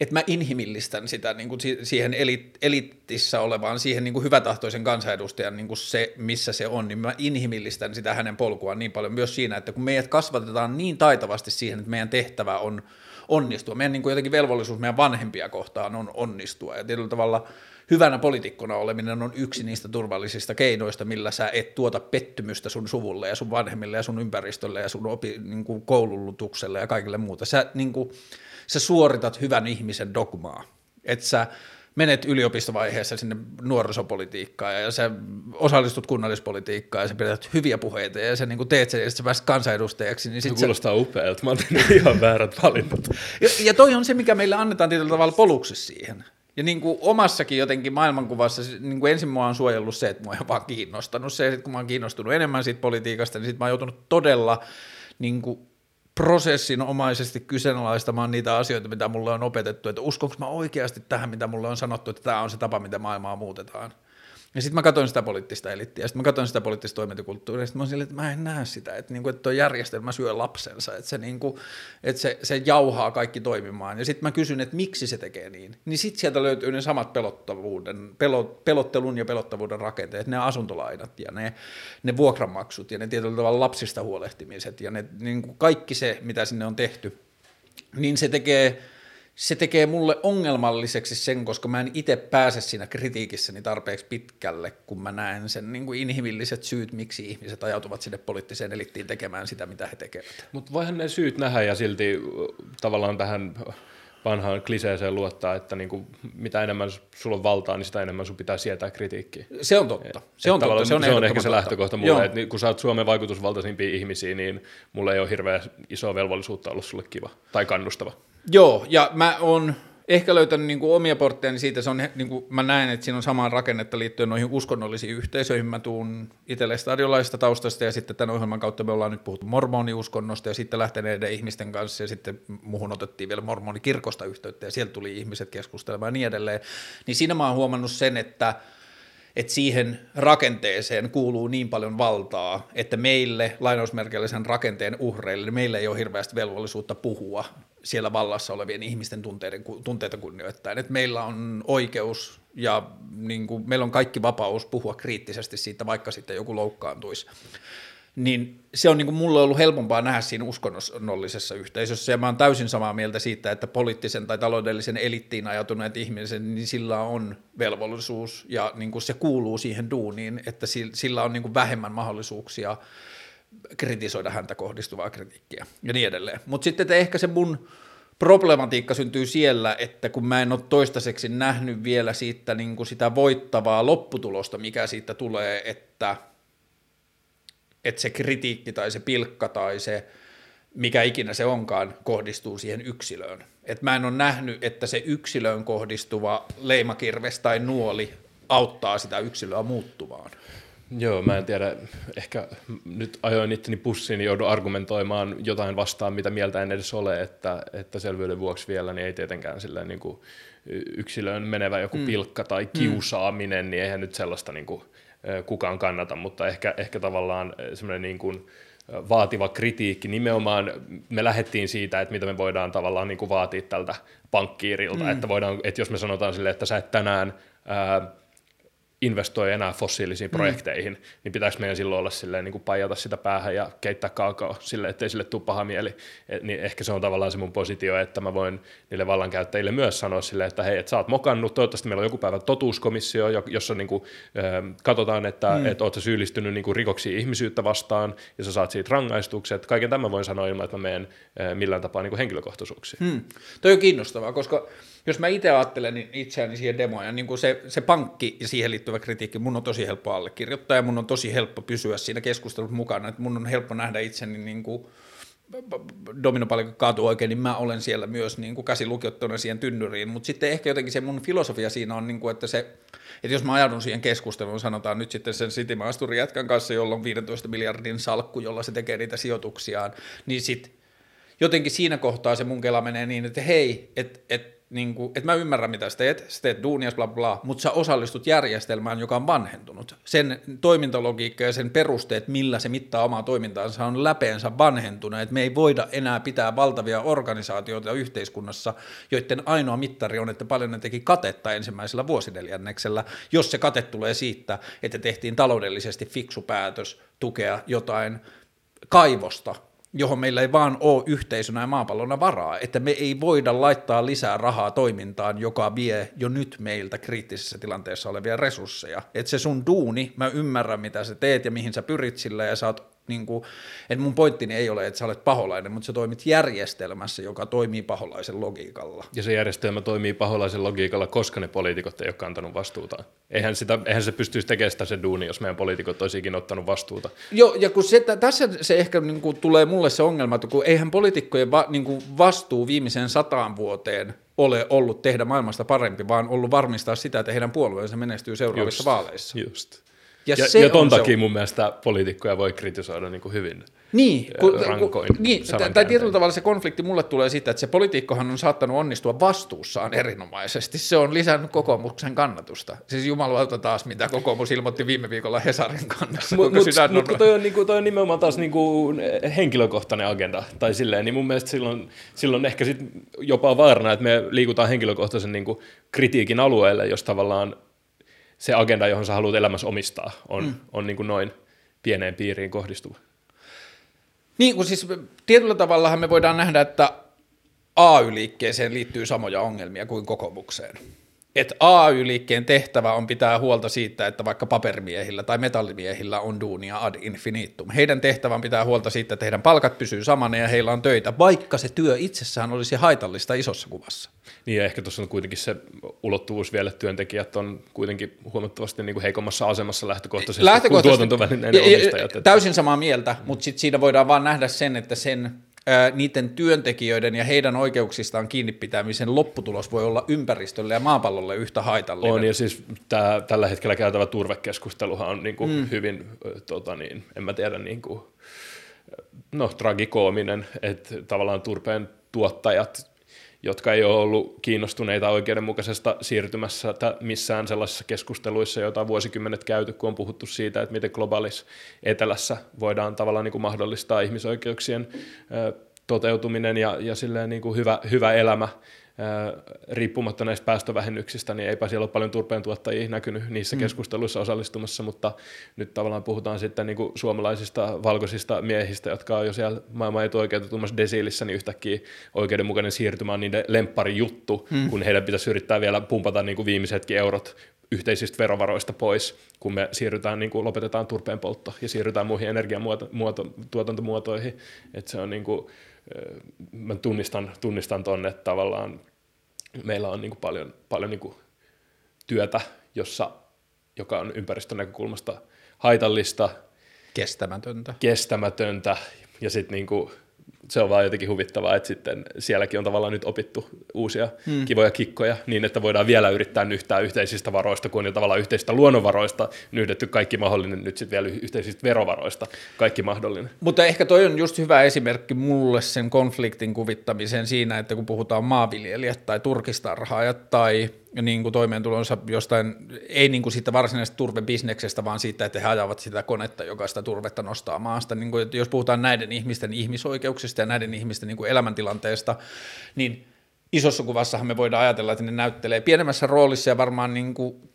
S1: että mä inhimillistän sitä niin kuin siihen elit, elittissä olevaan, siihen niin kuin hyvätahtoisen kansanedustajan niin kuin se, missä se on, niin mä inhimillistän sitä hänen polkuaan niin paljon myös siinä, että kun meidät kasvatetaan niin taitavasti siihen, että meidän tehtävä on onnistua, meidän niin kuin jotenkin velvollisuus meidän vanhempia kohtaan on onnistua, ja tietyllä tavalla hyvänä poliitikkona oleminen on yksi niistä turvallisista keinoista, millä sä et tuota pettymystä sun suvulle ja sun vanhemmille ja sun ympäristölle ja sun opi, niin kuin koulutukselle ja kaikille muuta. Sä niin kuin, sä suoritat hyvän ihmisen dogmaa. Että sä menet yliopistovaiheessa sinne nuorisopolitiikkaan ja sä osallistut kunnallispolitiikkaan ja sä pidät hyviä puheita ja sä niin teet sen ja sä pääset kansanedustajaksi. Niin sit
S2: se kuulostaa sä... upealta, mä oon tehnyt ihan väärät valinnat.
S1: Ja, ja toi on se, mikä meille annetaan tietyllä tavalla poluksi siihen. Ja niin kuin omassakin jotenkin maailmankuvassa niin kuin ensin mua on suojellut se, että mua on vaan kiinnostanut se, että kun mä oon kiinnostunut enemmän siitä politiikasta, niin sitten mä oon joutunut todella niin kuin prosessinomaisesti kyseenalaistamaan niitä asioita, mitä mulle on opetettu, että uskonko mä oikeasti tähän, mitä mulle on sanottu, että tämä on se tapa, mitä maailmaa muutetaan. Ja sitten mä katsoin sitä poliittista elittiä, sitten mä katsoin sitä poliittista toimintakulttuuria, sitten mä silleen, että mä en näe sitä, että, niinku, että tuo järjestelmä syö lapsensa, että se, niinku, että se, se jauhaa kaikki toimimaan. Ja sitten mä kysyn, että miksi se tekee niin. Niin sitten sieltä löytyy ne samat pelottavuuden, pelot, pelottelun ja pelottavuuden rakenteet, ne asuntolainat ja ne, ne vuokramaksut ja ne tietyllä tavalla lapsista huolehtimiset ja ne, niinku kaikki se, mitä sinne on tehty, niin se tekee se tekee mulle ongelmalliseksi sen, koska mä en itse pääse siinä kritiikissäni tarpeeksi pitkälle, kun mä näen sen niin kuin inhimilliset syyt, miksi ihmiset ajautuvat sinne poliittiseen elittiin tekemään sitä, mitä he tekevät.
S2: Mutta voihan ne syyt nähdä ja silti tavallaan tähän vanhaan kliseeseen luottaa, että niin kuin, mitä enemmän sulla on valtaa, niin sitä enemmän sun pitää sietää kritiikkiä.
S1: Se on totta. Se on, totta.
S2: Se on, se on ehkä se lähtökohta mulle, Joo. että kun sä oot Suomen vaikutusvaltaisimpia ihmisiä, niin mulla ei ole hirveän isoa velvollisuutta ollut sulle kiva tai kannustava.
S1: Joo, ja mä oon ehkä löytänyt niin kuin omia portteja, niin siitä se on, niin kuin mä näen, että siinä on samaa rakennetta liittyen noihin uskonnollisiin yhteisöihin. Mä tuun itselle stadiolaisesta taustasta ja sitten tämän ohjelman kautta me ollaan nyt puhuttu mormoniuskonnosta ja sitten lähteneiden ihmisten kanssa ja sitten muhun otettiin vielä mormonikirkosta yhteyttä ja sieltä tuli ihmiset keskustelemaan ja niin edelleen. Niin siinä mä oon huomannut sen, että että siihen rakenteeseen kuuluu niin paljon valtaa, että meille, lainausmerkillisen rakenteen uhreille, meillä ei ole hirveästi velvollisuutta puhua siellä vallassa olevien ihmisten tunteiden, tunteita kunnioittain. Että meillä on oikeus ja niin kuin, meillä on kaikki vapaus puhua kriittisesti siitä, vaikka sitten joku loukkaantuisi. Niin se on niin kuin mulle ollut helpompaa nähdä siinä uskonnollisessa yhteisössä, ja mä oon täysin samaa mieltä siitä, että poliittisen tai taloudellisen elittiin ajatuneet ihmiset, niin sillä on velvollisuus, ja niin kuin se kuuluu siihen duuniin, että sillä on niin kuin vähemmän mahdollisuuksia kritisoida häntä kohdistuvaa kritiikkiä ja niin edelleen. Mutta sitten että ehkä se mun problematiikka syntyy siellä, että kun mä en ole toistaiseksi nähnyt vielä siitä niin kuin sitä voittavaa lopputulosta, mikä siitä tulee, että, että se kritiikki tai se pilkka tai se mikä ikinä se onkaan, kohdistuu siihen yksilöön. Et mä en ole nähnyt, että se yksilöön kohdistuva leimakirves tai nuoli auttaa sitä yksilöä muuttumaan.
S2: Joo, mä en tiedä, ehkä nyt ajoin itteni pussiin, niin joudun argumentoimaan jotain vastaan, mitä mieltä en edes ole, että, että selvyyden vuoksi vielä niin ei tietenkään silleen niin kuin yksilöön menevä joku mm. pilkka tai mm. kiusaaminen, mm. niin eihän nyt sellaista niin kuin, kukaan kannata, mutta ehkä, ehkä tavallaan semmoinen niin kuin, vaativa kritiikki, nimenomaan me lähdettiin siitä, että mitä me voidaan tavallaan niin kuin vaatia tältä pankkiirilta, mm. että, voidaan, että jos me sanotaan sille, että sä et tänään ää, investoi enää fossiilisiin mm. projekteihin, niin pitäisi meidän silloin olla silleen, niin kuin pajata sitä päähän ja keittää kaakao silleen, ettei sille tule paha mieli. Et, niin ehkä se on tavallaan se mun positio, että mä voin niille vallankäyttäjille myös sanoa silleen, että hei, että sä oot mokannut, toivottavasti meillä on joku päivä totuuskomissio, jossa niin kuin, äh, katsotaan, että mm. et oot sä syyllistynyt niin kuin rikoksiin ihmisyyttä vastaan ja sä saat siitä rangaistukset. Kaiken tämän voin sanoa ilman, että mä menen äh, millään tapaa niin kuin henkilökohtaisuuksiin.
S1: Hmm. Toi on kiinnostavaa, koska jos mä itse ajattelen niin itseäni siihen demoon, ja niin kuin se, se pankki ja siihen liittyvä kritiikki, mun on tosi helppo allekirjoittaa ja mun on tosi helppo pysyä siinä keskustelussa mukana, että mun on helppo nähdä itseni niin kuin dominopalikka kaatuu oikein, niin mä olen siellä myös niin kuin käsi lukiottuna siihen tynnyriin, mutta sitten ehkä jotenkin se mun filosofia siinä on, niin kuin, että se, että jos mä ajaudun siihen keskusteluun, sanotaan nyt sitten sen City jätkän kanssa, jolla on 15 miljardin salkku, jolla se tekee niitä sijoituksiaan, niin sitten jotenkin siinä kohtaa se mun kela menee niin, että hei, että et, niin kuin, että mä ymmärrän, mitä sä teet, sä teet duunias, bla bla, mutta sä osallistut järjestelmään, joka on vanhentunut. Sen toimintalogiikka ja sen perusteet, millä se mittaa omaa toimintaansa, on läpeensä vanhentuneet. Me ei voida enää pitää valtavia organisaatioita yhteiskunnassa, joiden ainoa mittari on, että paljon ne teki katetta ensimmäisellä vuosineljänneksellä, jos se kate tulee siitä, että tehtiin taloudellisesti fiksu päätös tukea jotain kaivosta, johon meillä ei vaan ole yhteisönä ja maapallona varaa, että me ei voida laittaa lisää rahaa toimintaan, joka vie jo nyt meiltä kriittisessä tilanteessa olevia resursseja. Että se sun duuni, mä ymmärrän mitä sä teet ja mihin sä pyrit sillä ja sä oot niin kuin, että mun pointtini ei ole, että sä olet paholainen, mutta sä toimit järjestelmässä, joka toimii paholaisen logiikalla.
S2: Ja se järjestelmä toimii paholaisen logiikalla, koska ne poliitikot ei ole kantanut vastuuta. Eihän, sitä, eihän se pystyisi tekemään sitä se duuni, jos meidän poliitikot olisikin ottanut vastuuta.
S1: Joo, ja kun se, tässä se ehkä niin kuin, tulee mulle se ongelma, että kun eihän poliitikkojen va, niin kuin vastuu viimeiseen sataan vuoteen ole ollut tehdä maailmasta parempi, vaan ollut varmistaa sitä, että heidän puolueensa menestyy seuraavissa just, vaaleissa.
S2: Just. Ja, ja, ja ton takia se... mun mielestä poliitikkoja voi kritisoida niin kuin hyvin
S1: niin, kun, rankoin kun, niin tai tietyllä tavalla se konflikti mulle tulee siitä, että se poliitikkohan on saattanut onnistua vastuussaan erinomaisesti. Se on lisännyt kokoomuksen kannatusta. Siis jumalauta taas, mitä kokoomus ilmoitti viime viikolla Hesarin kannassa.
S2: Mutta mut, mut, toi, on, niinku, toi on nimenomaan taas niinku henkilökohtainen agenda. Tai silleen, niin mun mielestä silloin, silloin ehkä sit jopa vaarana, että me liikutaan henkilökohtaisen niinku kritiikin alueelle, jos tavallaan se agenda, johon sä haluat elämässä omistaa, on, mm. on niin kuin noin pieneen piiriin kohdistuva.
S1: Niin kuin siis tietyllä tavallahan me voidaan nähdä, että AY-liikkeeseen liittyy samoja ongelmia kuin kokoomukseen. Että AY-liikkeen tehtävä on pitää huolta siitä, että vaikka paperimiehillä tai metallimiehillä on duunia ad infinitum. Heidän tehtävän pitää huolta siitä, että heidän palkat pysyy samana ja heillä on töitä, vaikka se työ itsessään olisi haitallista isossa kuvassa.
S2: Niin ja ehkä tuossa on kuitenkin se ulottuvuus vielä, että työntekijät on kuitenkin huomattavasti niin kuin heikommassa asemassa lähtökohtaisesti, lähtökohtaisesti kuin tuotantovälineiden omistajat.
S1: Täysin samaa mieltä, mutta sitten siinä voidaan vaan nähdä sen, että sen niiden työntekijöiden ja heidän oikeuksistaan kiinni pitämisen lopputulos voi olla ympäristölle ja maapallolle yhtä haitallinen.
S2: On, ja siis tää, tällä hetkellä käytävä turvekeskusteluhan on niin kuin mm. hyvin, tota niin, en mä tiedä, niin kuin, no, tragikoominen, että tavallaan turpeen tuottajat jotka ei ole ollut kiinnostuneita oikeudenmukaisesta siirtymässä missään sellaisissa keskusteluissa, joita on vuosikymmenet käyty, kun on puhuttu siitä, että miten globaalis etelässä voidaan tavallaan niin kuin mahdollistaa ihmisoikeuksien toteutuminen ja, ja silleen niin kuin hyvä, hyvä elämä riippumatta näistä päästövähennyksistä, niin eipä siellä ole paljon turpeen tuottajia näkynyt niissä mm. keskusteluissa osallistumassa, mutta nyt tavallaan puhutaan sitten niin kuin suomalaisista valkoisista miehistä, jotka on jo siellä maailman etuoikeutetummassa desiilissä, niin yhtäkkiä oikeudenmukainen siirtymä on niiden lemppari juttu, mm. kun heidän pitäisi yrittää vielä pumpata niin kuin viimeisetkin eurot yhteisistä verovaroista pois, kun me siirrytään, niin kuin lopetetaan turpeen poltto ja siirrytään muihin energiatuotantomuotoihin. Että se on niin kuin, mä tunnistan, tunnistan tonne, että tavallaan meillä on niin kuin paljon, paljon niin kuin työtä, jossa, joka on ympäristön näkökulmasta haitallista,
S1: kestämätöntä,
S2: kestämätöntä ja sitten niin kuin se on vaan jotenkin huvittavaa, että sitten sielläkin on tavallaan nyt opittu uusia hmm. kivoja kikkoja niin, että voidaan vielä yrittää nyhtää yhteisistä varoista, kun on jo tavallaan yhteisistä luonnonvaroista nyhdetty kaikki mahdollinen, nyt sitten vielä yhteisistä verovaroista kaikki mahdollinen.
S1: Mutta ehkä toi on just hyvä esimerkki mulle sen konfliktin kuvittamiseen siinä, että kun puhutaan maanviljelijät tai turkistarhaajat tai niin kuin toimeentulonsa jostain, ei niin kuin siitä varsinaisesta turvebisneksestä, vaan siitä, että he ajavat sitä konetta, joka sitä turvetta nostaa maasta. Niin kuin, jos puhutaan näiden ihmisten ihmisoikeuksista ja näiden ihmisten niin kuin elämäntilanteesta, niin isossa kuvassahan me voidaan ajatella, että ne näyttelee pienemmässä roolissa ja varmaan niin kuin,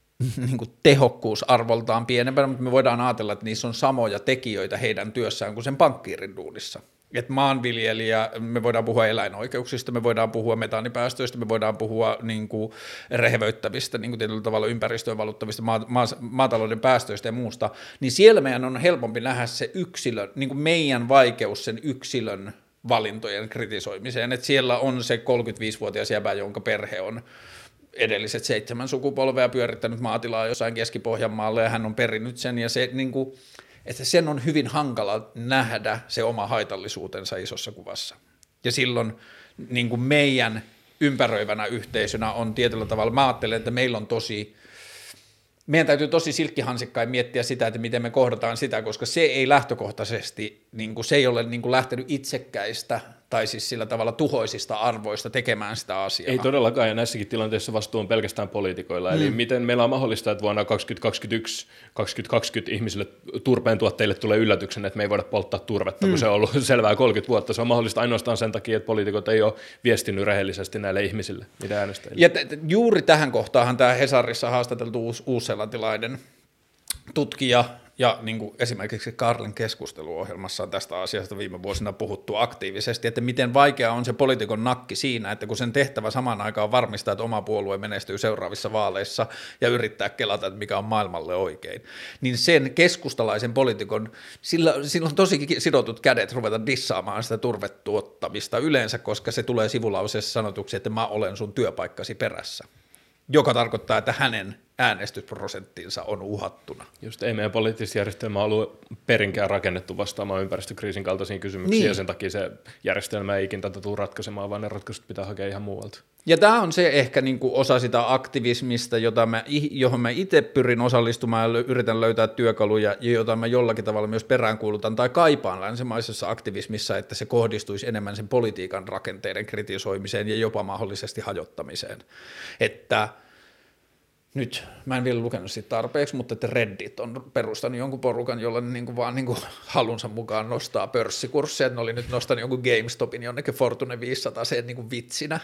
S1: niin kuin tehokkuusarvoltaan pienempänä, mutta me voidaan ajatella, että niissä on samoja tekijöitä heidän työssään kuin sen pankkiirin duunissa että maanviljelijä, me voidaan puhua eläinoikeuksista, me voidaan puhua metaanipäästöistä, me voidaan puhua niin kuin rehevöittävistä, niin kuin tietyllä tavalla ympäristöön valuttavista maa, maa, maatalouden päästöistä ja muusta, niin siellä meidän on helpompi nähdä se yksilö, niin kuin meidän vaikeus sen yksilön valintojen kritisoimiseen, että siellä on se 35-vuotias jäbä, jonka perhe on edelliset seitsemän sukupolvea pyörittänyt maatilaa jossain Keski-Pohjanmaalla ja hän on perinnyt sen. Ja se niin kuin, että sen on hyvin hankala nähdä se oma haitallisuutensa isossa kuvassa. Ja silloin niin kuin meidän ympäröivänä yhteisönä on tietyllä tavalla, mä ajattelen, että meillä on tosi, meidän täytyy tosi silkkihansikkain miettiä sitä, että miten me kohdataan sitä, koska se ei lähtökohtaisesti, niin kuin, se ei ole niin kuin lähtenyt itsekkäistä tai siis sillä tavalla tuhoisista arvoista tekemään sitä asiaa.
S2: Ei todellakaan, ja näissäkin tilanteissa vastuu on pelkästään poliitikoilla. Mm. Eli miten meillä on mahdollista, että vuonna 2021, 2020 ihmisille turpeen tuotteille tulee yllätyksen, että me ei voida polttaa turvetta, mm. kun se on ollut selvää 30 vuotta. Se on mahdollista ainoastaan sen takia, että poliitikot ei ole viestinyt rehellisesti näille ihmisille, mitä äänestäjille.
S1: Ja t- juuri tähän kohtaan tämä Hesarissa haastateltu uus, uusselantilainen tutkija ja niin kuin esimerkiksi Karlen keskusteluohjelmassa on tästä asiasta viime vuosina puhuttu aktiivisesti, että miten vaikea on se poliitikon nakki siinä, että kun sen tehtävä samaan aikaan varmistaa, että oma puolue menestyy seuraavissa vaaleissa ja yrittää kelata, että mikä on maailmalle oikein, niin sen keskustalaisen poliitikon, sillä, sillä on tosi sidotut kädet ruveta dissaamaan sitä turvetuottamista yleensä, koska se tulee sivulauseessa sanotuksi, että mä olen sun työpaikkasi perässä joka tarkoittaa, että hänen äänestysprosenttinsa on uhattuna.
S2: Just ei meidän poliittista järjestelmä ollut perinkään rakennettu vastaamaan ympäristökriisin kaltaisiin kysymyksiin, niin. ja sen takia se järjestelmä ei ikinä tätä tule ratkaisemaan, vaan ne ratkaisut pitää hakea ihan muualta.
S1: Ja tämä on se ehkä niin kuin osa sitä aktivismista, jota mä, johon mä itse pyrin osallistumaan ja yritän löytää työkaluja, ja jota mä jollakin tavalla myös peräänkuulutan tai kaipaan länsimaisessa aktivismissa, että se kohdistuisi enemmän sen politiikan rakenteiden kritisoimiseen ja jopa mahdollisesti hajottamiseen. Että nyt, mä en vielä lukenut siitä tarpeeksi, mutta että Reddit on perustanut jonkun porukan, jolla ne niin kuin vaan niin kuin halunsa mukaan nostaa pörssikursseja, ne oli nyt nostanut jonkun GameStopin jonnekin Fortune 500 sen niin kuin vitsinä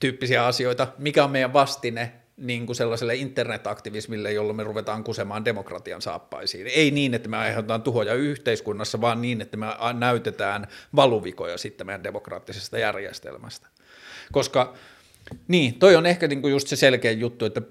S1: tyyppisiä asioita, mikä on meidän vastine niin kuin sellaiselle internetaktivismille, jolloin me ruvetaan kusemaan demokratian saappaisiin. Ei niin, että me aiheutetaan tuhoja yhteiskunnassa, vaan niin, että me näytetään valuvikoja sitten meidän demokraattisesta järjestelmästä. Koska Niin, toi on ehkä niinku just se selkeä juttu, että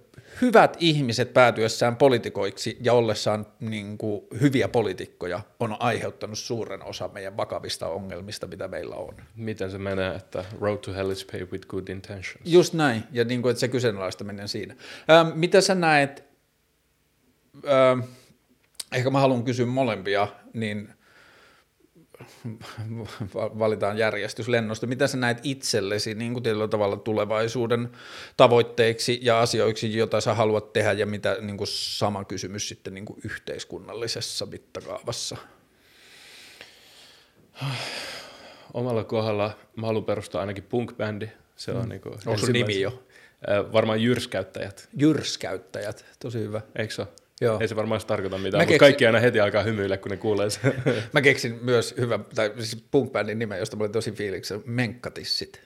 S1: hyvät ihmiset päätyessään politikoiksi ja ollessaan niinku hyviä poliitikkoja on aiheuttanut suuren osa meidän vakavista ongelmista, mitä meillä on.
S2: Miten se menee, että road to hell is paved with good intentions?
S1: Just näin, ja niinku, että se kyseenalaistaminen siinä. Ähm, mitä sä näet, ähm, ehkä mä haluan kysyä molempia, niin valitaan järjestys lennosta. Mitä sä näet itsellesi niin kuin tietyllä tavalla tulevaisuuden tavoitteiksi ja asioiksi, joita sä haluat tehdä ja mitä niin kuin sama kysymys sitten niin kuin yhteiskunnallisessa mittakaavassa?
S2: Omalla kohdalla mä haluan perustaa ainakin punk-bändi. Se on mm. niin kuin
S1: Onko sun nimi jo?
S2: Varmaan Jyrskäyttäjät.
S1: Jyrskäyttäjät, tosi hyvä.
S2: Eikö se
S1: Joo.
S2: Ei se varmaan tarkoita mitään, keksin... mutta kaikki aina heti alkaa hymyillä, kun ne kuulee sen.
S1: Mä keksin myös hyvä, tai siis punk nimen, josta mä olin tosi fiiliksi, Menkkatissit.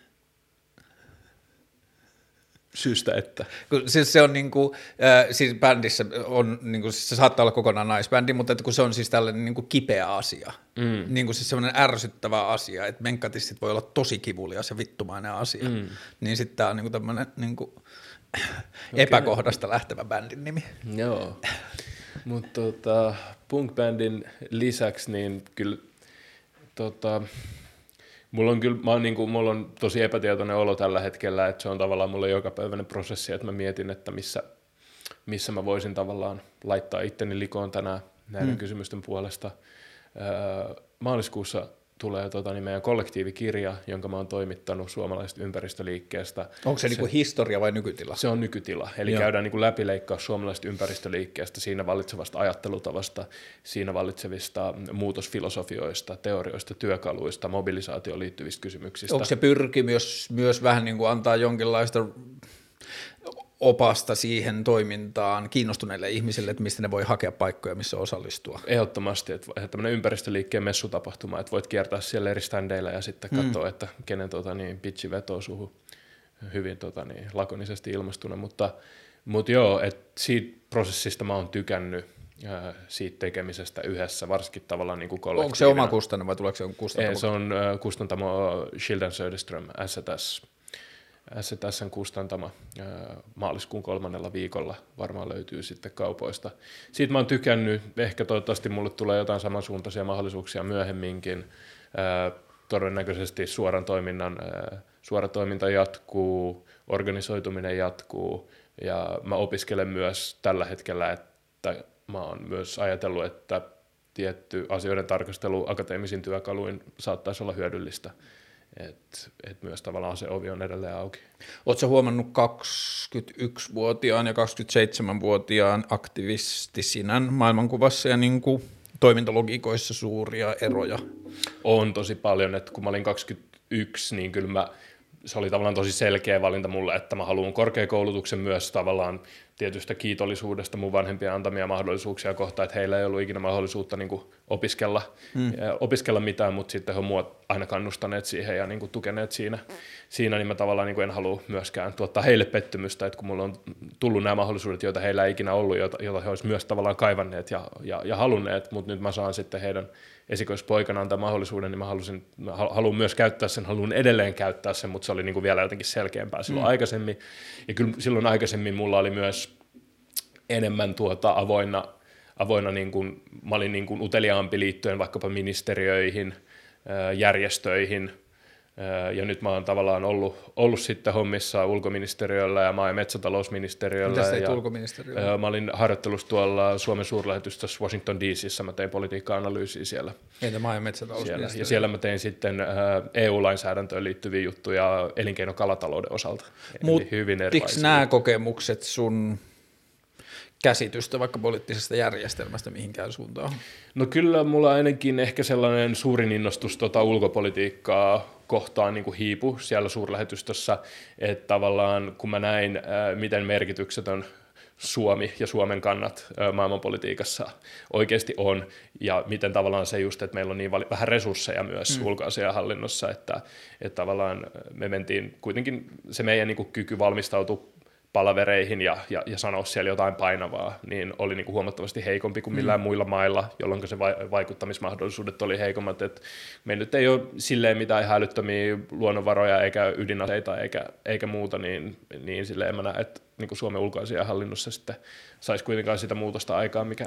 S2: Syystä että.
S1: Kun, siis se on niin kuin, äh, siis bändissä on, niin kuin, se saattaa olla kokonaan naisbändi, mutta että kun se on siis tällainen niin kuin kipeä asia, mm. niin kuin siis semmoinen ärsyttävä asia, että menkkatissit voi olla tosi kivulias ja vittumainen asia, mm. niin sitten tämä on niin kuin tämmöinen niin kuin, epäkohdasta lähtevä bändin nimi.
S2: Joo, mutta tota, punk-bändin lisäksi niin kyllä tota, mulla on kyllä, mä oon, niin kuin, mulla on tosi epätietoinen olo tällä hetkellä, että se on tavallaan mulle jokapäiväinen prosessi, että mä mietin, että missä, missä mä voisin tavallaan laittaa itteni likoon tänään näiden hmm. kysymysten puolesta. Öö, maaliskuussa tulee tota, niin meidän kollektiivikirja, jonka mä oon toimittanut suomalaisesta ympäristöliikkeestä.
S1: Onko se, se niin kuin historia vai nykytila?
S2: Se on nykytila, eli Joo. käydään niin kuin läpileikkaus suomalaisesta ympäristöliikkeestä, siinä vallitsevasta ajattelutavasta, siinä vallitsevista muutosfilosofioista, teorioista, työkaluista, mobilisaatioon liittyvistä kysymyksistä.
S1: Onko se pyrkimys myös vähän niin kuin antaa jonkinlaista opasta siihen toimintaan kiinnostuneille ihmisille, että mistä ne voi hakea paikkoja, missä osallistua.
S2: Ehdottomasti, että tämmöinen ympäristöliikkeen messutapahtuma, että voit kiertää siellä eri standeilla ja sitten mm. katsoa, että kenen tota, niin, pitchi vetoo suhu hyvin tota, niin, lakonisesti ilmastuna, mutta, mutta joo, että siitä prosessista mä oon tykännyt, siitä tekemisestä yhdessä, varsinkin tavallaan niin kuin
S1: Onko se oma kustanne vai tuleeko se kustantamo?
S2: Ei, se on kustantamo Schilden Söderström, STS STSn kustantama maaliskuun kolmannella viikolla varmaan löytyy sitten kaupoista. Siitä mä oon tykännyt, ehkä toivottavasti mulle tulee jotain samansuuntaisia mahdollisuuksia myöhemminkin. Todennäköisesti suoran toiminnan, suora toiminta jatkuu, organisoituminen jatkuu ja mä opiskelen myös tällä hetkellä, että mä oon myös ajatellut, että tietty asioiden tarkastelu akateemisin työkaluin saattaisi olla hyödyllistä että et myös tavallaan se ovi on edelleen auki.
S1: Oletko huomannut 21-vuotiaan ja 27-vuotiaan aktivistisina maailmankuvassa ja niin kuin toimintalogiikoissa suuria eroja?
S2: On tosi paljon, että kun mä olin 21, niin kyllä mä, se oli tavallaan tosi selkeä valinta mulle, että mä haluan korkeakoulutuksen myös tavallaan tietystä kiitollisuudesta mun vanhempien antamia mahdollisuuksia kohtaan, että heillä ei ollut ikinä mahdollisuutta niin kuin opiskella, mm. opiskella mitään, mutta sitten he ovat aina kannustaneet siihen ja niin kuin tukeneet siinä, siinä, niin mä tavallaan niin kuin en halua myöskään tuottaa heille pettymystä, että kun mulla on tullut nämä mahdollisuudet, joita heillä ei ikinä ollut, joita, joita he olisivat myös tavallaan kaivanneet ja, ja, ja halunneet, mutta nyt mä saan sitten heidän esikoispoikana antaa mahdollisuuden, niin mä, halusin, mä haluan myös käyttää sen, haluan edelleen käyttää sen, mutta se oli niin kuin vielä jotenkin selkeämpää silloin mm. aikaisemmin. Ja kyllä silloin aikaisemmin mulla oli myös enemmän tuota avoinna, avoinna niin kuin, mä olin niin kuin uteliaampi liittyen vaikkapa ministeriöihin, järjestöihin, ja nyt mä oon tavallaan ollut, ollut sitten hommissa ulkoministeriöllä ja maa- ja metsätalousministeriöllä.
S1: Mitä
S2: ja,
S1: ulkoministeriöllä?
S2: Mä olin harjoittelussa tuolla Suomen suurlähetystössä Washington DCissä, mä tein politiikka-analyysiä siellä.
S1: Entä maa- ja metsätalousministeriö?
S2: Siellä. Ja siellä mä tein sitten EU-lainsäädäntöön liittyviä juttuja elinkeinokalatalouden osalta.
S1: Muuttiko nämä kokemukset sun käsitystä vaikka poliittisesta järjestelmästä mihinkään suuntaan?
S2: No kyllä mulla ainakin ehkä sellainen suurin innostus tota ulkopolitiikkaa kohtaan niin kuin hiipu siellä suurlähetystössä, että tavallaan kun mä näin, miten merkityksetön Suomi ja Suomen kannat maailmanpolitiikassa oikeasti on, ja miten tavallaan se just, että meillä on niin vähän resursseja myös mm. ulkoasiahallinnossa, että, että tavallaan me mentiin kuitenkin se meidän niin kuin kyky valmistautua palavereihin ja, ja, ja sanoa siellä jotain painavaa, niin oli niin kuin huomattavasti heikompi kuin millään mm. muilla mailla, jolloin se vaikuttamismahdollisuudet oli heikommat. Et meillä nyt ei ole silleen mitään hälyttömiä luonnonvaroja eikä ydinaseita eikä, eikä muuta, niin, niin silleen mä näen, että niin kuin Suomen hallinnossa sitten saisi kuitenkaan sitä muutosta aikaa, mikä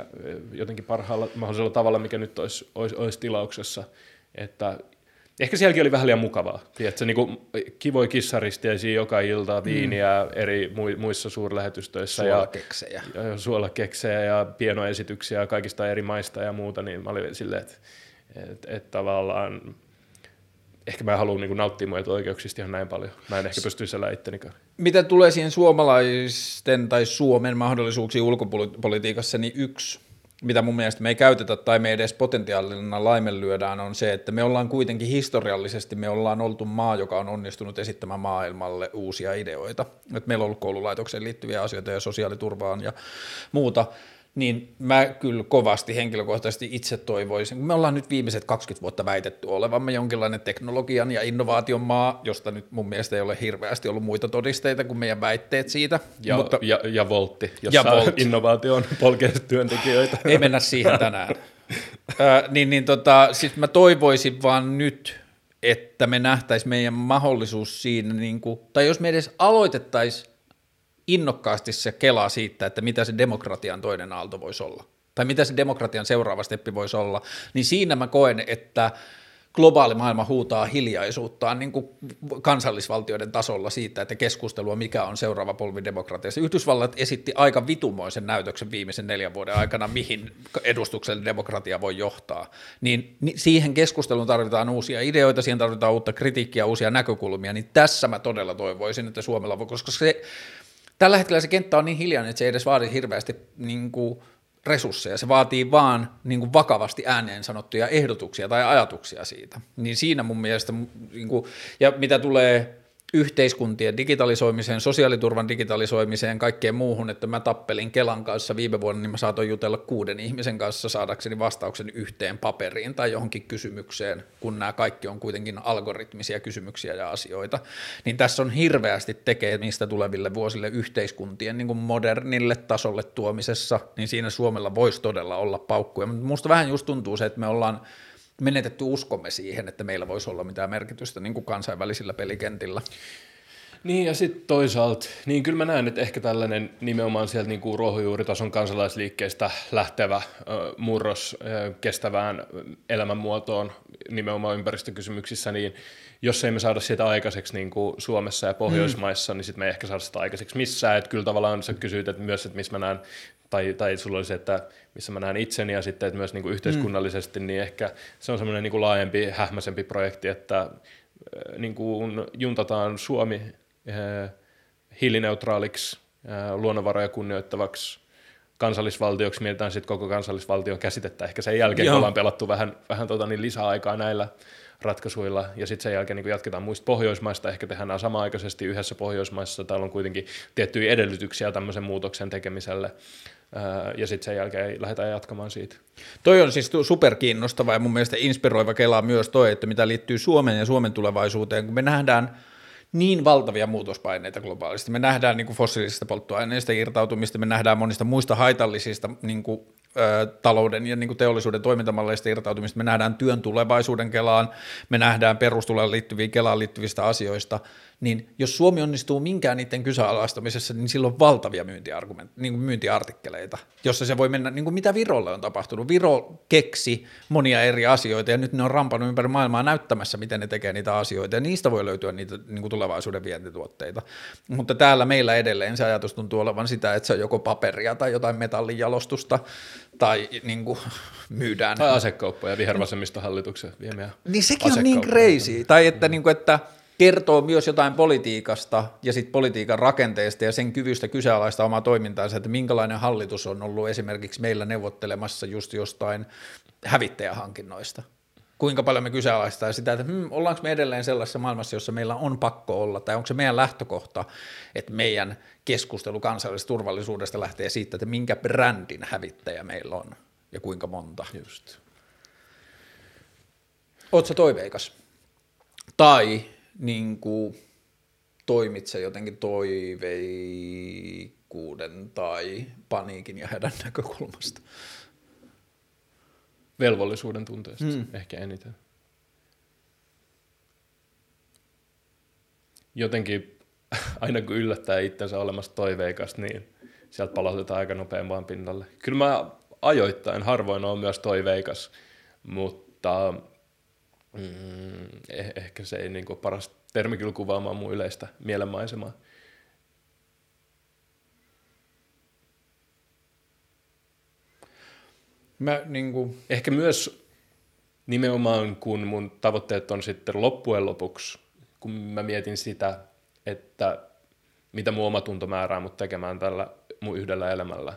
S2: jotenkin parhaalla mahdollisella tavalla, mikä nyt olisi, olisi, olisi tilauksessa. Että Ehkä sielläkin oli vähän liian mukavaa. Tiedätkö, niin kuin kivoi kissaristiäisiä joka ilta, mm. viiniä mm. eri muissa suurlähetystöissä.
S1: Suolakeksejä.
S2: Ja, ja suolakeksejä ja pienoesityksiä kaikista eri maista ja muuta, niin mä olin silleen, että et, et tavallaan ehkä mä haluan niin nauttia mun oikeuksista ihan näin paljon. Mä en ehkä pysty siellä ittenikään.
S1: Mitä tulee siihen suomalaisten tai Suomen mahdollisuuksiin ulkopolitiikassa, niin yksi mitä mun mielestä me ei käytetä tai me edes potentiaalina laimenlyödään, on se, että me ollaan kuitenkin historiallisesti, me ollaan oltu maa, joka on onnistunut esittämään maailmalle uusia ideoita. Et meillä on ollut koululaitokseen liittyviä asioita ja sosiaaliturvaan ja muuta, niin mä kyllä kovasti henkilökohtaisesti itse toivoisin, kun me ollaan nyt viimeiset 20 vuotta väitetty olevamme jonkinlainen teknologian ja innovaation maa, josta nyt mun mielestä ei ole hirveästi ollut muita todisteita kuin meidän väitteet siitä.
S2: Ja, mutta, ja, ja Voltti, jossa ja Volt. innovaatio on polkeista työntekijöitä.
S1: Ei mennä siihen tänään. äh, niin, niin tota, siis mä toivoisin vaan nyt, että me nähtäisiin meidän mahdollisuus siinä, niin kuin, tai jos me edes aloitettaisiin innokkaasti se kelaa siitä, että mitä se demokratian toinen aalto voisi olla, tai mitä se demokratian seuraava steppi voisi olla, niin siinä mä koen, että globaali maailma huutaa hiljaisuuttaan niin kuin kansallisvaltioiden tasolla siitä, että keskustelua, mikä on seuraava polvi demokratiassa. Yhdysvallat esitti aika vitumoisen näytöksen viimeisen neljän vuoden aikana, mihin edustuksellinen demokratia voi johtaa. Niin, niin siihen keskusteluun tarvitaan uusia ideoita, siihen tarvitaan uutta kritiikkiä, uusia näkökulmia, niin tässä mä todella toivoisin, että Suomella voi, koska se Tällä hetkellä se kenttä on niin hiljainen, että se ei edes vaadi hirveästi niin kuin, resursseja, se vaatii vaan niin kuin vakavasti ääneen sanottuja ehdotuksia tai ajatuksia siitä. Niin siinä mun mielestä, niin kuin, ja mitä tulee yhteiskuntien digitalisoimiseen, sosiaaliturvan digitalisoimiseen, kaikkeen muuhun, että mä tappelin Kelan kanssa viime vuonna, niin mä saatoin jutella kuuden ihmisen kanssa saadakseni vastauksen yhteen paperiin tai johonkin kysymykseen, kun nämä kaikki on kuitenkin algoritmisia kysymyksiä ja asioita, niin tässä on hirveästi tekemistä tuleville vuosille yhteiskuntien niin kuin modernille tasolle tuomisessa, niin siinä Suomella voisi todella olla paukkuja, mutta musta vähän just tuntuu se, että me ollaan menetetty uskomme siihen, että meillä voisi olla mitään merkitystä niin kuin kansainvälisillä pelikentillä.
S2: Niin ja sitten toisaalta, niin kyllä mä näen, että ehkä tällainen nimenomaan sieltä niin kuin ruohonjuuritason kansalaisliikkeestä lähtevä äh, murros äh, kestävään elämänmuotoon nimenomaan ympäristökysymyksissä, niin jos ei me saada sitä aikaiseksi niin kuin Suomessa ja Pohjoismaissa, mm. niin sitten me ei ehkä saada sitä aikaiseksi missään. Että kyllä tavallaan sä kysyit että myös, että missä mä näen tai, tai sulla oli se, että missä mä näen itseni ja sitten että myös niin kuin yhteiskunnallisesti, mm. niin ehkä se on semmoinen niin kuin laajempi, hähmäisempi projekti, että äh, niin kuin juntataan Suomi äh, hiilineutraaliksi, äh, luonnonvaroja kunnioittavaksi kansallisvaltioksi, mietitään sitten koko kansallisvaltion käsitettä, ehkä sen jälkeen, Joo. kun ollaan pelattu vähän, vähän tota, niin lisäaikaa näillä ratkaisuilla, ja sitten sen jälkeen niin jatketaan muista Pohjoismaista, ehkä tehdään nämä samaaikaisesti yhdessä Pohjoismaissa, täällä on kuitenkin tiettyjä edellytyksiä tämmöisen muutoksen tekemiselle, ja sitten sen jälkeen lähdetään jatkamaan siitä.
S1: Toi on siis superkiinnostava ja mun mielestä inspiroiva kelaa myös toi, että mitä liittyy Suomen ja Suomen tulevaisuuteen, kun me nähdään niin valtavia muutospaineita globaalisti. Me nähdään niin kuin fossiilisista polttoaineista irtautumista, me nähdään monista muista haitallisista niin kuin talouden ja niin kuin teollisuuden toimintamalleista irtautumista, me nähdään työn tulevaisuuden kelaan, me nähdään perustuloon liittyviä kelaan liittyvistä asioista, niin jos Suomi onnistuu minkään niiden kyseenalaistamisessa, niin silloin on valtavia myyntiargument, niin kuin myyntiartikkeleita, jossa se voi mennä, niin kuin mitä Virolle on tapahtunut. Viro keksi monia eri asioita ja nyt ne on rampannut ympäri maailmaa näyttämässä, miten ne tekee niitä asioita ja niistä voi löytyä niitä niin kuin tulevaisuuden vientituotteita. Mutta täällä meillä edelleen se ajatus tuntuu olevan sitä, että se on joko paperia tai jotain metallijalostusta tai niin kuin, myydään.
S2: Tai asekauppoja vihervasemmistohallituksen viemiä
S1: Niin sekin on niin crazy. Tai että, mm. niin kuin, että kertoo myös jotain politiikasta ja sitten politiikan rakenteesta ja sen kyvystä kyseenalaista omaa toimintaansa, että minkälainen hallitus on ollut esimerkiksi meillä neuvottelemassa just jostain hävittäjähankinnoista. Kuinka paljon me kyseenalaistaa sitä, että hmm, ollaanko me edelleen sellaisessa maailmassa, jossa meillä on pakko olla, tai onko se meidän lähtökohta, että meidän keskustelu kansallisesta turvallisuudesta lähtee siitä, että minkä brändin hävittäjä meillä on ja kuinka monta.
S2: Just.
S1: Oletko toiveikas? Tai niin kuin, toimit se jotenkin toiveikkuuden tai paniikin ja hädän näkökulmasta?
S2: Velvollisuuden tunteesta hmm. ehkä eniten. Jotenkin aina kun yllättää itsensä olemassa toiveikas, niin sieltä palautetaan aika nopean vaan pinnalle. Kyllä mä ajoittain harvoin on myös toiveikas, mutta mm, eh- ehkä se ei niin kuin paras termi kyllä kuvaamaan mun yleistä mielenmaisemaa.
S1: Mä, niin kuin...
S2: Ehkä myös nimenomaan, kun mun tavoitteet on sitten loppujen lopuksi, kun mä mietin sitä, että mitä mun omatunto määrää mut tekemään tällä mun yhdellä elämällä,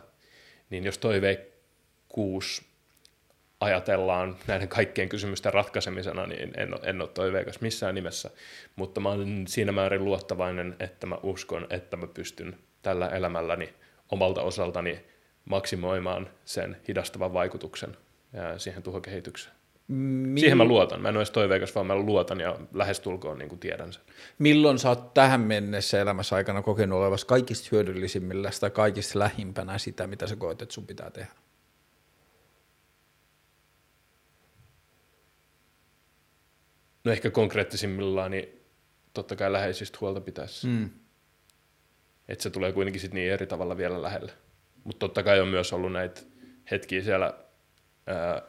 S2: niin jos toiveikkuus ajatellaan näiden kaikkien kysymysten ratkaisemisena, niin en, en ole toiveikas missään nimessä. Mutta mä olen siinä määrin luottavainen, että mä uskon, että mä pystyn tällä elämälläni omalta osaltani maksimoimaan sen hidastavan vaikutuksen siihen tuhokehitykseen. Mill... Siihen mä luotan. Mä en ole edes toiveikas, vaan mä luotan ja lähestulkoon niin kuin tiedän sen.
S1: Milloin sä oot tähän mennessä elämässä aikana kokenut olevassa kaikista hyödyllisimmillä tai kaikista lähimpänä sitä, mitä sä koet, että sun pitää tehdä?
S2: No ehkä konkreettisimmillaan, niin totta kai läheisistä huolta pitäisi. Mm. Että se tulee kuitenkin sit niin eri tavalla vielä lähelle. Mutta totta kai on myös ollut näitä hetkiä siellä ää,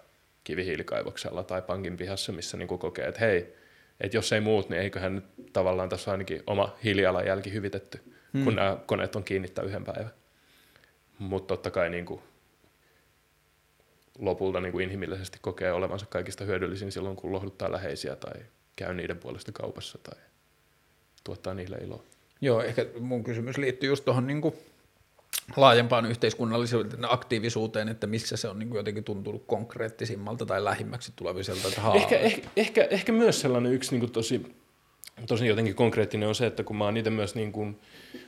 S2: kivihiilikaivoksella tai pankin pihassa, missä niin kokee, että hei, että jos ei muut, niin eiköhän nyt tavallaan tässä ainakin oma hiilijalanjälki hyvitetty, hmm. kun nämä koneet on kiinnittää yhden päivän. Mutta totta kai niin kuin, lopulta niin kuin inhimillisesti kokee olevansa kaikista hyödyllisin silloin, kun lohduttaa läheisiä tai käy niiden puolesta kaupassa tai tuottaa niille iloa.
S1: Joo, ehkä mun kysymys liittyy just tuohon niin laajempaan yhteiskunnallisuuteen aktiivisuuteen, että missä se on niin kuin jotenkin tuntunut konkreettisimmalta tai lähimmäksi tuleviselta. Että
S2: ehkä, ehkä, ehkä, ehkä, myös sellainen yksi niin kuin tosi, tosi jotenkin konkreettinen on se, että kun mä oon itse myös niin kuin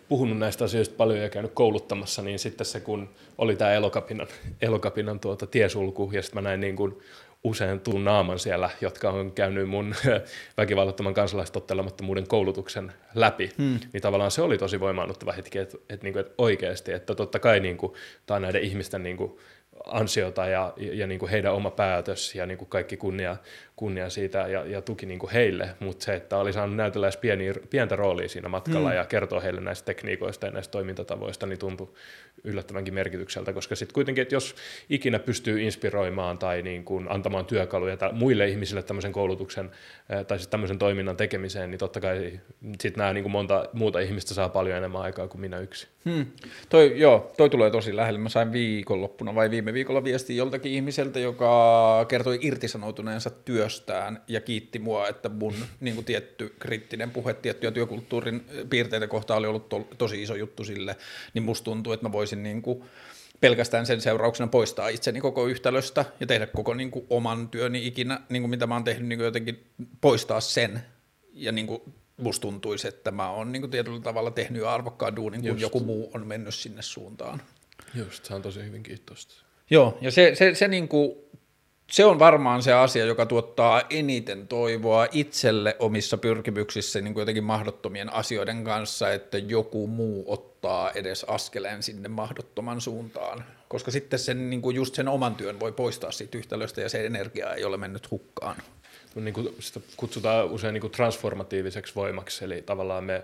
S2: puhunut näistä asioista paljon ja käynyt kouluttamassa, niin sitten se kun oli tämä elokapinan, elokapinan tuota tiesulku ja sitten mä näin niin kuin usein tuun naaman siellä, jotka on käynyt mun väkivallattoman kansalaistottelemattomuuden koulutuksen läpi, hmm. niin tavallaan se oli tosi voimaannuttava hetki, että, että, niin kuin, että oikeasti, että totta kai niin kuin, tämä on näiden ihmisten niin kuin, ansiota ja, ja, ja niin kuin heidän oma päätös ja niin kuin kaikki kunnia, kunnia siitä ja, ja tuki niin kuin heille, mutta se, että oli saanut näytellä edes pieni, pientä roolia siinä matkalla mm. ja kertoa heille näistä tekniikoista ja näistä toimintatavoista, niin tuntui yllättävänkin merkitykseltä, koska sitten kuitenkin, että jos ikinä pystyy inspiroimaan tai niin kuin antamaan työkaluja tai muille ihmisille tämmöisen koulutuksen tai siis tämmöisen toiminnan tekemiseen, niin totta kai sitten nämä niin kuin monta muuta ihmistä saa paljon enemmän aikaa kuin minä yksi. Hmm.
S1: Toi, joo, toi tulee tosi lähelle. Mä sain viikonloppuna vai viime viikolla viesti joltakin ihmiseltä, joka kertoi irtisanoutuneensa työstään ja kiitti mua, että mun niin kuin tietty kriittinen puhe tiettyjä työkulttuurin piirteitä kohtaan oli ollut to, tosi iso juttu sille, niin musta tuntuu, että mä voisin niin kuin pelkästään sen seurauksena poistaa itseni koko yhtälöstä ja tehdä koko niin kuin, oman työni ikinä, niin kuin mitä mä oon tehnyt, niin kuin jotenkin poistaa sen ja niin kuin, musta tuntuisi, että mä oon niin kuin, tietyllä tavalla tehnyt arvokkaan duunin, kun Just. joku muu on mennyt sinne suuntaan.
S2: Just, se on tosi hyvin kiitosta.
S1: Joo, ja se, se, se, niin kuin, se on varmaan se asia, joka tuottaa eniten toivoa itselle omissa pyrkimyksissä niin kuin jotenkin mahdottomien asioiden kanssa, että joku muu ottaa edes askeleen sinne mahdottoman suuntaan. Koska sitten sen, niin kuin just sen oman työn voi poistaa siitä yhtälöstä ja se energia ei ole mennyt hukkaan.
S2: Niin kuin sitä kutsutaan usein niin kuin transformatiiviseksi voimaksi, eli tavallaan me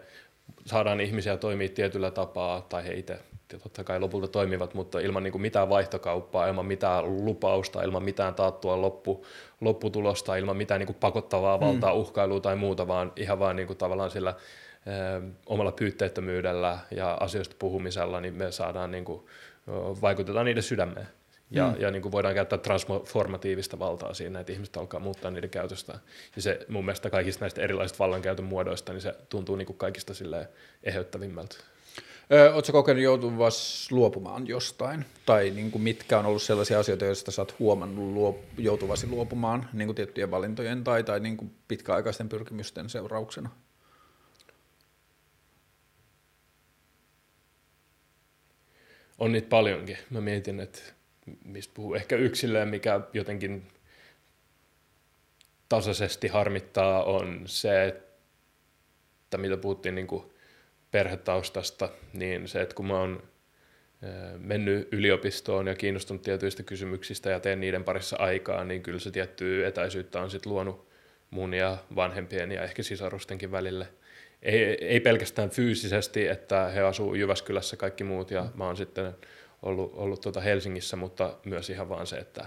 S2: saadaan ihmisiä toimia tietyllä tapaa, tai he itse totta kai lopulta toimivat, mutta ilman niin kuin mitään vaihtokauppaa, ilman mitään lupausta, ilman mitään taattua loppu, lopputulosta, ilman mitään niin kuin pakottavaa hmm. valtaa, mm. uhkailua tai muuta, vaan ihan vaan niin kuin tavallaan sillä ö, omalla pyytteettömyydellä ja asioista puhumisella, niin me saadaan niin kuin, vaikutetaan niiden sydämeen. Ja, mm. ja niin kuin voidaan käyttää transformatiivista valtaa siinä, että ihmiset alkaa muuttaa niiden käytöstä. Ja se mun mielestä kaikista näistä erilaisista vallankäytön muodoista, niin se tuntuu niin kuin kaikista eheyttävimmältä.
S1: Oletko kokenut joutuvas luopumaan jostain? Tai niin kuin mitkä on ollut sellaisia asioita, joista oot huomannut luop, joutuvasi luopumaan niin kuin tiettyjen valintojen tai, tai niin kuin pitkäaikaisten pyrkimysten seurauksena?
S2: On niitä paljonkin. Mä mietin, että mistä puhuu. Ehkä yksilöön, mikä jotenkin tasaisesti harmittaa, on se, että mitä puhuttiin niin kuin perhetaustasta, niin se, että kun mä oon mennyt yliopistoon ja kiinnostunut tietyistä kysymyksistä ja teen niiden parissa aikaa, niin kyllä se tiettyä etäisyyttä on sitten luonut mun ja vanhempien ja ehkä sisarustenkin välille. Ei, ei pelkästään fyysisesti, että he asuu Jyväskylässä kaikki muut ja mä oon sitten ollut, ollut tuota Helsingissä, mutta myös ihan vaan se, että,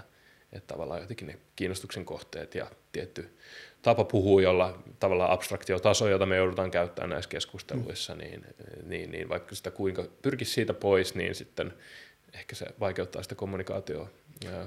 S2: että tavallaan jotenkin ne kiinnostuksen kohteet ja tietty tapa puhua, jolla tavallaan abstraktiotaso, jota me joudutaan käyttämään näissä keskusteluissa, mm. niin, niin, niin vaikka sitä kuinka pyrkisi siitä pois, niin sitten ehkä se vaikeuttaa sitä kommunikaatioa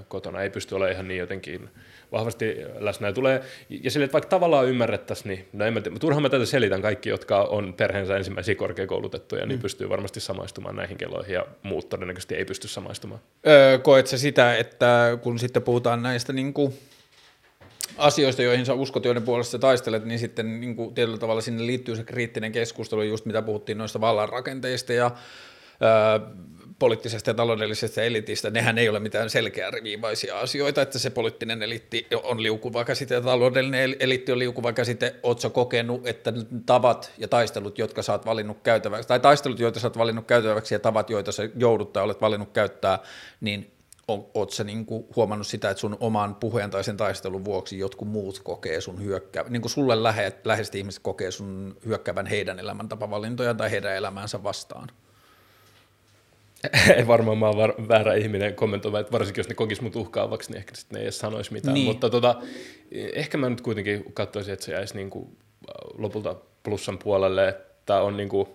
S2: kotona. Ei pysty olemaan ihan niin jotenkin vahvasti läsnä. Ja, tulee, ja sille, että vaikka tavallaan ymmärrettäisiin, niin no en mä turhaan mä tätä selitän, kaikki, jotka on perheensä ensimmäisiä korkeakoulutettuja, niin mm. pystyy varmasti samaistumaan näihin kelloihin, ja muut todennäköisesti ei pysty samaistumaan.
S1: Öö, koet sä sitä, että kun sitten puhutaan näistä niin kuin asioista, joihin sä uskot, joiden puolesta sä taistelet, niin sitten niin kuin tietyllä tavalla sinne liittyy se kriittinen keskustelu, just mitä puhuttiin noista vallanrakenteista ja ää, poliittisesta ja taloudellisesta elitistä, nehän ei ole mitään selkeää riviivaisia asioita, että se poliittinen eliitti on liukuva käsite ja taloudellinen eliitti on liukuva käsite. Oletko kokenut, että tavat ja taistelut, jotka sä oot valinnut käytäväksi, tai taistelut, joita sä oot valinnut käytäväksi ja tavat, joita sä joudut tai olet valinnut käyttää, niin oot sä niin kuin huomannut sitä, että sun oman puheen tai sen taistelun vuoksi jotkut muut kokee sun hyökkää, niin kuin sulle lähe, läheiset ihmiset kokee sun hyökkäävän heidän elämäntapavalintoja tai heidän elämäänsä vastaan?
S2: Ei varmaan mä oon var- väärä ihminen kommentoimaan, että varsinkin jos ne kokis mut uhkaavaksi, niin ehkä sitten ne ei edes sanoisi mitään. Niin. Mutta tota, ehkä mä nyt kuitenkin katsoisin, että se jäisi niin kuin lopulta plussan puolelle, että on niin kuin,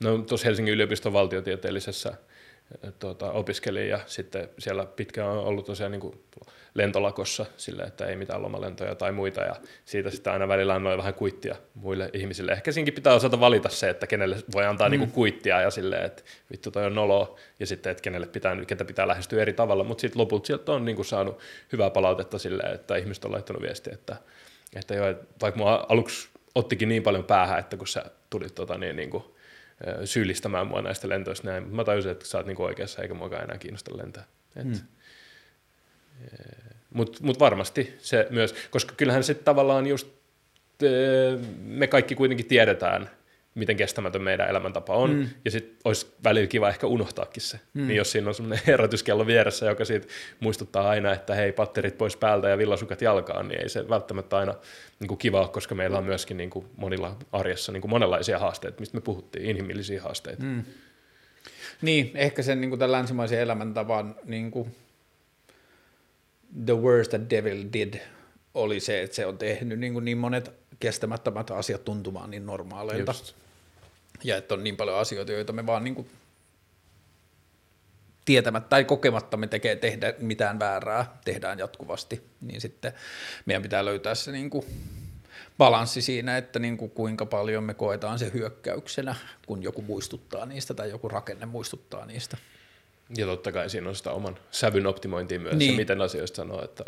S2: no tuossa Helsingin yliopiston valtiotieteellisessä – tuota, opiskelin ja sitten siellä pitkään on ollut tosiaan niin kuin lentolakossa sille, että ei mitään lomalentoja tai muita ja siitä sitten aina välillä annoin vähän kuittia muille ihmisille. Ehkä siinkin pitää osata valita se, että kenelle voi antaa niinku mm. niin kuin kuittia ja silleen, että vittu toi on nolo ja sitten, että kenelle pitää, ketä pitää lähestyä eri tavalla, mutta sitten lopulta sieltä on niin kuin saanut hyvää palautetta silleen, että ihmiset on laittanut viestiä, että, että jo, vaikka mua aluksi ottikin niin paljon päähän, että kun sä tulit tota, niin, niin kuin syyllistämään mua näistä lentoista näin. Mä tajusin, että sä oot niinku oikeassa eikä muakaan enää kiinnosta lentää. Et, hmm. Mutta mut varmasti se myös, koska kyllähän se tavallaan just, me kaikki kuitenkin tiedetään, miten kestämätön meidän elämäntapa on, mm. ja sitten olisi välillä kiva ehkä unohtaakin se. Mm. Niin jos siinä on semmoinen herätyskello vieressä, joka siitä muistuttaa aina, että hei, patterit pois päältä ja villasukat jalkaan, niin ei se välttämättä aina niin kuin kiva, koska meillä on myöskin niin kuin monilla arjessa niin kuin monenlaisia haasteita, mistä me puhuttiin, inhimillisiä haasteita. Mm.
S1: Niin, ehkä sen niin kuin tämän länsimaisen elämäntavan niin kuin the worst that devil did oli se, että se on tehnyt niin, kuin niin monet kestämättömät asiat tuntumaan niin normaaleilta. Just ja että on niin paljon asioita, joita me vaan niin kuin tietämättä tai kokematta me tekee tehdä mitään väärää, tehdään jatkuvasti, niin sitten meidän pitää löytää se niin kuin balanssi siinä, että niin kuin kuinka paljon me koetaan se hyökkäyksenä, kun joku muistuttaa niistä tai joku rakenne muistuttaa niistä.
S2: Ja totta kai siinä on sitä oman sävyn optimointia myös, niin. miten asioista sanoo, että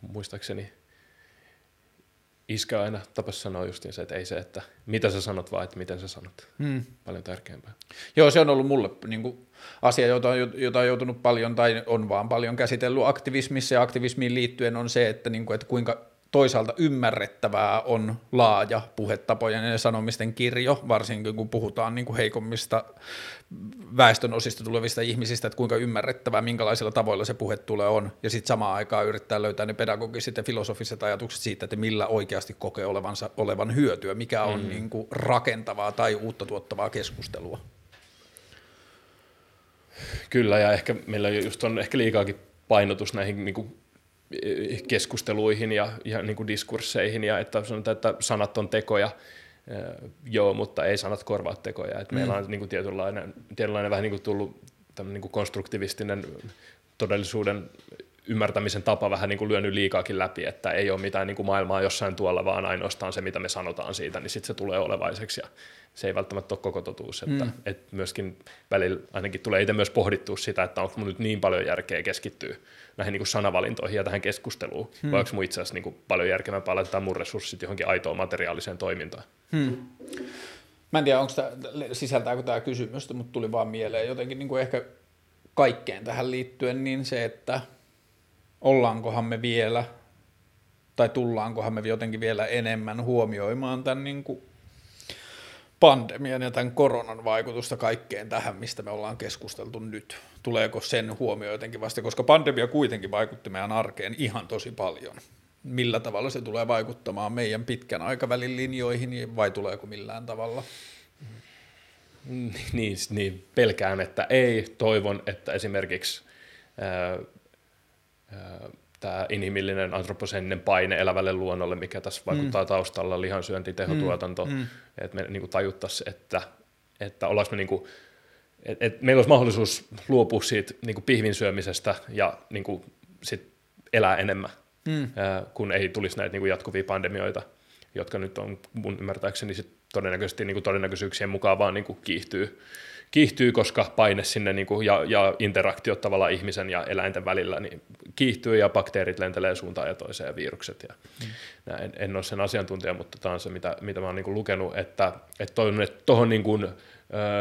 S2: muistaakseni iskä aina tapas sanoa justiin se, että ei se, että mitä sä sanot, vaan että miten sä sanot. Hmm. Paljon tärkeämpää.
S1: Joo, se on ollut mulle niin kuin, asia, jota, jota on joutunut paljon tai on vaan paljon käsitellyt aktivismissa ja aktivismiin liittyen on se, että, niin kuin, että kuinka toisaalta ymmärrettävää on laaja puhetapojen ja sanomisten kirjo, varsinkin kun puhutaan niin kuin heikommista väestön osista tulevista ihmisistä, että kuinka ymmärrettävää, minkälaisilla tavoilla se puhe tulee on, ja sitten samaan aikaan yrittää löytää ne pedagogiset ja filosofiset ajatukset siitä, että millä oikeasti kokee olevansa, olevan hyötyä, mikä on mm. niin kuin rakentavaa tai uutta tuottavaa keskustelua.
S2: Kyllä, ja ehkä meillä just on ehkä liikaakin painotus näihin niin kuin keskusteluihin ja, ja niin kuin diskursseihin, ja että sanotaan, että sanat on tekoja, joo, mutta ei sanat korvaa tekoja. että mm. Meillä on niin kuin tietynlainen, tietynlainen vähän niin kuin tullut niin kuin konstruktivistinen todellisuuden ymmärtämisen tapa vähän niin kuin lyönyt liikaakin läpi, että ei ole mitään niin kuin maailmaa jossain tuolla, vaan ainoastaan se, mitä me sanotaan siitä, niin sitten se tulee olevaiseksi ja se ei välttämättä ole koko totuus. Että, mm. että myöskin välillä ainakin tulee itse myös pohdittua sitä, että onko mun nyt niin paljon järkeä keskittyä näihin niin kuin sanavalintoihin ja tähän keskusteluun, hmm. vai onko mun itse asiassa niin kuin paljon järkevämpää laittaa mun resurssit johonkin aitoon materiaaliseen toimintaan. Hmm.
S1: Mä en tiedä, onko tämä, sisältääkö tämä kysymystä, mutta tuli vaan mieleen jotenkin niin kuin ehkä kaikkeen tähän liittyen, niin se, että ollaankohan me vielä, tai tullaankohan me jotenkin vielä enemmän huomioimaan tämän niin kuin pandemian ja tämän koronan vaikutusta kaikkeen tähän, mistä me ollaan keskusteltu nyt? Tuleeko sen huomio jotenkin vasta, koska pandemia kuitenkin vaikutti meidän arkeen ihan tosi paljon. Millä tavalla se tulee vaikuttamaan meidän pitkän aikavälin linjoihin vai tuleeko millään tavalla?
S2: Niin, niin pelkään, että ei. Toivon, että esimerkiksi ää, ää, tämä inhimillinen antroposeeninen paine elävälle luonnolle, mikä tässä vaikuttaa mm. taustalla, lihansyönti, tehotuotanto, mm. mm. että me niin tajuttaisiin, että, että me niin kuin, et, et meillä olisi mahdollisuus luopua siitä niin kuin pihvin syömisestä ja niin kuin, sit elää enemmän, mm. ää, kun ei tulisi näitä niin kuin jatkuvia pandemioita, jotka nyt on mun ymmärtääkseni sit todennäköisesti niin kuin todennäköisyyksien mukaan vaan niin kuin kiihtyy kiihtyy, koska paine sinne niin kuin, ja, ja interaktiot tavallaan ihmisen ja eläinten välillä niin kiihtyy ja bakteerit lentelee suuntaan ja toiseen ja virukset. Ja mm. näin. En ole sen asiantuntija, mutta tämä on se, mitä, mitä mä oon niin kuin lukenut, että, että toivon, että tuohon niin kuin,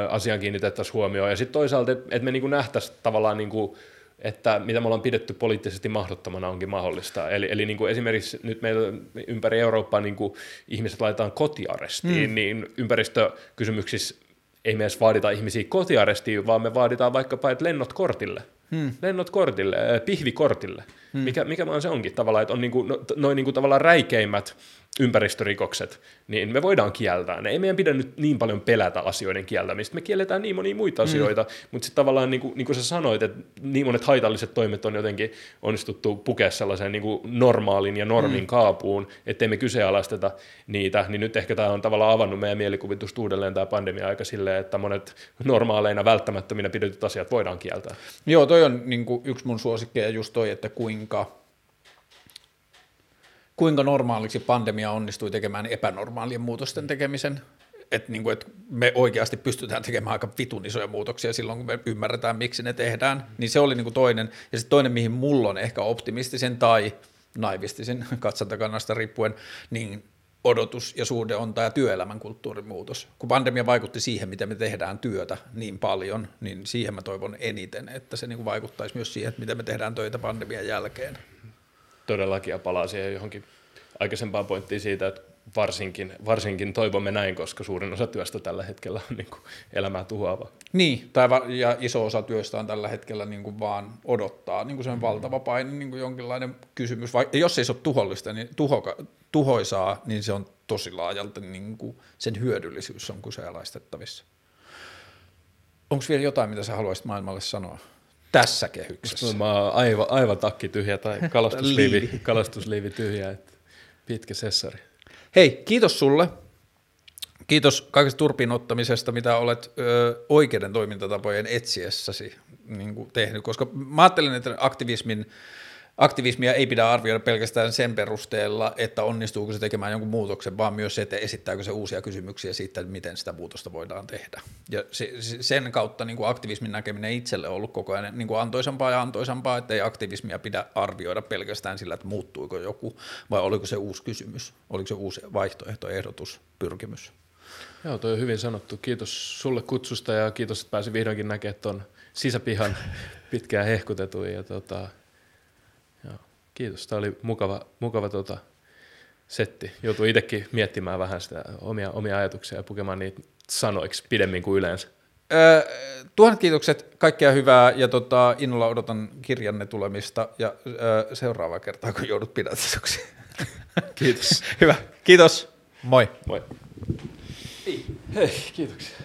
S2: asiaan kiinnitettäisiin huomioon. Ja sitten toisaalta, että me niin kuin nähtäisiin tavallaan niin kuin, että mitä me ollaan pidetty poliittisesti mahdottomana onkin mahdollista. Eli, eli niin kuin esimerkiksi nyt meillä ympäri Eurooppaa niin kuin ihmiset laitetaan kotiarestiin, mm. niin ympäristökysymyksissä ei me edes vaadita ihmisiä kotiarestiin, vaan me vaaditaan vaikkapa, että lennot kortille. Hmm. Lennot kortille, äh, pihvikortille. Hmm. Mikä, mikä vaan se onkin tavallaan, että on niinku, no, noin niinku tavallaan räikeimmät ympäristörikokset, niin me voidaan kieltää ne. Ei meidän pidä nyt niin paljon pelätä asioiden kieltämistä. Me kielletään niin monia muita mm. asioita, mutta sitten tavallaan niin kuin, niin kuin sä sanoit, että niin monet haitalliset toimet on jotenkin onnistuttu pukea sellaiseen niin kuin normaalin ja normin mm. kaapuun, ettei me kyseenalaisteta niitä, niin nyt ehkä tämä on tavallaan avannut meidän mielikuvitusta uudelleen tämä pandemia-aika silleen, että monet normaaleina välttämättöminä pidetyt asiat voidaan kieltää.
S1: Joo, toi on niin kuin yksi mun suosikkeja just toi, että kuinka kuinka normaaliksi pandemia onnistui tekemään epänormaalien muutosten tekemisen. Että niin et me oikeasti pystytään tekemään aika vitun isoja muutoksia silloin, kun me ymmärretään, miksi ne tehdään. Niin se oli niin kuin toinen. Ja sitten toinen, mihin mulla on ehkä optimistisen tai naivistisen katsantakannasta riippuen, niin odotus ja suhde on tämä työelämän kulttuurimuutos. Kun pandemia vaikutti siihen, miten me tehdään työtä niin paljon, niin siihen mä toivon eniten, että se niin vaikuttaisi myös siihen, että miten me tehdään töitä pandemian jälkeen
S2: todellakin ja palaa siihen johonkin aikaisempaan pointtiin siitä, että varsinkin, varsinkin toivomme näin, koska suurin osa työstä tällä hetkellä on niin kuin elämää tuhoava.
S1: Niin, tai va- ja iso osa työstä on tällä hetkellä niin kuin vaan odottaa niin kuin se on valtava paine, niin kuin jonkinlainen kysymys. Vai, jos ei se ole tuhollista, niin tuho, tuhoisaa, niin se on tosi laajalta, niin kuin sen hyödyllisyys on kyseenalaistettavissa. Onko vielä jotain, mitä sä haluaisit maailmalle sanoa? Tässä kehyksessä.
S2: Mä oon aivan, aivan takki tyhjä tai kalastusliivi, kalastusliivi tyhjä, että pitkä sessari.
S1: Hei, kiitos sulle. Kiitos kaikesta turpin ottamisesta, mitä olet ö, oikeiden toimintatapojen etsiessäsi niin tehnyt, koska mä ajattelen, että aktivismin aktivismia ei pidä arvioida pelkästään sen perusteella, että onnistuuko se tekemään jonkun muutoksen, vaan myös se, että esittääkö se uusia kysymyksiä siitä, että miten sitä muutosta voidaan tehdä. Ja se, sen kautta niin kuin aktivismin näkeminen itselle on ollut koko ajan niin kuin antoisampaa ja antoisampaa, että ei aktivismia pidä arvioida pelkästään sillä, että muuttuiko joku, vai oliko se uusi kysymys, oliko se uusi vaihtoehto, ehdotus, pyrkimys.
S2: Joo, toi on hyvin sanottu. Kiitos sulle kutsusta ja kiitos, että pääsin vihdoinkin näkemään tuon sisäpihan pitkään hehkutetun. Ja tota, Kiitos, tämä oli mukava, mukava tota, setti. Joutuu itsekin miettimään vähän sitä omia, omia ajatuksia ja pukemaan niitä sanoiksi pidemmin kuin yleensä.
S1: Öö, tuhannet kiitokset, kaikkea hyvää ja tota, innolla odotan kirjanne tulemista ja öö, seuraavaa kertaa, kun joudut pidätetyksi.
S2: Kiitos.
S1: Hyvä, kiitos. Moi.
S2: Moi. Hei, kiitoksia.